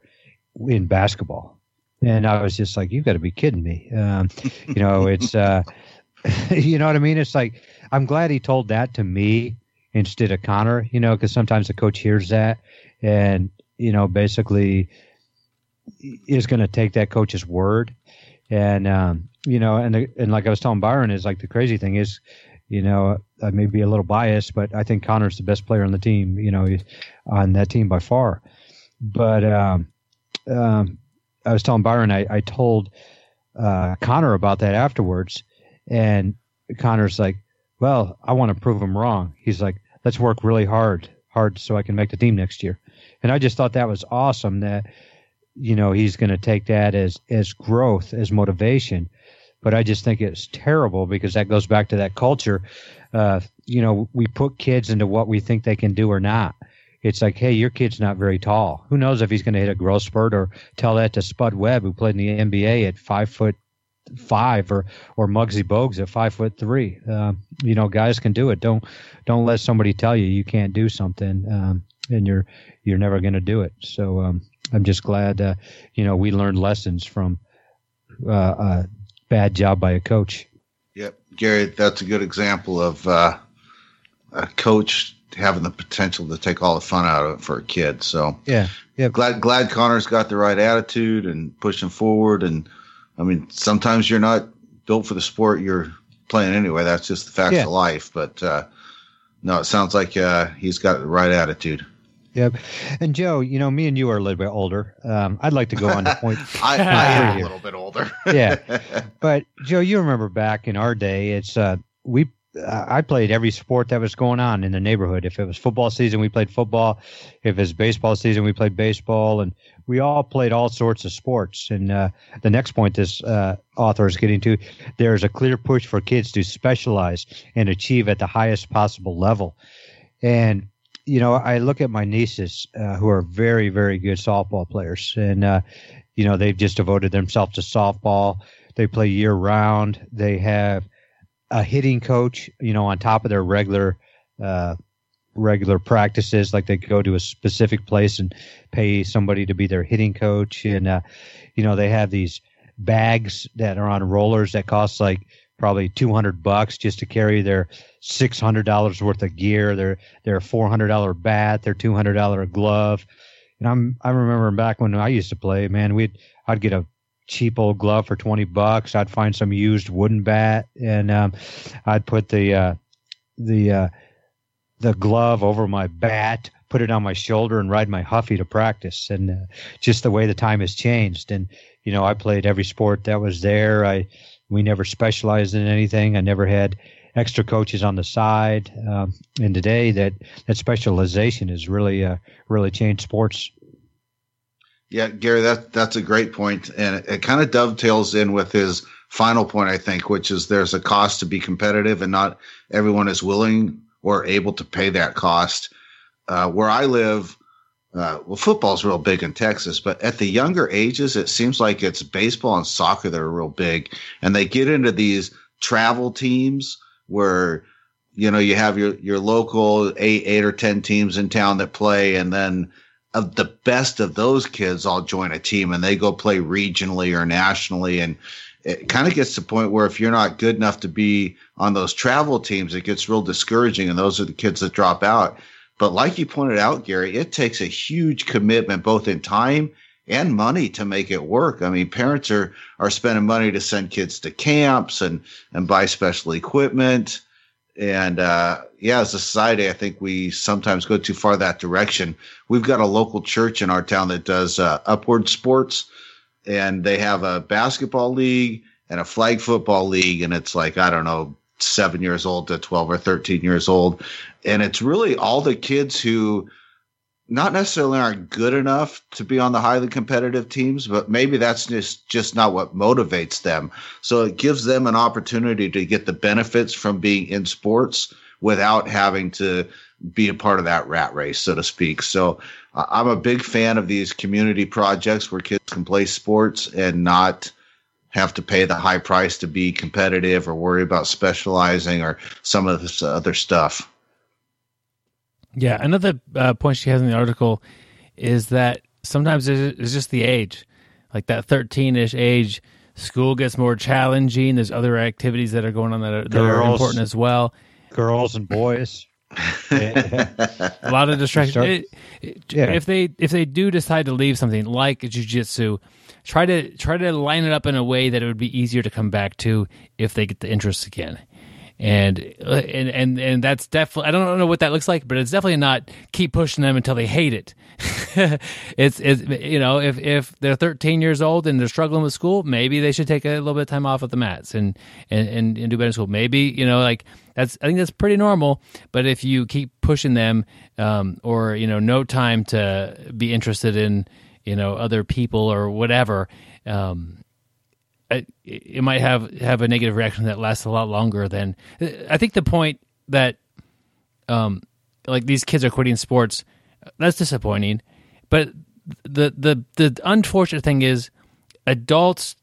in basketball. And I was just like, you've got to be kidding me. Um, you know, it's, uh, you know what I mean? It's like, I'm glad he told that to me instead of Connor, you know, because sometimes the coach hears that and, you know, basically is going to take that coach's word. And, um, you know, and, the, and like I was telling Byron, is like the crazy thing is, you know, I may be a little biased, but I think Connor's the best player on the team, you know, on that team by far. But, um, um, I was telling Byron, I, I told uh, Connor about that afterwards, and Connor's like, "Well, I want to prove him wrong." He's like, "Let's work really hard, hard, so I can make the team next year." And I just thought that was awesome. That you know he's going to take that as as growth, as motivation. But I just think it's terrible because that goes back to that culture. Uh, you know, we put kids into what we think they can do or not it's like, hey, your kid's not very tall. Who knows if he's going to hit a growth spurt or tell that to Spud Webb, who played in the NBA at five foot five, or or Muggsy Bogues at five foot three. Um, you know, guys can do it. Don't don't let somebody tell you you can't do something, um, and you're you're never going to do it. So um, I'm just glad, uh, you know, we learned lessons from uh, a bad job by a coach. Yep, Gary, that's a good example of uh, a coach having the potential to take all the fun out of it for a kid. So Yeah, yeah. glad glad Connor's got the right attitude and pushing forward. And I mean, sometimes you're not built for the sport you're playing anyway. That's just the facts Yeah. of life. But uh, no, it sounds like uh, he's got the right attitude. Yep. And Joe, you know, me and you are a little bit older. Um, I'd like to go on to point. I, I am a little bit older. Yeah. But Joe, you remember back in our day, it's uh, we. I played every sport that was going on in the neighborhood. If it was football season, we played football. If it was baseball season, we played baseball, and we all played all sorts of sports. And uh, the next point this uh, author is getting to, there is a clear push for kids to specialize and achieve at the highest possible level. And you know, I look at my nieces uh, who are very, very good softball players, and uh, you know, they've just devoted themselves to softball. They play year round. They have a hitting coach, you know, on top of their regular uh, regular practices. Like they go to a specific place and pay somebody to be their hitting coach, and uh, you know, they have these bags that are on rollers that cost like probably 200 bucks just to carry their $600 worth of gear their their $400 bat their $200 glove and i'm i remember back when i used to play man we'd i'd get a cheap old glove for 20 bucks. I'd find some used wooden bat and um, I'd put the uh, the uh, the glove over my bat, put it on my shoulder, and ride my Huffy to practice. And uh, just the way the time has changed. And you know, I played every sport that was there. I we never specialized in anything. I never had extra coaches on the side. Um, and today, that that specialization has really uh, really changed sports. Yeah, Gary, that that's a great point, and it, it kind of dovetails in with his final point, I think, which is there's a cost to be competitive, and not everyone is willing or able to pay that cost. Uh, where I live, uh, well, football's real big in Texas, but at the younger ages, it seems like it's baseball and soccer that are real big, and they get into these travel teams where you know you have your your local eight eight or ten teams in town that play, and then of the best of those kids all join a team and they go play regionally or nationally and it kind of gets to the point where if you're not good enough to be on those travel teams, it gets real discouraging. And those are the kids that drop out. But like you pointed out, Gary, it takes a huge commitment, both in time and money to make it work. I mean, parents are, are spending money to send kids to camps and, and buy special equipment. And, uh, yeah, as a society, I think we sometimes go too far that direction. We've got a local church in our town that does, uh, upward sports and they have a basketball league and a flag football league, and it's like I don't know, seven years old to twelve or thirteen years old, and it's really all the kids who not necessarily aren't good enough to be on the highly competitive teams, but maybe that's just just not what motivates them. So it gives them an opportunity to get the benefits from being in sports without having to be a part of that rat race, so to speak. So uh, I'm a big fan of these community projects where kids can play sports and not have to pay the high price to be competitive or worry about specializing or some of this other stuff. Yeah, another uh, point she has in the article is that sometimes it's just the age, like that 13 ish age. School gets more challenging. There's other activities that are going on that are, that are important as well. Girls and boys a lot of distractions. yeah. If they if they do decide to leave something like jujitsu, try to try to line it up in a way that it would be easier to come back to if they get the interest again. And and and and that's definitely I don't know what that looks like, but it's definitely not keep pushing them until they hate it. it's it's you know if if they're 13 years old and they're struggling with school, maybe they should take a little bit of time off of the mats and and and, and do better school. Maybe you know like that's I think that's pretty normal. But if you keep pushing them, um, or you know, no time to be interested in you know other people or whatever, um, it, it might have have a negative reaction that lasts a lot longer than. I think the point that, um, like these kids are quitting sports, that's disappointing. But the the the unfortunate thing is, adults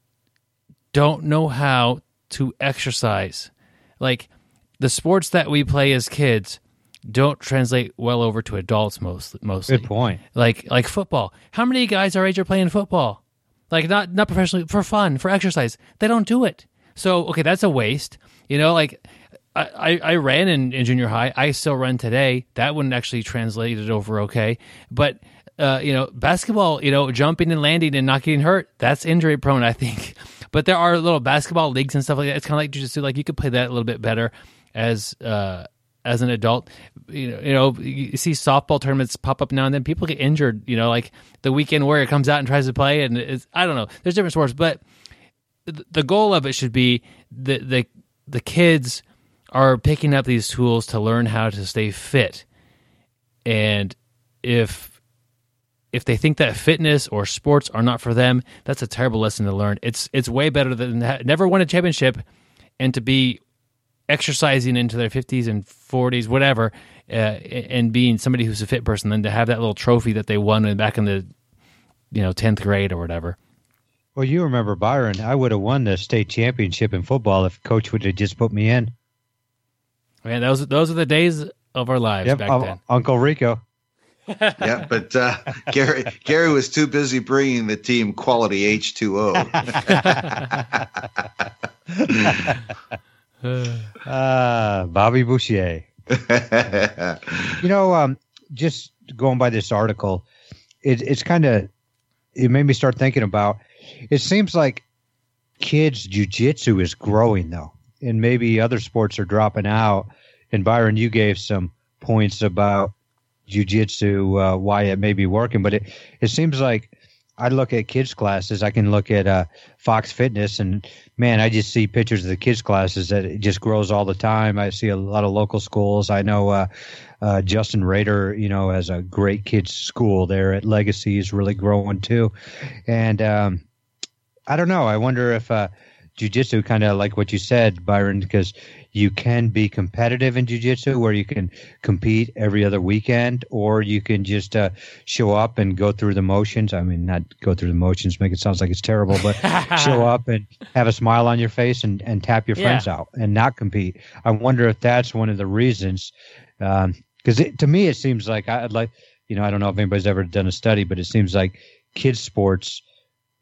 don't know how to exercise. Like the sports that we play as kids don't translate well over to adults most mostly. Good point. Like like football. How many guys our age are playing football? Like not not professionally for fun, for exercise. They don't do it. So okay, that's a waste. You know, like I, I ran in, in junior high. I still run today. That wouldn't actually translate it over okay. But uh, you know, basketball, you know, jumping and landing and not getting hurt, that's injury prone, I think. But there are little basketball leagues and stuff like that. It's kind of like jujitsu. Like you could play that a little bit better as uh, as an adult. You know, you know, you see softball tournaments pop up now and then. People get injured. You know, like the weekend warrior comes out and tries to play, and it's I don't know. There's different sports, but the goal of it should be the the the kids are picking up these tools to learn how to stay fit, and if if they think that fitness or sports are not for them, that's a terrible lesson to learn. It's it's way better than never win a championship and to be exercising into their 50s and 40s, whatever, uh, and being somebody who's a fit person than to have that little trophy that they won back in the, you know, 10th grade or whatever. Well, you remember Byron. I would have won the state championship in football if coach would have just put me in. Man, those those are the days of our lives yep, back then. Uncle Rico. yeah, but uh, Gary Gary was too busy bringing the team quality H two O. uh, Bobby Boucher. you know, um, just going by this article, it, it's kind of it made me start thinking about it seems like kids jujitsu is growing though, and maybe other sports are dropping out. And Byron, you gave some points about jujitsu, uh, why it may be working, but it it seems like I look at kids classes. I can look at uh, Fox Fitness, and man, I just see pictures of the kids classes that it just grows all the time. I see a lot of local schools. I know uh, uh, Justin Rader, you know, has a great kids school there at Legacy is really growing too, and um, I don't know. I wonder if uh, jujitsu kind of like what you said, Byron, because you can be competitive in jiu-jitsu where you can compete every other weekend or you can just uh, show up and go through the motions. I mean not go through the motions make it sound like it's terrible but show up and have a smile on your face and, and tap your friends Yeah. out and not compete. I wonder if that's one of the reasons because it to me it seems like i'd like you know i don't know if anybody's ever done a study but it seems like kids sports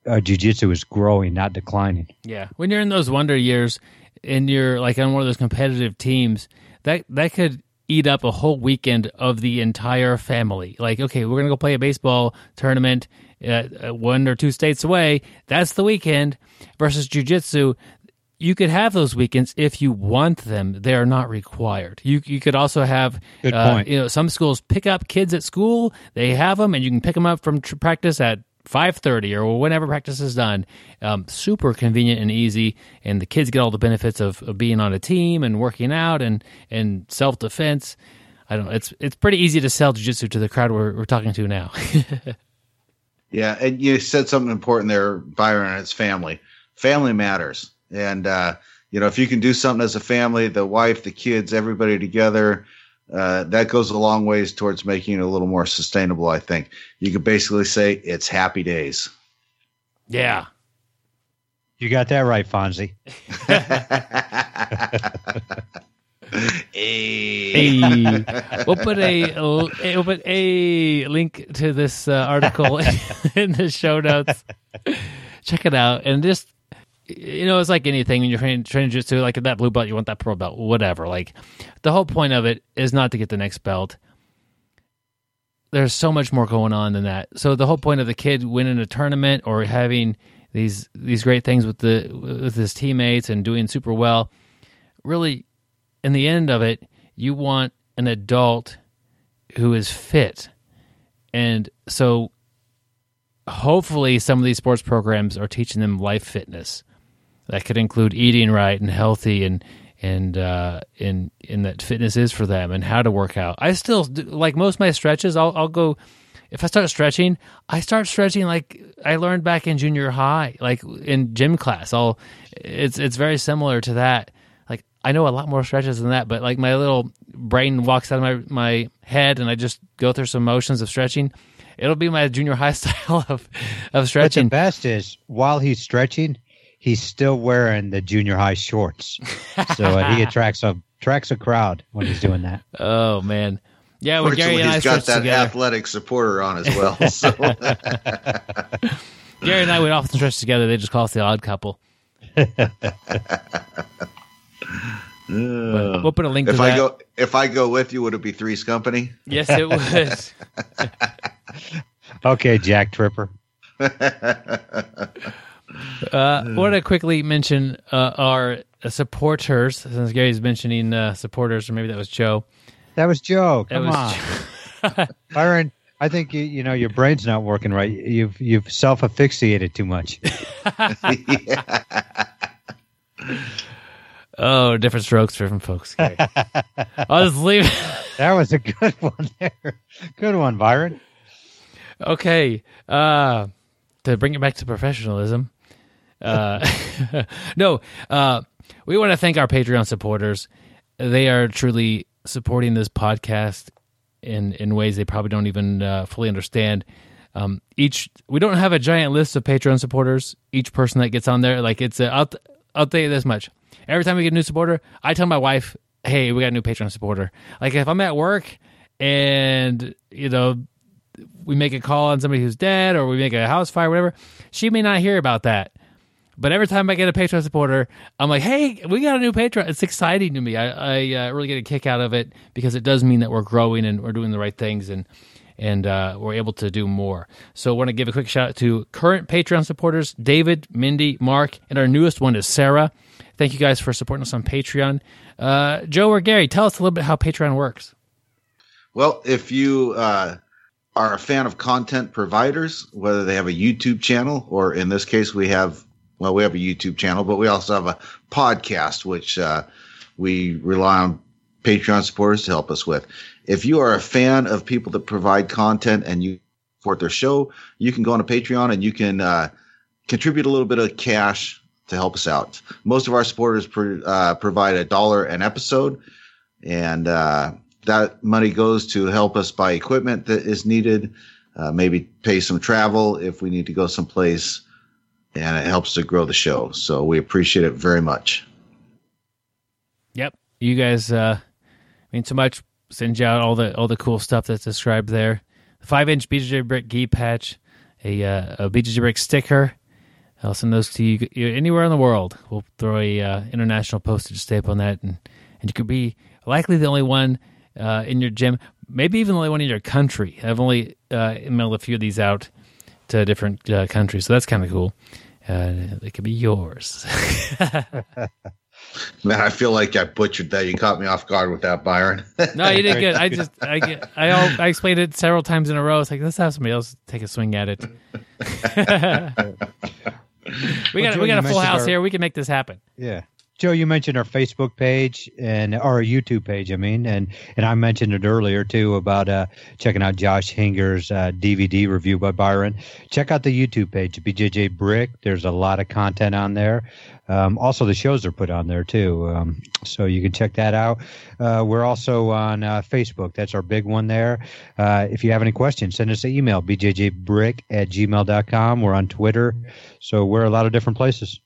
uh, jiu-jitsu is growing not declining. Yeah, when you're in those wonder years and you're like on one of those competitive teams, that that could eat up a whole weekend of the entire family. Like, okay, we're gonna go play a baseball tournament uh, uh, one or two states away. That's the weekend. Versus jujitsu, you could have those weekends if you want them. They are not required. You you could also have Good uh, point. you know some schools pick up kids at school. They have them, and you can pick them up from tr- practice at five thirty or whenever practice is done. Um, super convenient and easy, and the kids get all the benefits of, of being on a team and working out and and self defense. I don't know. It's it's pretty easy to sell jujitsu to the crowd we're, we're talking to now. Yeah, and you said something important there, Byron. And it's family. Family matters, and uh, you know if you can do something as a family, the wife, the kids, everybody together, uh, that goes a long ways towards making it a little more sustainable. I think you could basically say it's happy days. yeah. you got that right fonzie Hey. Hey, we'll put a we'll put a link to this uh, article in the show notes. Check it out, and just you know, it's like anything when you're training training jiu-jitsu, like that blue belt, you want that pro belt, whatever. Like the whole point of it is not to get the next belt. There's so much more going on than that. So the whole point of the kid winning a tournament or having these these great things with the with his teammates and doing super well, really in the end of it, you want an adult who is fit. And so hopefully some of these sports programs are teaching them life fitness. That could include eating right and healthy and and uh and and that fitness is for them and how to work out. I still do, like most of my stretches I'll I'll go if I start stretching, I start stretching like I learned back in junior high, like in gym class. I'll it's it's very similar to that. Like I know a lot more stretches than that, but like my little brain walks out of my my head and I just go through some motions of stretching. It'll be my junior high style of of But the stretching. best is while he's stretching, he's still wearing the junior high shorts, so uh, he attracts a attracts a crowd when he's doing that. Oh man, yeah. When Gary and I he's got that together, athletic supporter on as well. So Gary and I would often stretch together. They just call us the odd couple. But we'll put a link to if that. I go if I go with you, would it be Three's Company? yes, it was. Okay, Jack Tripper. Uh, I want to quickly mention uh, our supporters, since Gary's mentioning uh, supporters, or maybe that was Joe. That was Joe. That Come was on, Byron. I think you you know your brain's not working right. You've you've self asphyxiated too much. Oh, different strokes for different folks. Gary. I'll just leave. That was a good one there. Good one, Byron. Okay. Uh, to bring it back to professionalism. Uh, no, uh, we want to thank our Patreon supporters. They are truly supporting this podcast in, in ways they probably don't even uh, fully understand. Um, each we don't have a giant list of Patreon supporters. Each person that gets on there, like it's a, I'll, I'll tell you this much: every time we get a new supporter, I tell my wife, "Hey, we got a new Patreon supporter." Like if I'm at work and you know we make a call on somebody who's dead or we make a house fire, whatever, she may not hear about that. But every time I get a Patreon supporter, I'm like, hey, we got a new Patreon. It's exciting to me. I, I uh, really get a kick out of it because it does mean that we're growing and we're doing the right things. And and uh, we're able to do more. So I want to give a quick shout out to current Patreon supporters David, Mindy, Mark, and our newest one is Sarah. Thank you guys for supporting us on Patreon. Uh, Joe or Gary, tell us a little bit how Patreon works. Well, if you uh, are a fan of content providers, whether they have a YouTube channel or in this case we have, well, we have a YouTube channel, but we also have a podcast which uh, we rely on Patreon supporters to help us with. If you are a fan of people that provide content and you support their show, you can go on to Patreon and you can uh, contribute a little bit of cash to help us out. Most of our supporters uh, provide a dollar an episode, and uh, that money goes to help us buy equipment that is needed, uh, maybe pay some travel if we need to go someplace, and it helps to grow the show. So we appreciate it very much. Yep, you guys uh, I mean so much. Send you out all the all the cool stuff that's described there. Five inch BJJ brick gi patch, a uh, a BJJ brick sticker. I'll send those to you anywhere in the world. We'll throw a uh, international postage stamp on that, and and you could be likely the only one uh, in your gym, maybe even the only one in your country. I've only uh, emailed a few of these out to different uh, countries, so that's kind of cool. Uh, they could be yours. Man, I feel like I butchered that. You caught me off guard with that, Byron. No, you did good. I just I get I all, I explained it several times in a row. It's like let's have somebody else take a swing at it. we got Joe, we got a full house our- here. We can make this happen. Yeah. Joe, you mentioned our Facebook page and our YouTube page, I mean, and and I mentioned it earlier too about uh, checking out Josh Hinger's uh, DVD review by Byron. Check out the YouTube page, BJJ Brick. There's a lot of content on there. Um, also, the shows are put on there too, um, so you can check that out. Uh, we're also on uh, Facebook. That's our big one there. Uh, if you have any questions, send us an email, bjjbrick at gmail.com. We're on Twitter, so we're a lot of different places.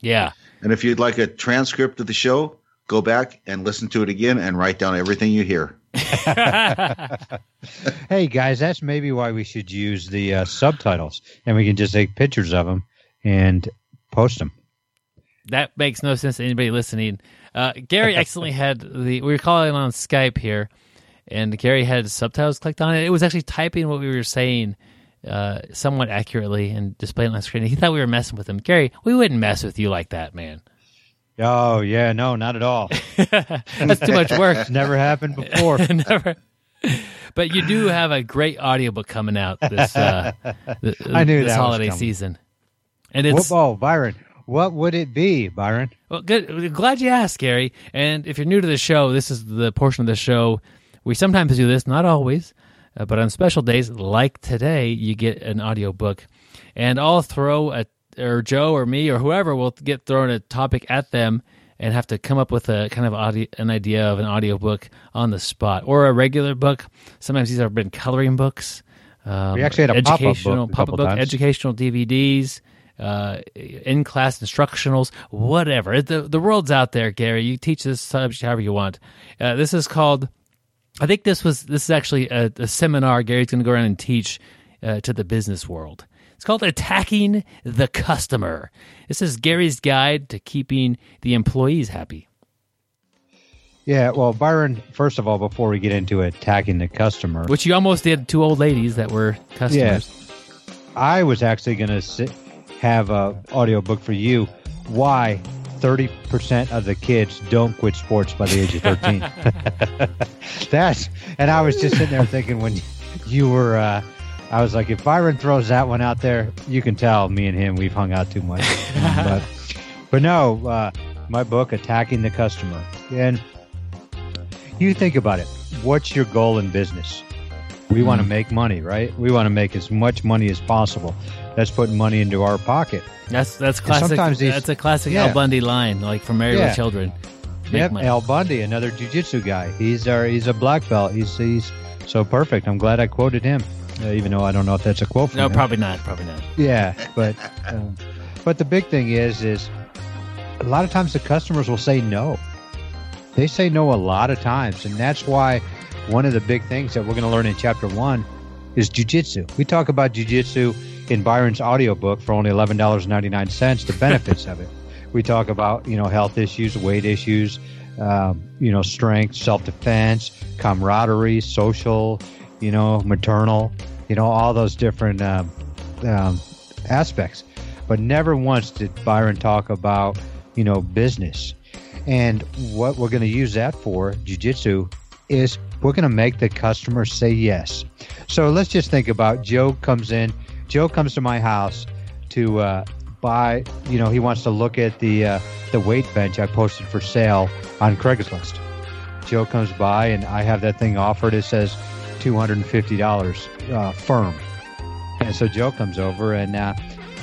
Yeah. And if you'd like a transcript of the show, go back and listen to it again and write down everything you hear. Hey guys, that's maybe why we should use the uh, subtitles, and we can just take pictures of them and post them. that makes no sense to anybody listening. Uh, Gary accidentally had the we were calling on Skype here, and Gary had subtitles clicked on it. It was actually typing what we were saying uh, somewhat accurately and displaying it on the screen. He thought we were messing with him. Gary, we wouldn't mess with you like that, man. Oh yeah, no, not at all. That's too much work. It's never happened before. Never. But you do have a great audiobook coming out this uh, th- I knew this holiday season, and it's Whoop, oh, Byron, what would it be, Byron? Well, good. Glad you asked, Gary. And if you're new to the show, this is the portion of the show we sometimes do this, not always, uh, but on special days like today, you get an audiobook. And I'll throw a or Joe or me or whoever will get thrown a topic at them and have to come up with a kind of audio, an idea of an audiobook on the spot or a regular book. Sometimes these have been coloring books. Um, We actually had a pop-up book educational a book, educational DVDs, uh, in class instructionals, whatever. The the world's out there, Gary. You teach this subject however you want. Uh, this is called. I think this was this is actually a, a seminar Gary's going to go around and teach uh, to the business world. It's called Attacking the Customer. This is Gary's guide to keeping the employees happy. Yeah, well, Byron. First of all, before we get into attacking the customer, Which you almost did two old ladies that were customers. I was actually going to have a audio book for you. Why 30% of the kids don't quit sports by the age of 13. That's, and I was just sitting there thinking when you were, uh, I was like, if Byron throws that one out there, you can tell me and him, we've hung out too much. but, but no, uh, my book, Attacking the Customer. And you think about it. What's your goal in business? We want to make money, right? We want to make as much money as possible. That's putting money into our pocket. That's that's classic. sometimes these- that's a classic Yeah. Al Bundy line, like from Married Yeah. with Children. Make Yep, money. Al Bundy, another jujitsu guy. He's our he's a black belt. He's he's so perfect. I'm glad I quoted him, uh, even though I don't know if that's a quote from no, him. probably not. Probably not. Yeah, but um, but the big thing is is a lot of times the customers will say no. They say no a lot of times, and that's why one of the big things that we're going to learn in chapter one is jujitsu. We talk about jujitsu in Byron's audiobook for only eleven dollars ninety nine cents. The benefits of it. We talk about you know health issues, weight issues, um, you know strength, self defense, camaraderie, social, you know, maternal, you know, all those different um, um, aspects. But never once did Byron talk about, you know, business. And what we're going to use that for, jujitsu, is we're going to make the customer say yes. So let's just think about Joe comes in, Joe comes to my house to uh, buy, you know, he wants to look at the uh, the weight bench I posted for sale on Craigslist. Joe comes by and I have that thing offered. It says two hundred and fifty dollars uh, firm, and so Joe comes over and uh,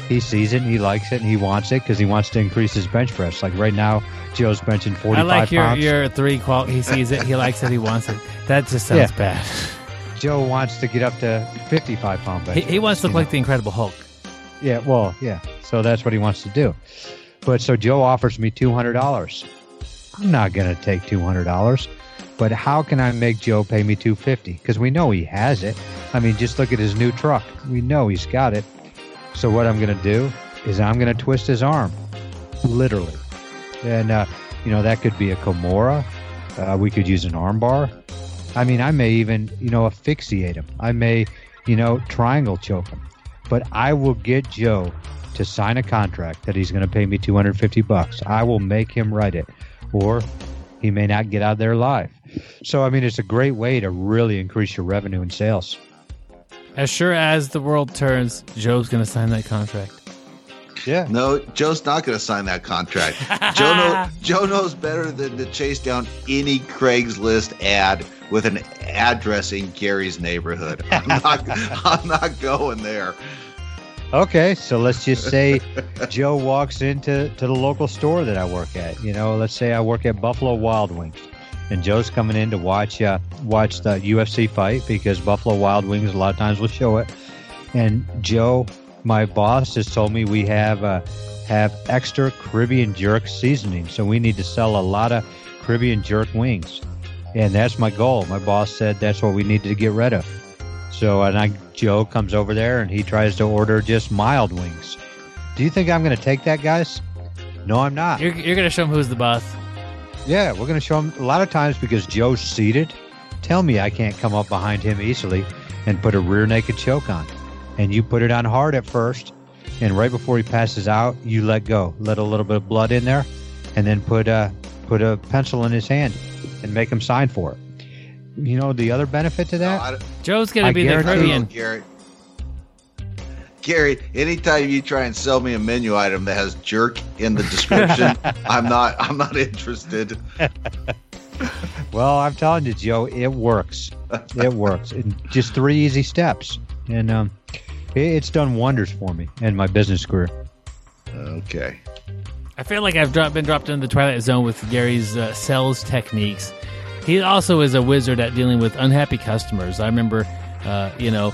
he sees it and he likes it and he wants it because he wants to increase his bench press. Like right now, Joe's benching forty I five like your pounds. your three qual. He sees it, he likes it, he wants it. That just sounds Yeah. bad. Joe wants to get up to fifty five pound bench. He, he wants to look you know. like the Incredible Hulk. Yeah, well, yeah. So that's what he wants to do. But so Joe offers me two hundred dollars. I'm not going to take two hundred dollars. But how can I make Joe pay me two fifty? Because we know he has it. I mean, just look at his new truck. We know he's got it. So what I'm going to do is I'm going to twist his arm, literally. And uh, you know that could be a Kimura. Uh, we could use an arm bar. I mean, I may even you know asphyxiate him. I may you know triangle choke him but I will get Joe to sign a contract that he's going to pay me 250 bucks. I will make him write it, or he may not get out of there alive. So, I mean, it's a great way to really increase your revenue and sales. As sure as the world turns, Joe's going to sign that contract. Yeah. No, Joe's not going to sign that contract. Joe, know, Joe knows better than to chase down any Craigslist ad with an address in Gary's neighborhood. I'm not, I'm not going there. Okay, so let's just say Joe walks into to the local store that I work at. You know, let's say I work at Buffalo Wild Wings, and Joe's coming in to watch uh, watch the UFC fight because Buffalo Wild Wings a lot of times will show it. And Joe, my boss, has told me we have uh, have extra Caribbean jerk seasoning, so we need to sell a lot of Caribbean jerk wings, and that's my goal. My boss said that's what we needed to get rid of. So, and I, Joe comes over there and he tries to order just mild wings. Do you think I'm going to take that, guys? No, I'm not. You're, you're going to show him who's the boss. Yeah, we're going to show him a lot of times because Joe's seated. Tell me I can't come up behind him easily and put a rear naked choke on. And you put it on hard at first, and right before he passes out, you let go. Let a little bit of blood in there, and then put a put a pencil in his hand and make him sign for it. You know the other benefit to that? I don't- Joe's going to be the guarantee I don't know, Caribbean. Gary. Gary, anytime you try and sell me a menu item that has jerk in the description, I'm not I'm not interested. Well, I'm telling you, Joe, it works. It works. In just three easy steps, and um, it, it's done wonders for me and my business career. Okay. I feel like I've dropped, been dropped into the twilight zone with Gary's uh, sales techniques. He also is a wizard at dealing with unhappy customers. I remember, uh, you know,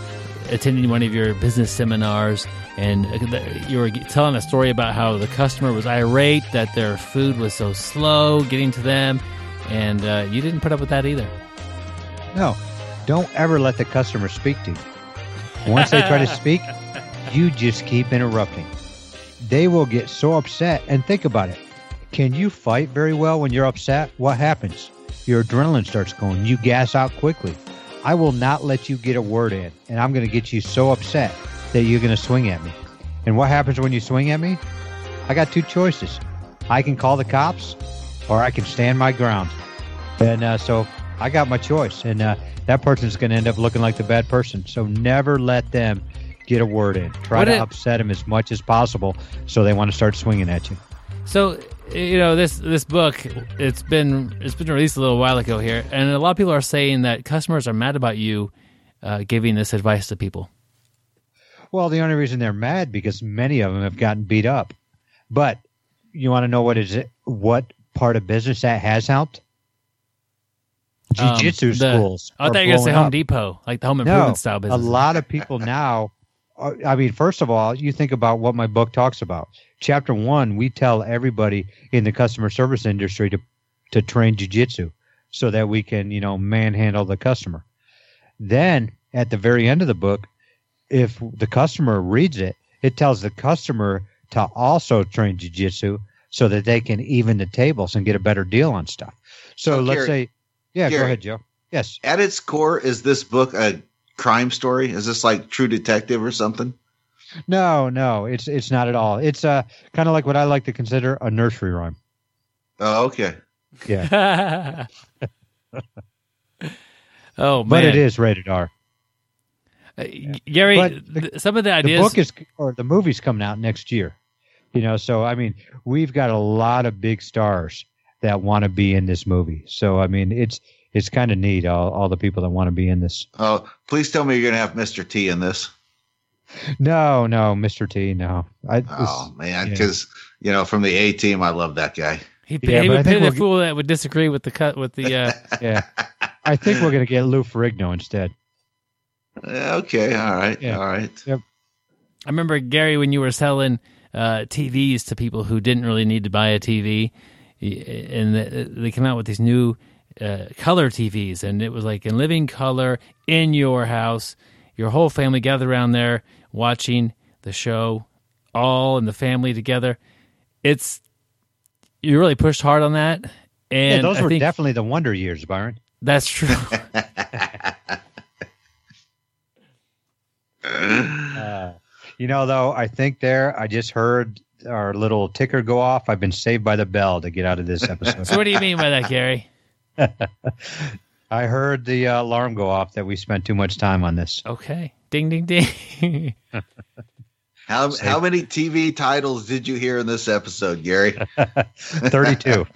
attending one of your business seminars, and uh, you were telling a story about how the customer was irate that their food was so slow getting to them, and uh, you didn't put up with that either. No, don't ever let the customer speak to you. Once they try to speak, you just keep interrupting. They will get so upset. And think about it. Can you fight very well when you're upset? What happens? Your adrenaline starts going. You gas out quickly. I will not let you get a word in, and I'm going to get you so upset that you're going to swing at me. And what happens when you swing at me? I got two choices. I can call the cops, or I can stand my ground. And uh, so I got my choice, and uh, that person's going to end up looking like the bad person. So never let them get a word in. Try What to it- upset them as much as possible, so they want to start swinging at you. So you know this this book it's been it's been released a little while ago here, and a lot of people are saying that customers are mad about you uh, giving this advice to people. Well, the only reason they're mad because many of them have gotten beat up. But you want to know what is it? What part of business that has helped? Um, Jiu-jitsu the- schools. I thought you were going to say Home up. Depot, like the home improvement No, style business. a lot of people now. I mean, first of all, you think about what my book talks about. Chapter one, we tell everybody in the customer service industry to to train jujitsu so that we can, you know, manhandle the customer. Then at the very end of the book, if the customer reads it, it tells the customer to also train jujitsu so that they can even the tables and get a better deal on stuff. So, So, let's Gary- say, yeah, Gary- go ahead, Joe. Yes. At its core, is this book a crime story? Is this like True Detective or something? No, no, it's it's not at all. It's uh kind of like what I like to consider a nursery rhyme. Oh, okay. Yeah, oh man, but it is rated R. Uh, Gary. The- th- some of the ideas. The ideas. book is or the movie's coming out next year. You know, so I mean, we've got a lot of big stars that want to be in this movie. So I mean, it's it's kind of neat all, all the people that want to be in this. Oh, please tell me you're gonna have Mr. T in this. No, no, Mr. T, no. I Oh man, yeah. because you know from the A team, I love that guy. he Yeah, he but I would think pay the we'll fool that would disagree with the cut with the. Uh, yeah. I think we're gonna get Lou Ferrigno instead. Okay, all right, Yeah. all right. Yep. I remember Gary when you were selling uh, TVs to people who didn't really need to buy a TV, and they came out with these new uh, color TVs, and it was like in living color in your house. Your whole family gathered around there watching the show, all in the family together. It's you really pushed hard on that, and yeah, those I were think definitely the wonder years, Byron. that's true. Uh, you know, though, I think there, I just heard our little ticker go off. I've been saved by the bell to get out of this episode. so what do you mean by that, Gary? I heard the uh, alarm go off that we spent too much time on this. Okay, ding, ding, ding. How how many TV titles did you hear in this episode, Gary? 32.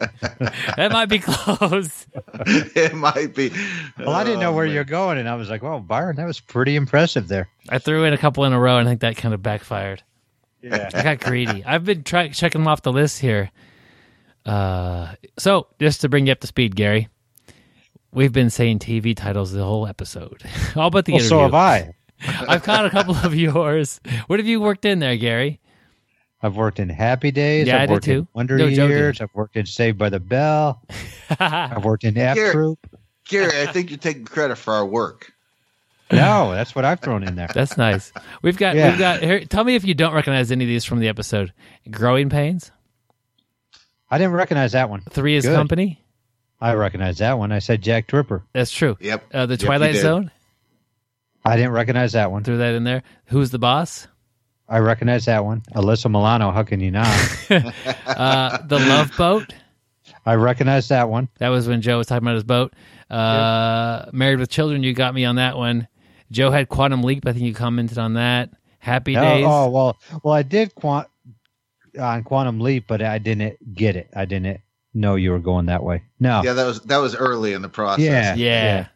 that might be close. it might be. Well, I didn't know Oh, where man. you're going, and I was like, "Well, Byron, that was pretty impressive there." I threw in a couple in a row, and I think that kind of backfired. Yeah. I got greedy. I've been try- checking them off the list here. Uh, so just to bring you up to speed, Gary, we've been saying TV titles the whole episode, all but the Well, interview. so have I. I've caught a couple of yours. What have you worked in there, Gary? I've worked in Happy Days. Yeah, I I've did worked in too. Wonder No, Years. I've worked in Saved by the Bell. I've worked in F Here. Troop. Gary, I think you're taking credit for our work. No, that's what I've thrown in there. That's nice. We've got. Yeah. We've got. Here, tell me if you don't recognize any of these from the episode. Growing pains. I didn't recognize that one. Three is Good. company. I recognize that one. I said Jack Tripper. That's true. Yep. Uh, the Yep, Twilight did. Zone. I didn't recognize that one. Threw that in there. Who's the boss? I recognize that one. Alyssa Milano. How can you not? Uh, the Love Boat. I recognize that one. That was when Joe was talking about his boat. Uh, Married with Children, you got me on that one. Joe had Quantum Leap. I think you commented on that. Happy Oh, Days. oh well, well, I did quant on Quantum Leap, but I didn't get it. I didn't know you were going that way. No. Yeah, that was that was early in the process. Yeah. yeah.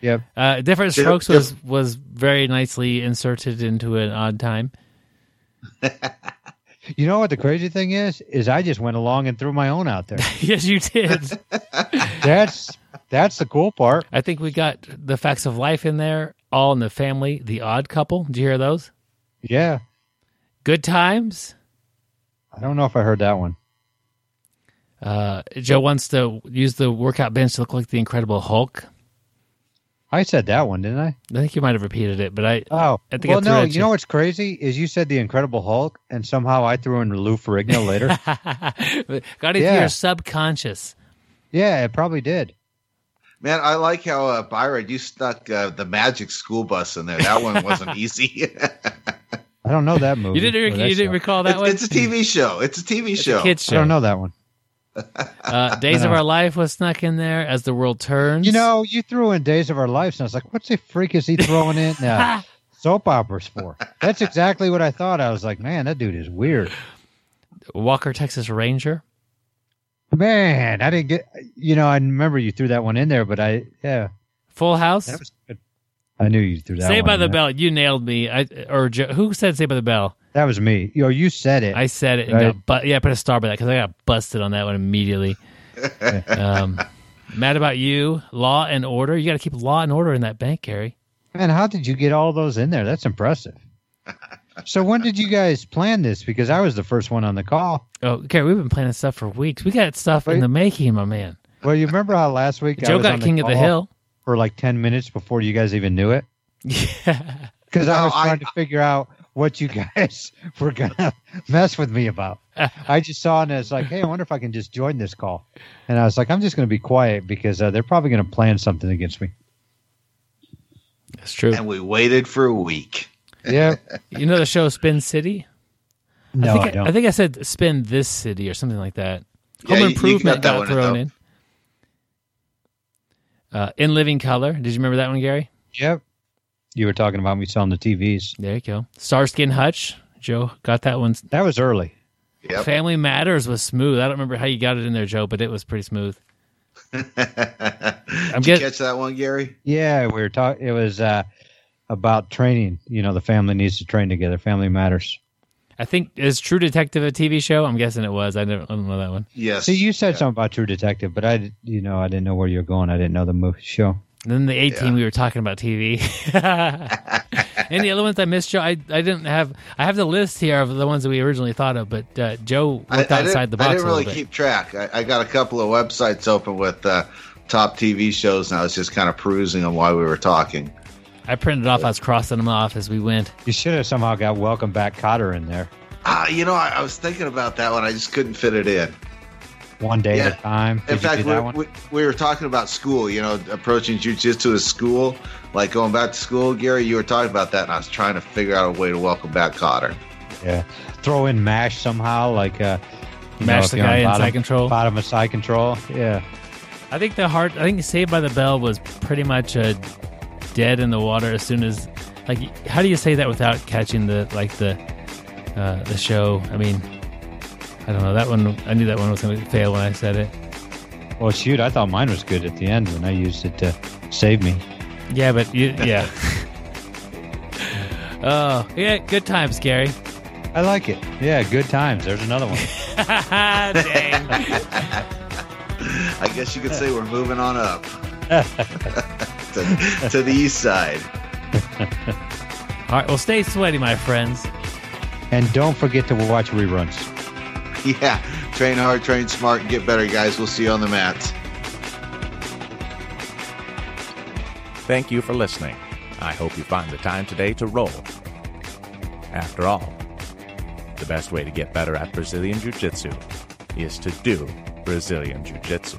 Yep. Uh, Different Strokes yep. was was very nicely inserted into an odd time. You know what the crazy thing is? Is I just went along and threw my own out there. yes, you did. That's that's the cool part. I think we got the Facts of Life in there. All in the Family. The Odd Couple. Did you hear those? Yeah. Good Times. I don't know if I heard that one. Uh, Joe wants to use the workout bench to look like the Incredible Hulk. I said that one, didn't I? I think you might have repeated it, but I Oh, I think I well, threw it no. You you. know what's crazy is you said the Incredible Hulk, and somehow I threw in Lou Ferrigno later. got into Yeah. your subconscious. yeah, it probably did. Man, I like how uh, Byron you stuck uh, the Magic School Bus in there. That one wasn't easy. I don't know that movie. You didn't or that you didn't show. recall that it's, one? it's a TV show. It's a TV It's show. a kids I don't know that one. Uh, Days of Our Life was snuck in there as the world turns. You know, you threw in Days of Our Lives, and I was like, "What's the freak is he throwing in uh, soap operas for?" That's exactly what I thought. I was like, "Man, that dude is weird." Walker Texas Ranger. Man, I didn't get. You know, I remember you threw that one in there, but I yeah, Full House. that was good. I knew you threw that. Say by the there. Bell. You nailed me. I or who said Say by the Bell? That was me. Yo, you said it. I said it Right. got but yeah, I put a star by that because I got busted on that one immediately. um, mad about you. Law and Order. You got to keep Law and Order in that bank, Gary. Man, how did you get all those in there? That's impressive. so when did you guys plan this? Because I was the first one on the call. Oh, Gary, we've been planning stuff for weeks. We got stuff in the making, my man. Well, you remember how last week I Joe was got King of the Hill. For like ten minutes before you guys even knew it? Yeah. Because I No, was I- trying to figure out what you guys were gonna mess with me about. I just saw it and it's like, hey, I wonder if I can just join this call. And I was like, I'm just gonna be quiet because uh, they're probably gonna plan something against me. That's true. and we waited for a week. Yeah. You know the show Spin City? No, I think I, don't. I think I said Spin This City or something like that. Yeah, Home you- you Improvement got that got one, thrown though. in. Uh, in Living Color. Did you remember that one, Gary? yep. You were talking about me selling the TVs. There you go. Starsky and Hutch. Joe got that one. That was early. Yep. Family Matters was smooth. I don't remember how you got it in there, Joe, but it was pretty smooth. Did you get- catch that one, Gary? Yeah, we were talking. It was uh, about training. You know, the family needs to train together. Family matters. I think is True Detective a TV show? I'm guessing it was. I don't, I don't know that one. Yes. See, you said Yeah. something about True Detective, but I, you know, I didn't know where you're going. I didn't know the movie show. And then the 18 Yeah. we were talking about TV. Any other ones I missed, Joe? I, I didn't have. I have the list here of the ones that we originally thought of, but uh, Joe I, looked I outside didn't, the box I didn't really little bit. keep track. I, I got a couple of websites open with uh, top TV shows, and I was just kind of perusing them while we were talking. I printed off. I was crossing them off as we went. You should have somehow got Welcome Back Kotter in there. Ah, you know, I, I was thinking about that one. I just couldn't fit it in. One day Yeah. at a time. Did In fact, we, we, we were talking about school, you know, approaching jujitsu as school, like going back to school. Gary, you were talking about that, and I was trying to figure out a way to welcome back Kotter. yeah. Throw in mash somehow, like uh, Mash if the you're guy in bottom, side control. Bottom of side control. Yeah. I think the heart. I think Saved by the Bell was pretty much uh, dead in the water as soon as. Like, how do you say that without catching the like the uh, the show? I mean, I don't know. That one. I knew that one was going to fail when I said it. Well, shoot, I thought mine was good at the end when I used it to save me. Yeah, but you, yeah. oh, yeah. Good times, Gary. I like it. Yeah, good times. There's another one. Dang. I guess you could say we're moving on up to, to the east side. All right. Well, stay sweaty, my friends. and don't forget to watch reruns. Yeah, train hard, train smart, and get better, guys. We'll see you on the mats. Thank you for listening. I hope you find the time today to roll. After all, the best way to get better at Brazilian Jiu Jitsu is to do Brazilian Jiu Jitsu.